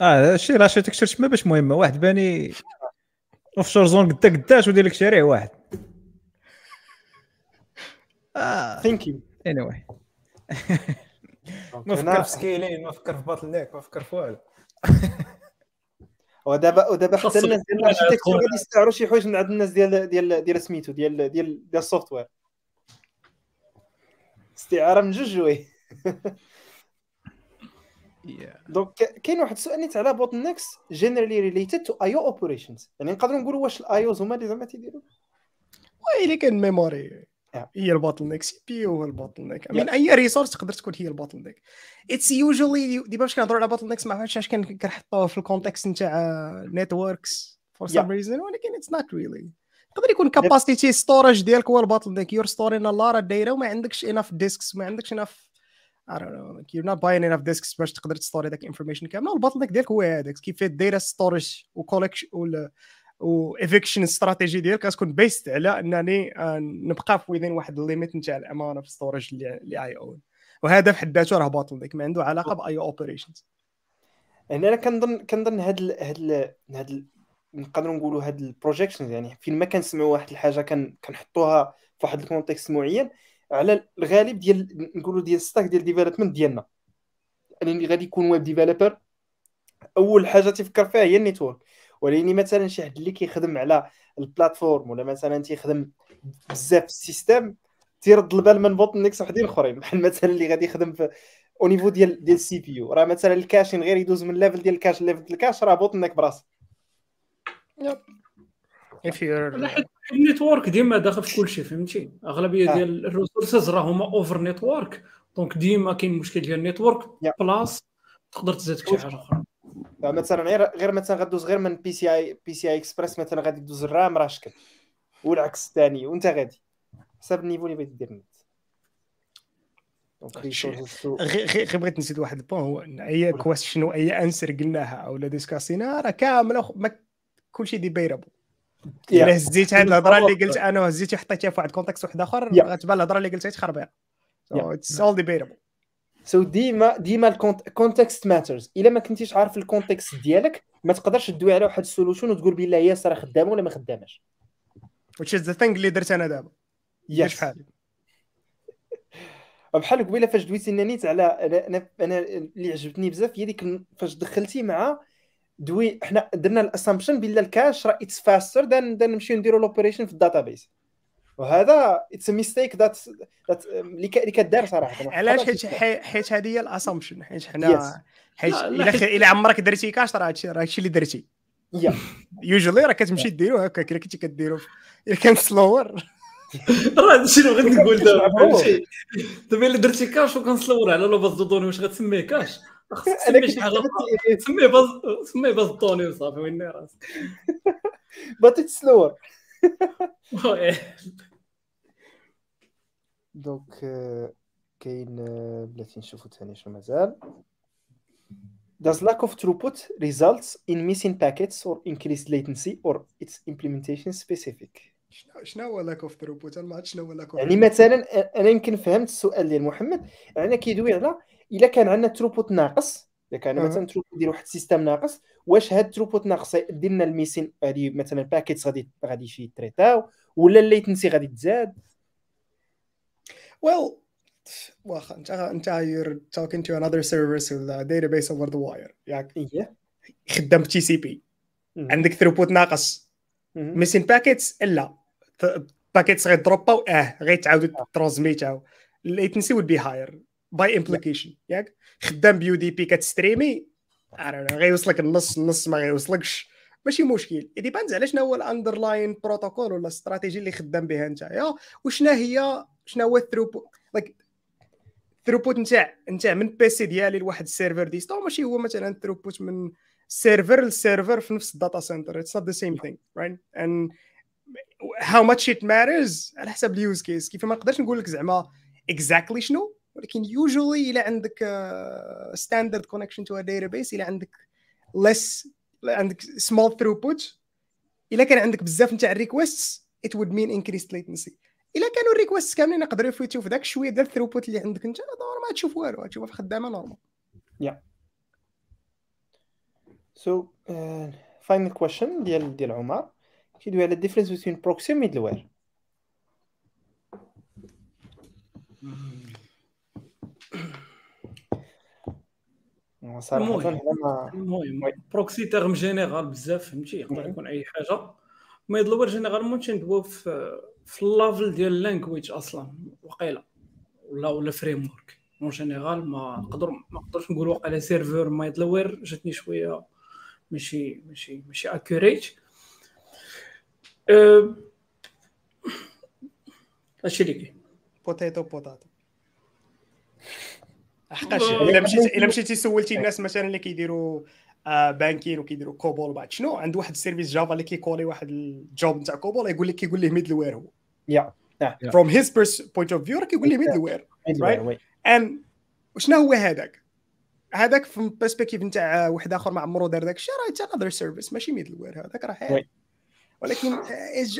آه. شي راه شي تكشر تما باش مهمه واحد باني اوف شور زون قدا قداش ودير لك شارع واحد. آه ثينكينغ اني واي ما فكر في سكيلين ما فكر في باتل نيك ما فكر في والو. ودابا ودابا حتى الناس ديال الاركتيكتور غادي يستعروا شي حوايج من عند الناس ديال ديال ديال سميتو ديال ديال ديال السوفتوير. استعارة من جوج جوي. donc كاين واحد السؤال نيت على بوت نيكس جينيرالي ريليتد تو ايو اوبريشنز يعني نقدروا نقولوا واش ال I/Os هما اللي زعما تيديروا ويلي كان memory. هي ال bottleneck CPU هو ال bottleneck من أي resource تقدر تكون هي ال bottleneck it's usually ديما باش كنهضروا على bottlenecks ما عرفتش علاش كن- كنحطوه في ال context نتاع networks for some. reason ولكن it's not really يقدر يكون كاباسيتي ستورج ديالك هو البوتل نيك يور ستورين لارا دايره وما عندكش انف ديسكس وما عندكش انف I don't know like you're not buying enough disks باش تقدر تستوري داك الانفورميشن كامله والبوتل نيك ديالك هو هذاك كيف الداتا ستورج وكولكشن و ايفيكشن استراتيجي ديالك غتكون بيست على أنني آه، نبقى في ويذين واحد الليميت نتاع الأمانة في ستورج اللي اي اون وهذا في حد ذاته راه باطل ديك ما عنده علاقة باي اوبريشنز يعني أنا كنظن كنظن هاد ال هاد ال هاد ال نقدروا نقولوا هاد ال projections يعني فين ما كنسمعوا واحد الحاجة كن كنحطوها في واحد ال context معين على الغالب ديال نقولوا ديال stack ديال development ديالنا. يعني اللي غادي يكون web developer أول حاجة تفكر فيها هي ال network ولكن مثلا شي حد اللي كيخدم على ال platform ولا مثلا تيخدم بزاف في ال system تيرد البال من bottlenecks وحدين اخرين [laughs] بحال مثلا اللي غادي يخدم في au niveau ديال ديال ال CPU. راه مثلا ال caching غير يدوز من level ديال ال cache ل level ديال ال cache راه bottleneck براسه if you're لا حيت ال network ديما داخل في كل شيء فهمتي؟ أغلبية آه. ديال ال resources راه هما over network donc ديما كاين مشكل ديال ال network. بلاص تقدر تزاد شي حاجة أخرى. مثلا غير غير مثلا غدوز غير من بي سي اي بي سي اي اكسبريس مثلا غادي دوز ال RAM راه شكل. والعكس الثاني وأنت غادي. حسب ال niveau اللي بغيتي دير النت غير غير بغيت نزيد واحد ال point هو أي question و any answer قلناها أو لا discuss يناها راه كامله ما كلشي débattable. إلا هزيت هاد الهضرة اللي قلت أنا وهزيتي وحطيتيها في واحد ال context واحد آخر. غتبان الهضرة اللي قلتها خربيقه Yeah. so it's so ديما ديما ال context ماترز إلا ما كنتيش عارف ال context ديالك ما تقدرش تدوي على واحد ال solution وتقول بالله هي راه خدامة ولا ما خداماش. Which is the thing اللي درت أنا دابا. yes بحال [laughs] بحال قبيله فاش دويتي لنا نيت على أنا أنا اللي عجبتني بزاف هي ديك فاش دخلتي مع دوي حنا درنا ال assumption بلا ال cache راه it's faster than than نمشيو نديرو l'opération في ال database وهذا اتس ميستيك ذات ذات اللي كدار صراحة. علاش حيت حي- حيت هذه هي ال assumption حيت. حنا حيت لا، لا، إلا عمرك درتي cache راه هادشي راه هادشي اللي درتي. yeah usually راه كتمشي ديرو هكاك الا كنتي كديرو إلا كان slower [laughs] راه هادشي اللي بغيت نقول دابا [laughs] دابا إلا درتي cache وكنصور على la base de données واش غتسميه cache؟ [laughs] خصك أنا تسمي كنت شي حاجة أخرى. حسبت سميه base سميه base données وصافي وين راسك. but it's slower إيه. [laughs] donc آه، كاين آه، بلاتي نشوفو ثاني شنو مازال. Does lack of throughput results in missing packets or increased latency or its implementation specific? شنو هو lack of throughput أنا ما عرفتش شنو هو lack يعني مثلا أنا يمكن فهمت السؤال ديال محمد. يعني كيدوي على إلا كان عندنا throughput ناقص إذا كان أها. مثلا throughput ديال واحد ال system ناقص واش هاد ال throughput ناقص يدير لنا ال missing هذه مثلا packets غادي غادي شي traiter او ولا ال latency غادي تزاد؟ well واخا انت انت you're talking to another service like a database over the wire. ياك إيه. خدام TCP عندك throughput ناقص. missing packets لا packets غي drop اوا آه. غيتعاودوا transmit اوا ال latency would be higher. By implication. ياك؟ خدام ب UDP كت stream ي؟ غيوصلك النص النص ما غيوصلكش. ماشي مشكل. depends على شنو هو ال underlying protocol ولا الاستراتيجي اللي خدام بها نتايا وشنا هي شنو هو ال throughput like ال throughput نتاع نتاع من PC ديالي لواحد ال server ديستو ماشي هو مثلا ال throughput من server لل server في نفس ال data center it's not the same thing right and how much it matters على حسب ال use case كيف ما نقدرش نقول لك زعما exactly شنو ولكن usually إلى عندك standard connection to database إلى عندك less عندك small throughput الا كان عندك بزاف نتاع ال request it would mean increased latency الا كانوا ال request كاملين يقدروا يفوتوا في ذاك شوية ديال ال throughput اللي عندك أنت دور ما تشوف والو تشوفها في خدامة normal so final question ديال ديال عمر. كيدوي على ال difference بين proxy و middleware [clears throat] صراحة المهم. proxy terme général بزاف فهمتي؟ يقدر. يكون أي حاجة. middleware généralement تندويو في في ال level ديال ال language أصلا وقيله ولا ولا framework en général ما نقدر ما نقدرش نقول واقيلا server middleware جاتني شوية ماشي ماشي ماشي accurate هادشي اللي كاين potayto potahto حقاش إلا مشيتي إلا مشيتي سولتي الناس مثلا اللي كيديروا آه banking وكيديروا COBOL وبعد. شنو؟ عنده واحد ال service Java اللي كي call ي واحد ال job نتاع COBOL يقول لك كيقول ليه middleware هو. yeah from his point of view راه كيقول ليه middleware and وشنو هو هذاك؟ هذاك في perspective نتاع واحد آخر ما عمرو دار داك الشيء راه it's another service ماشي middleware هذاك راه. ولكن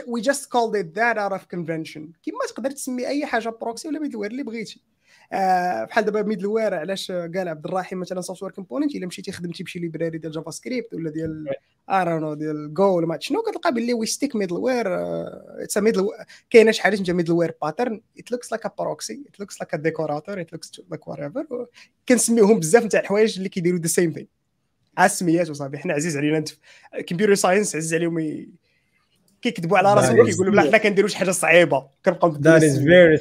we just called it that out of convention كيما تقدر تسمي أي حاجة proxy ولا middleware اللي بغيتي. بحال دابا middleware علاش قال عبد الرحيم مثلا software component إلا مشيتي خدمتي بشي library ديال JavaScript ولا ديال ارونو ديال جو ولا ما شنو كتلقى باللي we stick middleware it's middle كاينة شي حاجة سميتها middleware pattern it looks like a proxy it looks like a decorator it looks like whatever كنسميوهم بزاف نتاع الحوايج اللي كيديروا the same thing السميات وصافي حنا عزيز علينا in computer science عزيز عليهم ي- كيكذبوا على راسهم كيقولوا لا حنا كنديروا شي حاجة صعيبة كنبقاو نبدلوا That is السميات.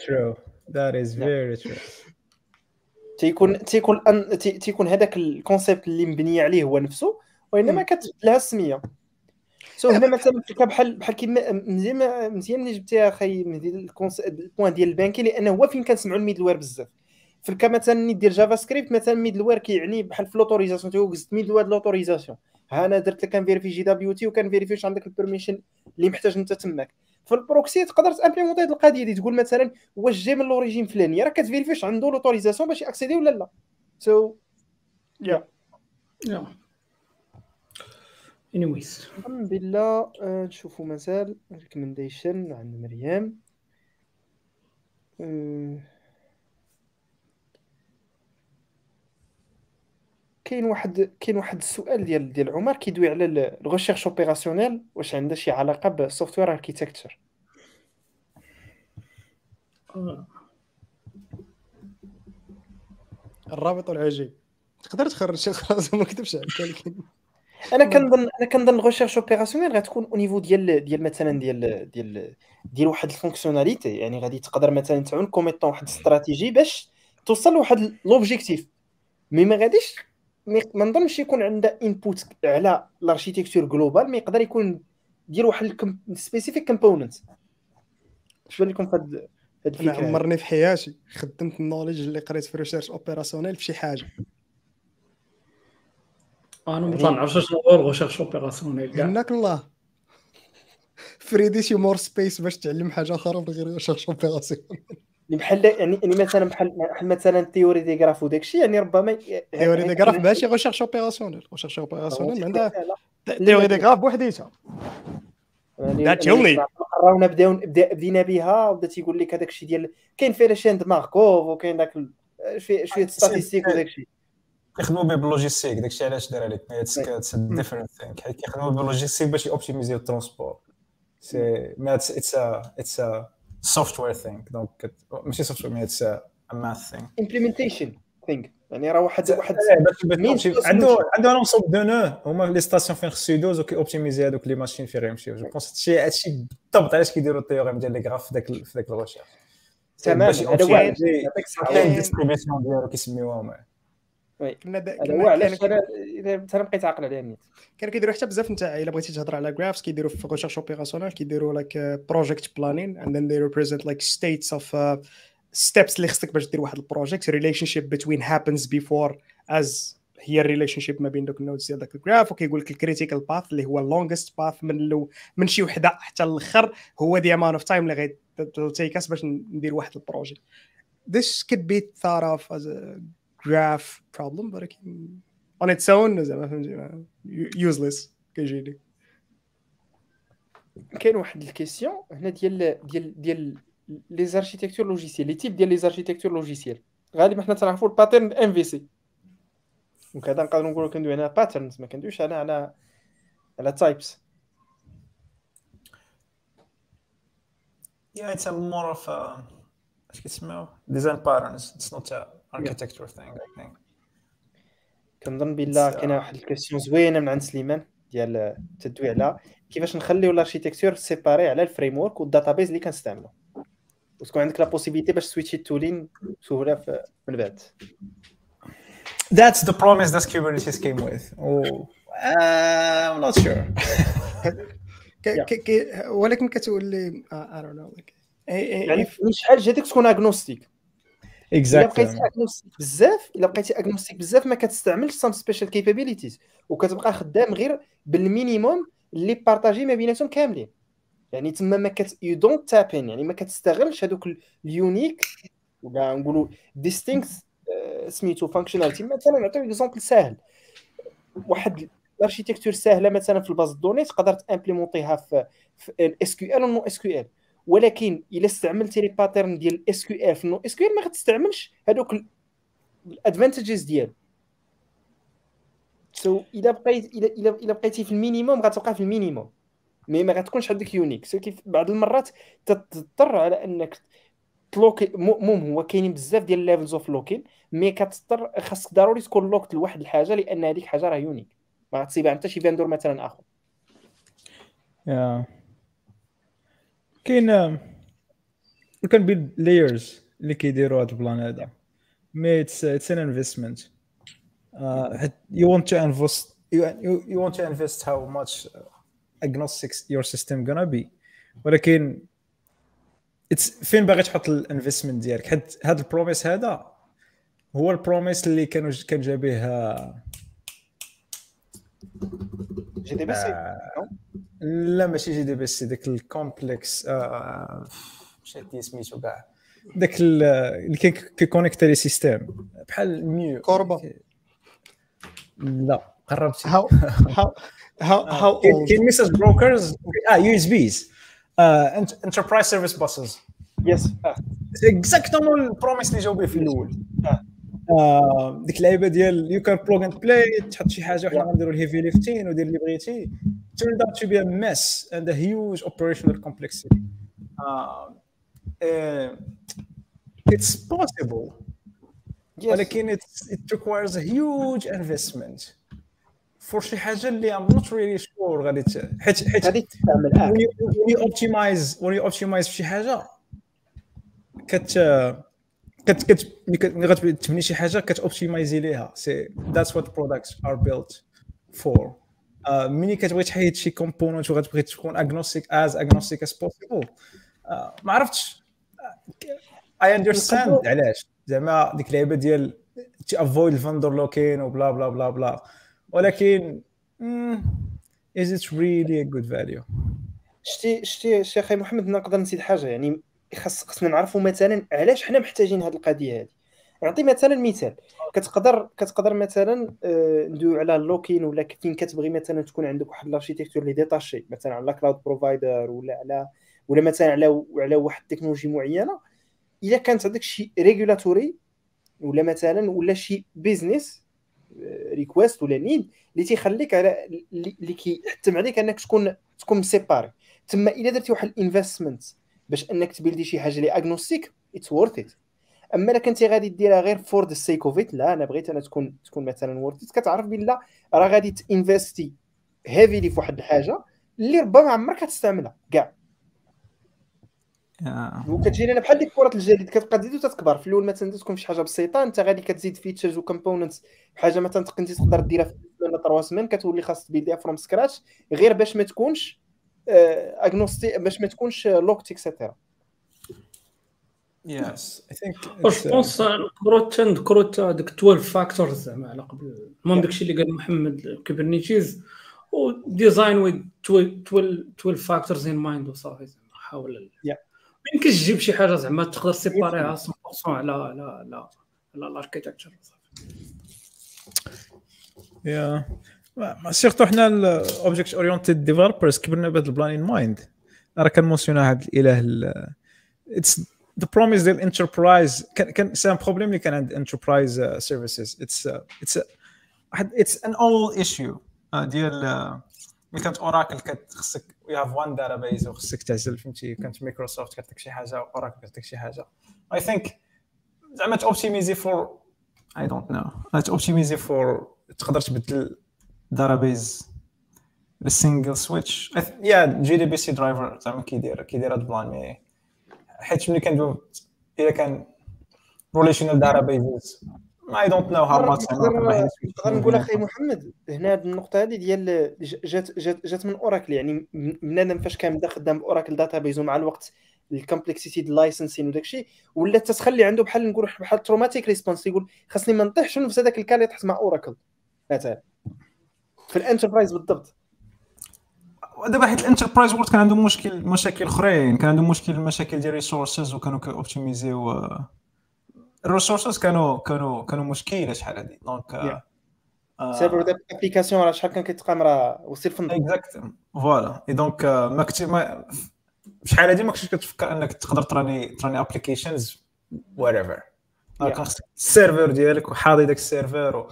That is very true. تيكون تيكون أن... تي- تيكون هذاك ال concept اللي مبني عليه هو نفسه وإنما. كتبدلها السمية. so هنا مثلا بحال بحال كيما مزيان مزيان اللي جبتيها أخي؟ مهدي ال point ديال البانكي لأن هو فين كنسمعوا ال middleware بزاف. في ال cas مثلا اللي دير JavaScript مثلا middleware كيعني بحال في l'autorisation تيقول قزت middleware l'autorisation ها أنا درت لك كن vérifier JWT وكن vérifier واش عندك ال permission اللي محتاج أنت تماك. في ال proxy تقدر ت implémenter هذه القضية دي تقول مثلا واش جاي من l'origine فلاني؟ راه كت vérifier واش عنده l'autorisation باش ي accéder ولا لا. so yeah anyways الحمد بالله آه، نشوفوا مازال recommendation عند مريم. كاين واحد كاين واحد السؤال ديال ديال عمر كيدوي على ال recherche opérationnelle واش عندها شي علاقة بال software architecture الرابط والعجيب تقدر تخرج شي خلاص ما كتبش عليك ولكن أنا كنظن أنا كنظن ال recherche opérationnelle غتكون au niveau ديال ديال مثلا ديال ديال ديال واحد ال fonctionnalité يعني غادي تقدر مثلا تعاون comme étant واحد الاستراتيجي باش توصل لواحد l'objectif mais ما غاديش ما نظنش يكون عندها input على ال architecture globale mais يقدر يكون ديال واحد specific component شنو لكم في هاد هاد أنا؟ عمرني في حياتي خدمت ال knowledge اللي قريت في recherche opérationnelle في شي حاجة. أنا ما تنعرفش شنو هو ال recherche opérationnelle كاع. هناك الله. [laughs] فريدي شي more space باش تعلم حاجة أخرى من غير ريسيرش اوبيراسيونيل يعني بحال يعني يعني مثلا بحال بحال مثلا théorie des graphes وداك الشيء يعني ربما théorie des graphes ماشي recherche opérationnelle recherche opérationnelle ما عندها. théorie des graphes بوحديتها يعني you'll need. رانا بداو بدا بدينا بها وبدأ تيقول لك هذاك الشيء ديال كاين فيه la chaîne de Markov وكاين داك ال- شوية statistiques وداك الشيء. كيخدموا به بال logistique داكشي علاش دار عليك. it's different thing حيت كيخدموا بال logistique باش يوبتيميزيو ال transport. سي ما it's it's software thing donc ماشي software mais it's a math thing implementation thing يعني راه واحد واحد عنده عنده un ensemble de nœuds هما les stations فين خصو يدوز وكي optimiser هذوك les machines فين غيمشيو je pense هادشي هادشي بالضبط علاش كيديروا ال théorème ديال les graphes في ذاك في ذاك ال recherche تمام هذا واحد كاين distribution ديالو كيسميوهم oui. كنا هو علاش أنا بقيت عاقل على النت كانوا كيديروا حتى بزاف نتاع إلا بغيتي تهضر على graphs كيديروا في recherche opérationnelle كيديروا like project planning then they represent like states of uh, steps اللي خصك باش دير واحد ال project relationship between happens before as هي ال relationship ما بين دوك ال nodes ديال داك ال graph وكيقول لك ال critical path اللي هو ال longest path من لو من شي وحدة حتى الأخر هو the amount of time اللي غي take us باش ندير واحد ال projet this could be thought of as a graph problem ولكن on its own زعما فهمتي useless كيجيني كاين واحد ال question هنا ديال ديال ديال les architectures logicielles les types ديال les architectures logicielles. غالبا حنا تنعرفوا ال pattern MVC donc هذا نقدروا نقولوا كندوي على patterns ما كندويش أنا على على types Yeah, it's a more of a اش كيتسموا design patterns. It's not architecture thing, I think. كنظن بلا uh, كاينة واحد ال question زوينة من عند سليمان ديال تدوي على كيفاش نخليو ال architecture séparée على ال framework وال database اللي كنستعملو وتكون عندك la possibilité باش ت switcher ال tooling بسهولة في- من بعد That's the promise that Kubernetes came with. Oh, I'm not sure. [laughs] Yeah. ولكن كتولي uh, I don't know like يعني شحال جاتك تكون agnostic إلا. بقيتي agnostic بزاف إلا بقيتي agnostic بزاف ما كتستعملش some special capabilities وكتبقى خدام غير بال minimum اللي partagé ما بيناتهم كاملين. يعني تما ما كت you don't tap in يعني ما كتستغلش هذوك ال- ال unique ولا نقولوا distinct سميتو functionality مثلا نعطيو exemple ساهل. واحد ال architecture ساهلة مثلا في ال base de données تقدر ت implémenterها في ال SQL و NoSQL ولكن إلا استعملتي les patterns ديال ال SQL في ال NoSQL ما غتستعملش هذوك ال advantages ديالو. so إلا بقيت الا الا بقيتي في ال minimum غتبقى في ال minimum. mais ما غتكونش عندك unique so كيف بعض المرات تضطر على أنك تلوكي المهم هو كاينين بزاف ديال levels of lock-in mais كتضطر خاصك ضروري تكون locked لواحد الحاجة لأن هذيك حاجة راه unique ما غتصيبها حتى شي vendor مثلا آخر. Yeah. كاين can build layers اللي كيديروا هذا البلان هذا. mais حت- you want to invest you, you, you want to invest how much agnostic your system gonna be. ولكن it's فين باغي تحط ال investment ديالك؟ حيت هذا ال promise هذا هو ال promise اللي كانوا كان جابيه جي دي بي سي لا ماشي جي دي بي سي داك الكومبلكس آه، مشيت لي سميتو كاع. داك ال- اللي كي كيكونيكتي les systèmes. بحال Mule. CORBA. لا قربتي. How how how كاين message brokers آه ESBs enterprise service buses yes exactement ال promise اللي جاوبيه في الأول. آه، ديك اللعيبه ديال يو كان بلوغ اند بلاي تحط شي حاجه وحنا Yeah. غنديروا الهيفي ليفتين ودير اللي بغيتي turned out to be a mess and a huge operational complexity uh, uh, it's possible ولكن it's, it requires a huge investment for شي حاجه اللي I'm not really sure غادي ت- حيت حيت هذه تستعمل اه when you, when you optimize when you optimize في شي حاجه كت كت كت ملي غتبني شي حاجة كتوبتيمايزي ليها c'est what products are built for. آه، ملي كتبغي تحيد شي component وغتبغي تكون as agnostic as possible. آه، ما عرفتش. I understand. نقدروا- علاش؟ زعما ديك اللعيبة ديال to avoid ال vendor lock-in وبلا بلا بلا بلا ولكن is it really a good value? شتي شتي أخي محمد نقدر نزيد حاجة؟ يعني خاص خصنا نعرفوا مثلا علاش حنا محتاجين هذه القضية هذه نعطي مثلا مثال. كتقدر كتقدر مثلا آه، ندويو على اللوكين ولا فين كتبغي مثلا تكون عندك واحد ال architecture اللي détaché مثلا على cloud provider ولا على ولا مثلا على على واحد التكنولوجي معينة. اذا كانت عندك شي regulatory ولا مثلا ولا شي business request ولا need اللي تيخليك على اللي كيحتم عليك أنك تكون تكون séparé تما إلا درتي واحد ال investment باش انك تبيلدي شي حاجة اللي agnostic it's worth it أما إلا كنتي غادي ديرها غير for the sake of it لا أنا بغيت أنا تكون تكون مثلا worth it كتعرف بلا راه غادي تانفستي heavily في واحد الحاجة اللي ربما عمرك غتستعملها كاع. Yeah. وكتجيني أنا بحال ديك كرة الجليد كتبقى تزيد وتتكبر. في الأول مثلا تكون شي حاجة بسيطة أنت غادي كتزيد features و components حاجة مثلا كنتي تقدر ديرها في ولا 3 سمان كتولي خاص تبيديها from scratch غير باش ما تكونش agnostic باش ما تكونش locked et cetera Yes, I think je it's, uh, بونس الكروت نذكروا حتى ديك 12 factors زعما على قبل. المهم داكشي اللي قال محمد Kubernetes و design with 12 12 factors in mind وصافي زعما حاول. ما يمكنش تجيب شي حاجة زعما تقدر سيباريها 100% على على على على ال architecture yeah surtout حنا ال object oriented developers كبرنا بهذا البلان in mind راه كان موسيونا هذا الاله it's the promise ديال enterprise كان c'est un problème اللي كان عند enterprise services it's it's it's an old issue ديال آه، ملي كانت اوراكل كتخصك we have one database وخصك تعزل فهمتي؟ كانت مايكروسوفت كتعطيك شي حاجة اوراكل كتعطيك شي حاجة. I think زعما توبتيميزي for I don't know توبتيميزي for تقدر تبدل database بال single switch via JDBC driver زعما كيدير كيدير هاد البلان mais حيت ملي كندوي الا كان relational database I don't know how much نقدر نقول أخي محمد هنا هاد النقطة هذه ديال جات جات جات من اوراكل يعني بنادم فاش كان بدا خدام باوراكل database ومع الوقت ال complexity ديال ال licensing وداك الشيء ولا تتخلي عنده بحال نقول بحال traumatic response يقول خاصني ما نطيحش نفس هذاك الكال تحت مع اوراكل مثلا. في ال enterprise بالضبط. دابا حيت ال enterprise world كان عندهم مشكل مشاكل أخرين. كان عندهم مشكل مشاكل ديال resources وكانوا كيوبتيميزيو ال resources كانوا كانوا كانوا مشكله شحال هادي. donc serveur ديال application راه شحال كان كيتقام راه وصل في exact voilà et donc ما كنت ما شحال هادي ما كنتش كتفكر أنك تقدر تراني تراني applications whatever. كان خصك ال serveur ديالك وحاضي داك ال serveur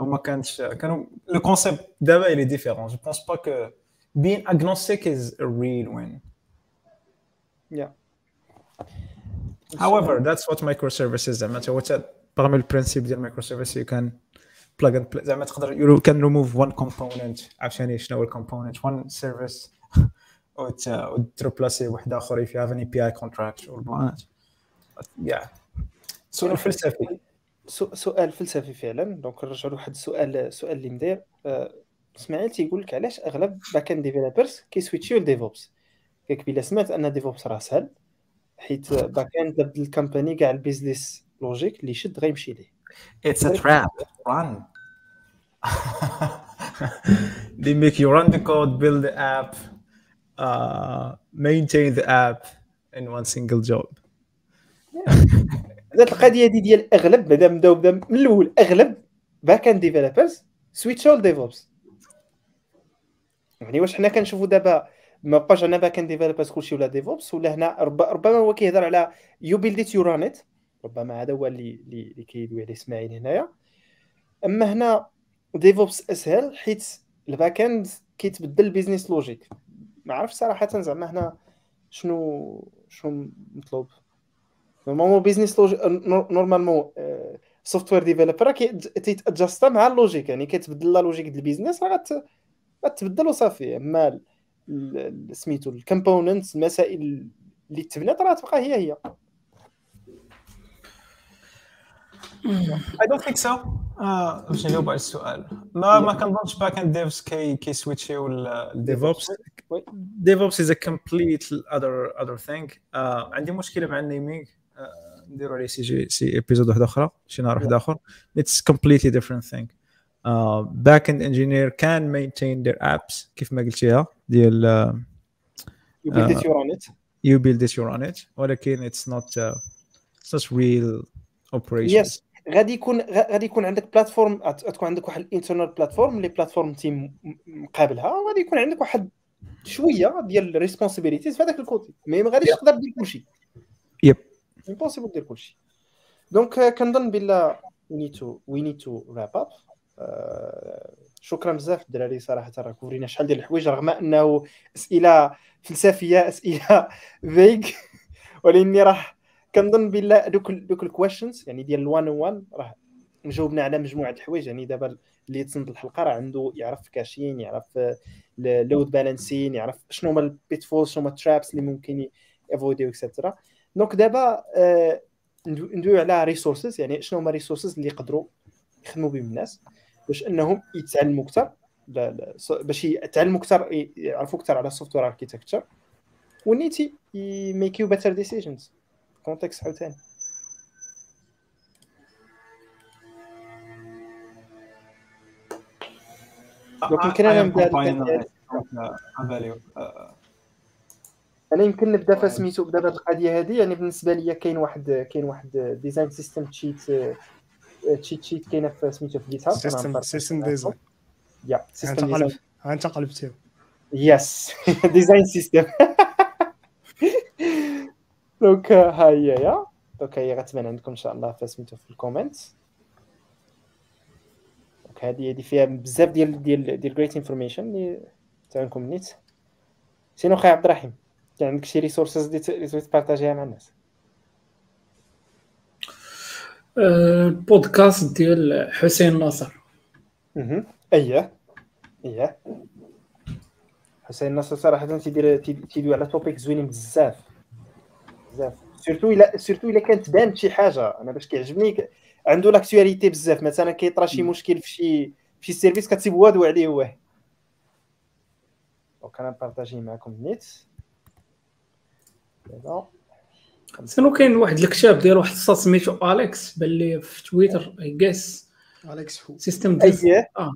و- وما كانتش كانوا لو كونسيبت دابا il est différent je pense pas que being agnostic is a real win يا however that's what microservices زعما تا هو تا باغمي البرانسيب ديال مايكروسيرفيس كان plug and play زعما تقدر you can remove one component عرفتي شنو هو الكومبوننت one service [laughs] وت وتربلاسي بواحد اخر if you have an API contract والبلانات yeah سؤال فلسفي سو- سؤال فلسفي فعلا. donc نرجعوا لواحد السؤال السؤال اللي مدير آه، إسماعيل تيقول لك علاش أغلب back-end developers كيسويتشيو ل DevOps؟ كيك بلا سمعت أن DevOps راه سهل حيت back end بدل ال compagnie كاع ال business logic اللي يشد غيمشي ليه. It's a trap. Run. [laughs] They make you run the code build the app uh, maintain the app in one single job. هاد القضية دي ديال أغلب بعدا بداو بدا من الأول أغلب back end developers سويتشاو ل DevOps يعني واش حنا كنشوفوا دابا ما بقاش عندنا back end developers كلشي ولا DevOps ولا هنا رب- ربما هو كيهضر على you build you run it ربما هذا هو اللي اللي اللي كيدوي عليه إسماعيل هنايا. أما هنا DevOps أسهل حيت ال back end كيتبدل ال business logic ما عرفتش صراحة زعما هنا شنو شنو مطلوب؟ normalement business logic normalement software developer راه تيتادجستا مع ال logic يعني كتبدل la logique ديال ال business راه غت- غتبدل وصافي اما سميتو ال components المسائل اللي تبنات راه تبقى هي هي I don't think so. آه، باش نجاوب على السؤال ما ما كنظنش back end devs كي كيسويتشيو لل DevOps oui. DevOps is a complete other other thing. آه، عندي مشكلة مع ال naming نديروا عليه سي جي سي episode واحد أخرى شي نهار واحد آخر. It's different thing. Uh, back end engineer can maintain their apps كيف ما قلتيها ديال you build it you run it ولكن not uh, it's not real operations. يس غادي يكون غادي يكون عندك platform غتكون عندك واحد ال internal platform اللي platform team مقابلها وغادي يكون عندك واحد شوية ديال ال responsibilities في هذاك ال côté. mais ما غاديش تقدر دير كلشي. Yep. impossible دير كلشي donc آه، كنظن بلا we need to we need to wrap up شكرا بزاف الدراري صراحة راه كورينا شحال ديال الحوايج رغم أنه أسئلة فلسفية أسئلة [laughs] vague ولكني راه كنظن بلا دوك دوك ال questions يعني ديال ال one-on-one راه جاوبنا على مجموعة الحوايج يعني دابا اللي يتصنت الحلقة راه عنده يعرف caching يعرف load balancing يعرف شنو هما ال pitfalls شنو هما ال traps اللي ممكن ي- ايفوديو extra donc دابا آه، ندو- ندويو على resources يعني شنو هما resources اللي يقدروا يخدموا بهم الناس؟ باش أنهم يتعلموا أكثر باش يتعلموا أكثر يعرفوا أكثر على ال software architecture ونيت يميكيو better decisions context عاوتاني donc يمكن أنا نبدأ. أنا يمكن نبدأ فسميتو بدأ بهذه القضية هذه يعني بالنسبة لي كاين واحد كاين واحد design system cheat cheat sheet كاينة في سميتو في جيت هاب سيستم سيستم ديزاين يا سيستم ديزاين انت قلبتيه yes design system donc ها هي يا دونك هي غتبان عندكم ان شاء الله فسميتو في ال comment donc هذه هذه فيها بزاف ديال ديال ديال great information اللي تعاونكم نيت sinon خاي عبد الرحيم عندك شي resources اللي تبغي تبارطاجيها مع الناس البودكاست ديال حسين ناصر أها اييه اييه حسين نصر صراحة تيدير تيد- تيدوي على topics زوينين بزاف بزاف surtout إلا surtout إلا كانت بانت شي حاجة أنا باش كيعجبني عنده l'actualité بزاف مثلا كيطرا شي مشكل في شي في شي service كتسيب وادو عليه هو donc أنا بارطاجي معكم نيت sinon كاين واحد الكتاب ديال واحد الصاص سميتو اليكس بان لي في تويتر اي جيس اليكس هو. system des اييه آه.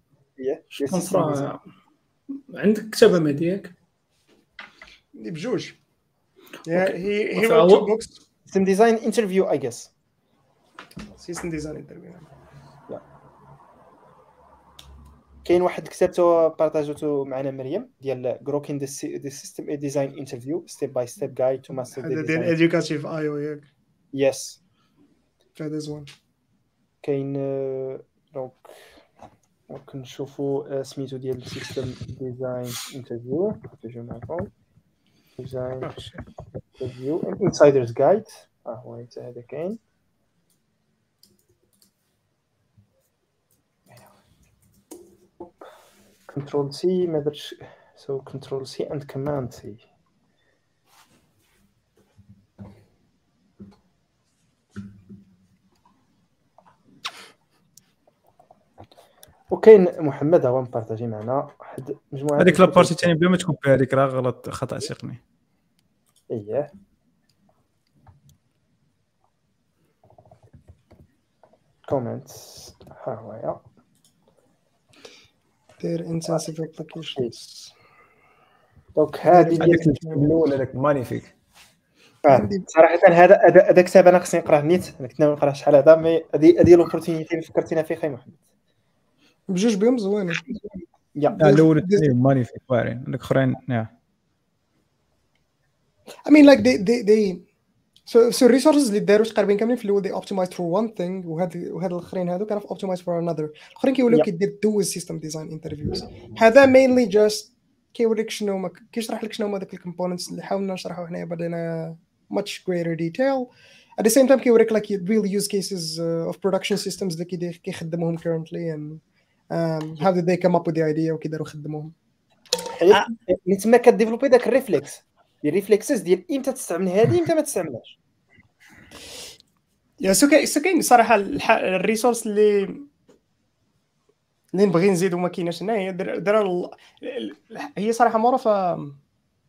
عندك كتابه ما ديالك؟ اللي بجوج. هي هي system design interview اي جيس system design interview كاين واحد كتابته بارطاجته معنا مريم ديال grokking the system design interview step by step guide to master هذا ديال Educative.io ياك. يس هذا زوين كاين donc ممكن نشوفوا سميتو ديال ال system design interview نترجم معكم design interview insider's guide آه هو هذا كاين control C ما درتش. so control C and command C. وكاين محمد هو مبارطاجي معنا. واحد مجموعة هذيك لابارتي. الثانية بلا ما تكون فيها هذيك راه غلط خطأ تقني اييه comments ها هو. data intensive application donc هذه هذيك ديال الأول هذاك magnifique آه، صراحة هذا هذا كتاب أنا خصني نقراه نيت أنا كنت ناوي نقراه شحال هذا mais هذه هذه l'opportunité اللي فكرتينا فيه خاي محمد. بجوج بهم زوينين Yeah. الأول والثاني magnifique واعرين. الاخرين yeah. I mean like they they they so so resources اللي داروا تقريبا كاملين في الأول they optimized for one thing وهاد وهاد الاخرين هادو كانوا في optimized for another الاخرين كيوليو Yeah. كيدير those system design interviews هذا mainly just كيوريك شنو هما كيشرح لك شنو هما داك ال components اللي حاولنا نشرحوا حنايا بدينا much greater detail at the same time كيوريك like real use cases uh, of production systems اللي كيدير كيخدموهم currently and um, how did they come up with the idea وكيداروا خدموهم يعني من تما كديفلوبي داك ال réflexe ال reflexes ديال إمتى تستعمل هذه إمتى ما تستعملهاش. yeah so so كاين صراحة الح- ال resource اللي اللي نبغي نزيدو ما كايناش هنا هي در, در ال... ال- هي صراحة معروفة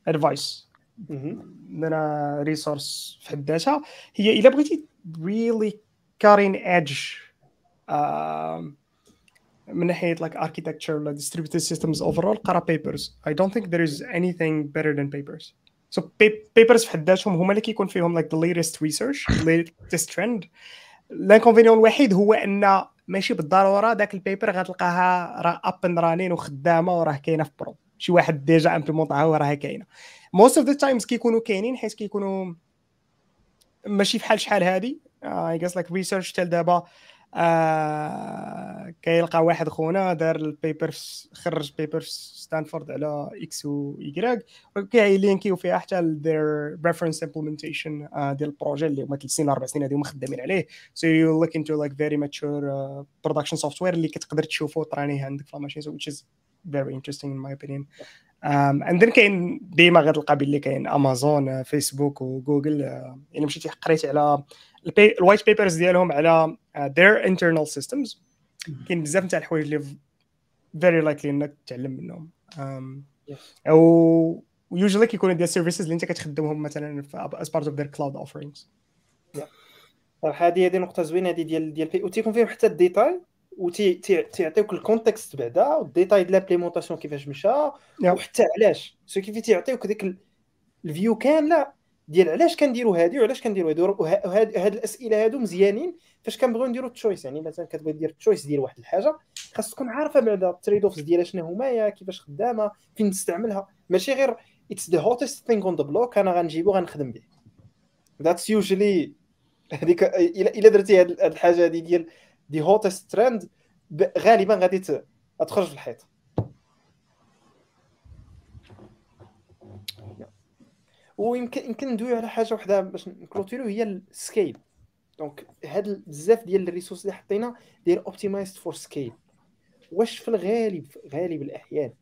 advice. عندنا resource في حد ذاتها هي إلا بغيتي really cutting edge um, من ناحية like architecture like distributed systems overall قرأ papers. I don't think there is anything better than so pa- papers في حد ذاتهم هما اللي كيكون فيهم like the latest research [laughs] latest trend. ال inconvénient الوحيد هو أن ماشي بالضرورة ذاك ال paper غتلقاها راه up and running وخدامة وراه كاينة في prod شي واحد déjà امبليمونطاها وراه كاينة. most of the times كيكونوا كاينين حيت كيكونوا ماشي فحال شحال هادي. اي just like research تال دابا آه كيلقى واحد خونا دار ال paper خرج paper في ستانفورد على X و Y كيلينكيو فيها حتى their reference implementation آه ديال ال projet اللي هما ثلاث سنين أربع سنين هما خدامين عليه. So you look into like very mature uh, production software اللي كتقدر تشوفو طرانيه عندك في ال machine which is very interesting in my opinion. عندنا كاين ديما غتلقى باللي كاين امازون فيسبوك وجوجل يعني مشيتي قريتي على ال white papers ديالهم على their internal systems. كاين بزاف نتاع الحوايج اللي very likely إنك تتعلم منهم. أو usually كيكونوا ديال ال services اللي أنت كتخدمهم مثلا as part of their cloud offerings. صراحة هذه هذه نقطة زوينة هذه ديال ديال بي وتيكون فيهم حتى ال détail وتيعطيوك ال context بعدا وال détail ديال l'implémentation كيفاش مشى وحتى علاش. so كيف تيعطيوك ديك ال view كاملة ديال علاش كنديروا هذه وعلاش كنديروا هذه وهاد الأسئلة هادو مزيانين فاش كنبغيو نديروا ال choice يعني مثلا كتبغي دير ال choice ديال واحد الحاجة خاص تكون عارفة بعدا ال trade offs ديالها شنو هما كيفاش خدامة فين تستعملها ماشي غير it's the hottest thing on the block أنا غنجيبو غنخدم به. that's usually [laughs] هذيك الا درتي هاد الحاجة هذه ديال the hottest trend غالبا غادي تخرج في الحيط. ويمكن يمكن ندويو على حاجة وحدة باش نكلوتيرو هي ال scale donc هاد بزاف ديال ال resources اللي حطينا داير optimized for scale واش في الغالب غالب الأحيان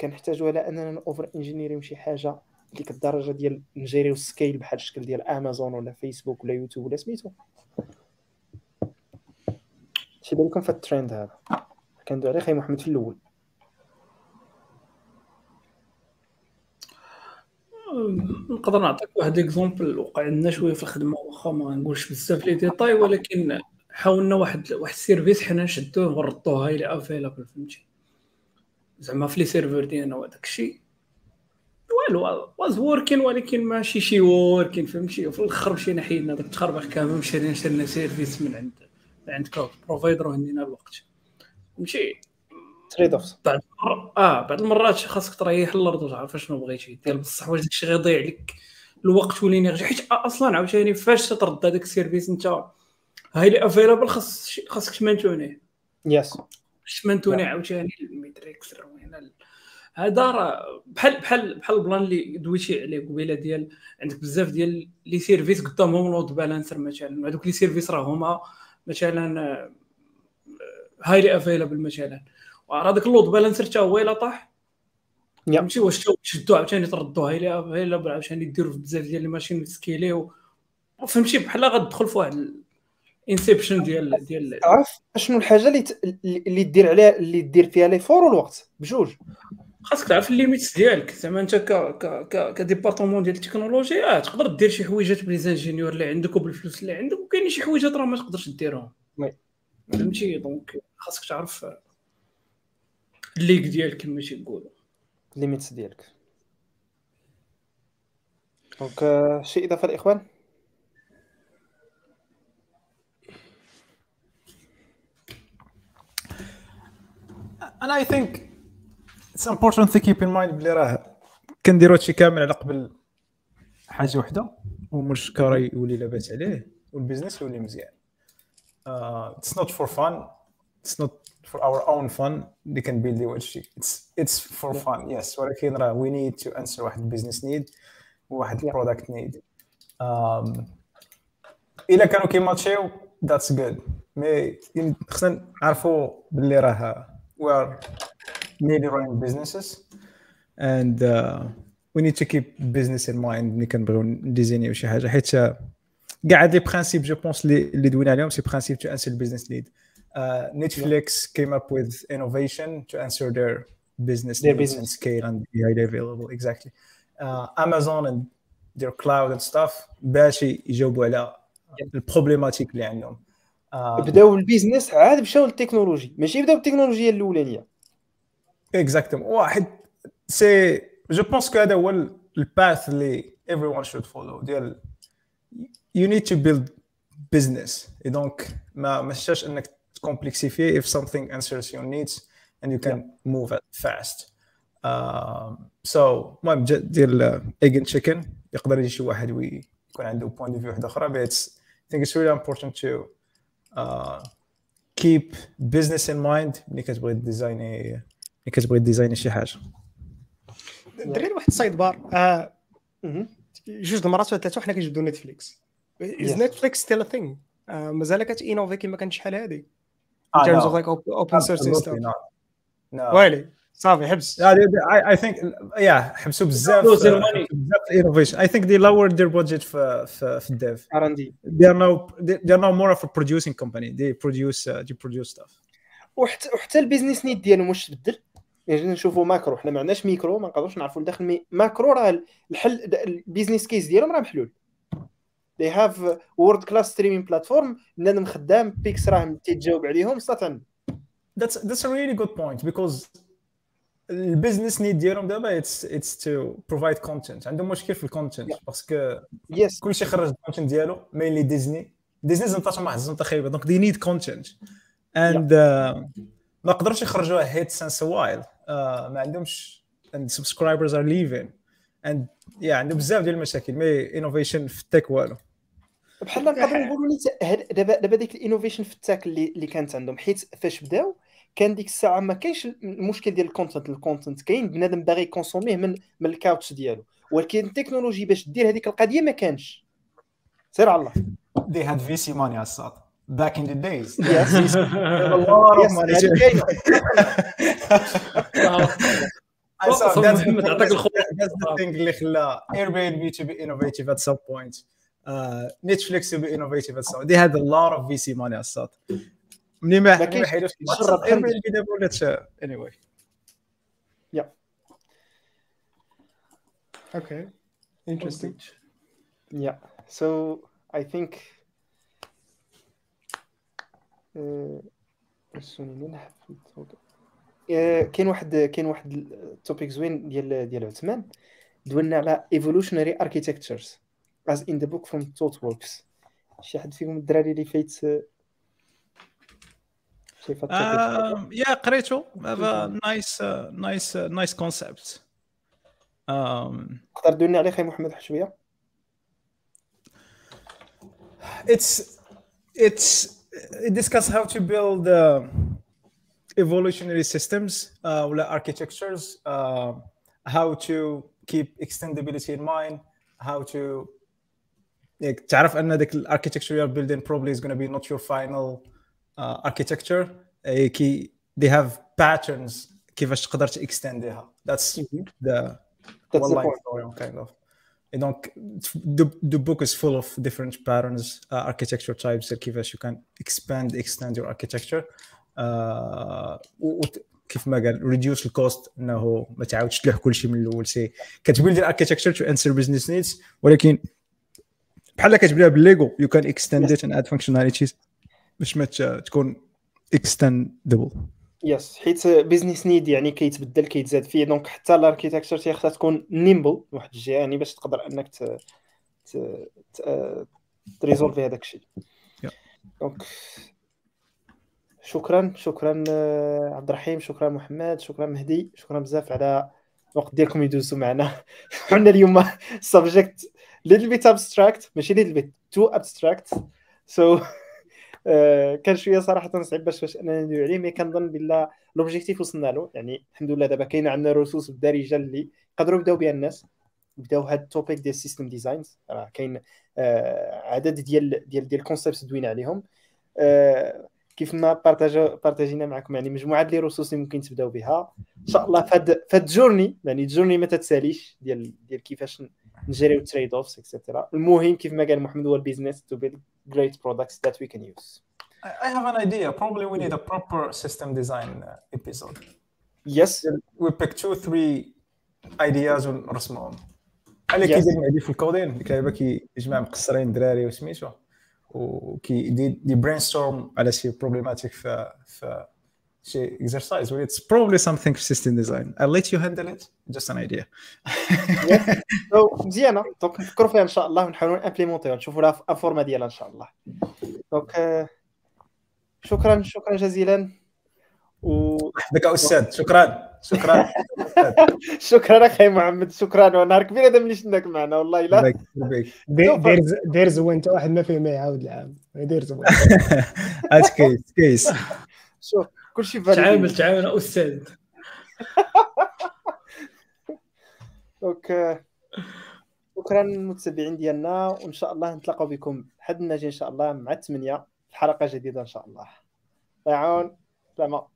كنحتاجوا على أننا over engineer يو شي حاجة ديك الدرجة ديال نجيريو ال scale بحال الشكل ديال امازون ولا فيسبوك ولا يوتيوب ولا سميتو؟ شي بالكم في الترند هذا. كندوي عليه خي محمد في الأول. نقدر نعطيك واحد exemple وقع لنا شوية في الخدمة واخا ما نقولش بزاف les détails ولكن حاولنا واحد واحد ال service حنا نشدوه ونردوه highly available فهمتي؟ زعما في les serveurs ديالنا وهذاك الشيء. well it was working ولكن ماشي شي working فهمتي؟ وفي الآخر مشينا حيدنا داك التخربيق كامل مشينا شرينا service من عند عند cloud provider وهنينا الوقت. فهمتي؟ trade off بعد آه بعض المرات خاصك تريح الأرض وتعرف شنو بغيتي ديال بصح واش داكشي غيضيع لك الوقت وال energy. حيت أصلا عاوتاني فاش ترد هذاك ال service أنت highly available خاص خاصك تمانتوني. yes تمانتوني عاوتاني ال metrics هذا راه بحال بحال بحال ال plan اللي دويتي عليه قبيلة ديال عندك بزاف ديال les services قدامهم load balancer مثلا. هذوك les services راه هما مثلا highly available مثلا. داك ال load balancer حتى هو الا طاح فهمتي واش تشدو عاوتاني تردو highly available عاوتاني ديروا بزاف ديال les machines سكيليو فهمتي بحال غتدخل في واحد inception ديال ديال عارف شنو الحاجة اللي اللي دير عليها اللي دير فيها les efforts والوقت؟ بجوج. خاصك تعرف ال limits ديالك. زعما أنت ك ك ك département ديال التكنولوجيا آه تقدر دير شي حويجات ب les ingénieurs اللي عندك وبالفلوس اللي عندك وكاين شي حويجات راه ما تقدرش ديرهم فهمتي؟ donc خاصك تعرف الليك ديالك كما تيقولوا ال limits ديالك. donc شي إضافة الاخوان أنا I think it's important to keep in mind بلي راه كنديرو هادشي كامل على قبل حاجة وحدة ومشكر يولي لاباس عليه وال business يولي مزيان. it's not for fun it's not for our own fun اللي كنبيلديو هادشي it's it's for fun yes ولكن راه we need to answer واحد ال business need وواحد ال product need إلا كانوا كي match يو that's good mais خصنا نعرفوا باللي راه we are nearly running businesses. And uh, we need to keep business in mind. ملي كنبغيو ن design يو شي حاجة حيت كاع هاد les principes je pense اللي دوينا عليهم c'est principes to answer ال business نيد Netflix came up with innovation to answer their business Their needs business. and scale and be highly available exactly uh, Amazon and their cloud and stuff باش يجاوبوا على البروبليماتيك اللي عندهم uh, بداو البيزنس عاد مشاو للتكنولوجي ماشي بداو بالتكنولوجيا الاولانيه اكزاكتومون واحد سي جو بونس كو هذا هو الباث اللي everyone should follow ديال you need to build business et donc ما ما تشاش انك ت complexifi ي if something answers your needs and you can move it fast. Um, so المهم جا- ديال egg and chicken يقدر يجي شي واحد ويكون عنده point of view واحدة أخرى but it's, I think it's really important to uh, keep business in mind. ملي كتبغي design ي ملي كتبغي design ي شي حاجة. دري واحد ال side bar آه مهم. جوج د المرات ولا ثلاثة وحنا كنجبدوا نتفليكس as Yes. نتفليكس still a thing مازال كت innov ي كما كانت شحال هذه Ah, in terms no. of like op- open source and Absolutely stuff. not. No. ويلي صافي حبس I think yeah حبسوا بزاف. بزاف ال innovation I think they lowered their budget في في في ال dev R&D they are now they they are now more of a producing company. They produce uh, they produce stuff. وحتى وحتى ال business need ديالهم واش تبدل؟ يعني نشوفوا macro. حنا ما عندناش ميكرو ما نقدروش نعرفوا ندخل mais macro راه الحل ال business case ديالهم راه محلول. They have world class streaming platform. بنادم خدام بيكس راه تيتجاوب عليهم صات that's that's a really good point because ال business need ديالهم دابا it's it's to provide content. عندهم مشكل في ال content parce que yes كلشي خرج ال content ديالو mainly ديزني ديزني زنطاتهم واحد الزنطه خايبة. donc they need content and ما قدروش يخرجوها هيت since while ما عندهمش and subscribers are leaving. And yeah عندهم بزاف ديال المشاكل mais innovation في ال tech والو. بحال نقدروا نقولوا نيت هاد- دابا دابا ديك الانوفيشن في التاك اللي اللي كانت عندهم حيت فاش بداو كان ديك الساعة ما كاينش المشكل ديال ال content ال content كاين بنادم باغي ي consomm يه من من ال couch ديالو. ولكن التكنولوجي باش دير هذيك القضية ما كانش. سير على الله. They had VC money as such. Back in the days. [laughs] Yes. [laughs] [laughs] VC [laughs] a lot of Yes, money هذه كاينة. I saw صوب that's, محمد عطاك الخبر. that's the thing اللي خلى Airbnb to be innovative at some point. Uh, Netflix to be innovative at some point. They had a lot of VC money as such. منين ما ما منين ما كاينش حيدوش تشرب خمر. Airbnb دابا ولات anyway. اوكي انترستينج Yeah. So I think uh, سوني من حفظت آه، كاين واحد كاين واحد ال topic زوين ديال ديال عثمان. دولنا على evolutionary architectures as in the book from ThoughtWorks. شي حد فيكم الدراري اللي فايت آه، yeah, قريته. Have a nice, nice, uh, nice concept. Um, تقدر تدولنا عليه خي محمد واحد شوية it's it's it discuss how to build uh, evolutionary systems uh, ولا architectures uh, how to keep extendability in mind how to like, تعرف ان ذاك الاركيتكتشر you're building probably is going to be not your final uh, architecture eh, كي they have patterns كيفاش تقدر تاكستنديها that's the That's one the line point. story kind of Et donc, the, the book is full of different patterns, uh, architecture types, that كيفاش you can expand, extend your architecture. وت- كيف ما قال reduce ال cost إنه ما تعاودش تلوح كل شيء من الأول c'est كت build ال architecture to answer business needs ولكن بحال كتبنيها بالليجو you can extend it and add functionalities باش ما تكون extendable. yes حيت business need يعني كيتبدل كيتزاد فيه donc حتى ال architecture تيخصها تكون nimble واحد الجهة يعني باش تقدر إنك ت ت ت- آه، ت résolv ي هذاك الشيء Yeah. donc شكرا شكرا آه، عبد الرحيم شكرا محمد شكرا مهدي شكرا بزاف على الوقت ديالكم يدوزوا معنا. [laughs] حنا اليوم subject little bit abstract ماشي little bit too abstract so كان شوية صراحة صعيب باش باش اننا ندوي عليه mais كنظن بلا l'objectif وصلنا له. يعني الحمد لله دابا كاين عندنا ressources بالدارجه اللي يقدروا يبداو بها الناس بداو هاد ال topic ديال ال system designs راه كاين آه، عدد ديال ديال ديال دوينا عليهم. آه، كيف ما partag ينا معكم يعني مجموعة ديال ال ressources اللي ممكن تبداو بها. إن شاء الله فهاد فهاد journey يعني ال journey ما تتساليش ديال ديال كيفاش نجريو trade-offs et cetera المهم كيف ما قال محمد هو ال business to build great products that we can use. I have an idea. Probably we need a proper system design uh, episode. yes. We pick two three ideas ونرسمهم بحال Yes. كيدير مهدي في ال coding ديك اللعبه كيجمع مقصرين دراري وسميتو وكي دي, دي brainstorm على شي problématique في في شي exercise و it's probably something في system design. I'll let you handle it. Just an idea. [laughs] So, مزيانه donc نفكروا فيها ان شاء الله ونحاولوا implément يها نشوفوا لها ال format ديالها ان شاء الله donc آه، شكرا شكرا جزيلا داك أستاذ شكرا شكرا. [laughs] وشكرا أخي محمد شكرا. ونهار كبير هذا ملي شناك معنا والله الا بك دير دير زوين انت واحد ما فيه ما يعاود العام. دير زوين هات كيس كيس شوف كلشي تعامل فاليد تعامل أستاذ. [laughs] دونك آه، شكرا المتابعين ديالنا وإن شاء الله نتلاقاو بكم حد النجي إن شاء الله مع الثمانية في حلقة جديدة إن شاء الله. الله يعاون سلامة.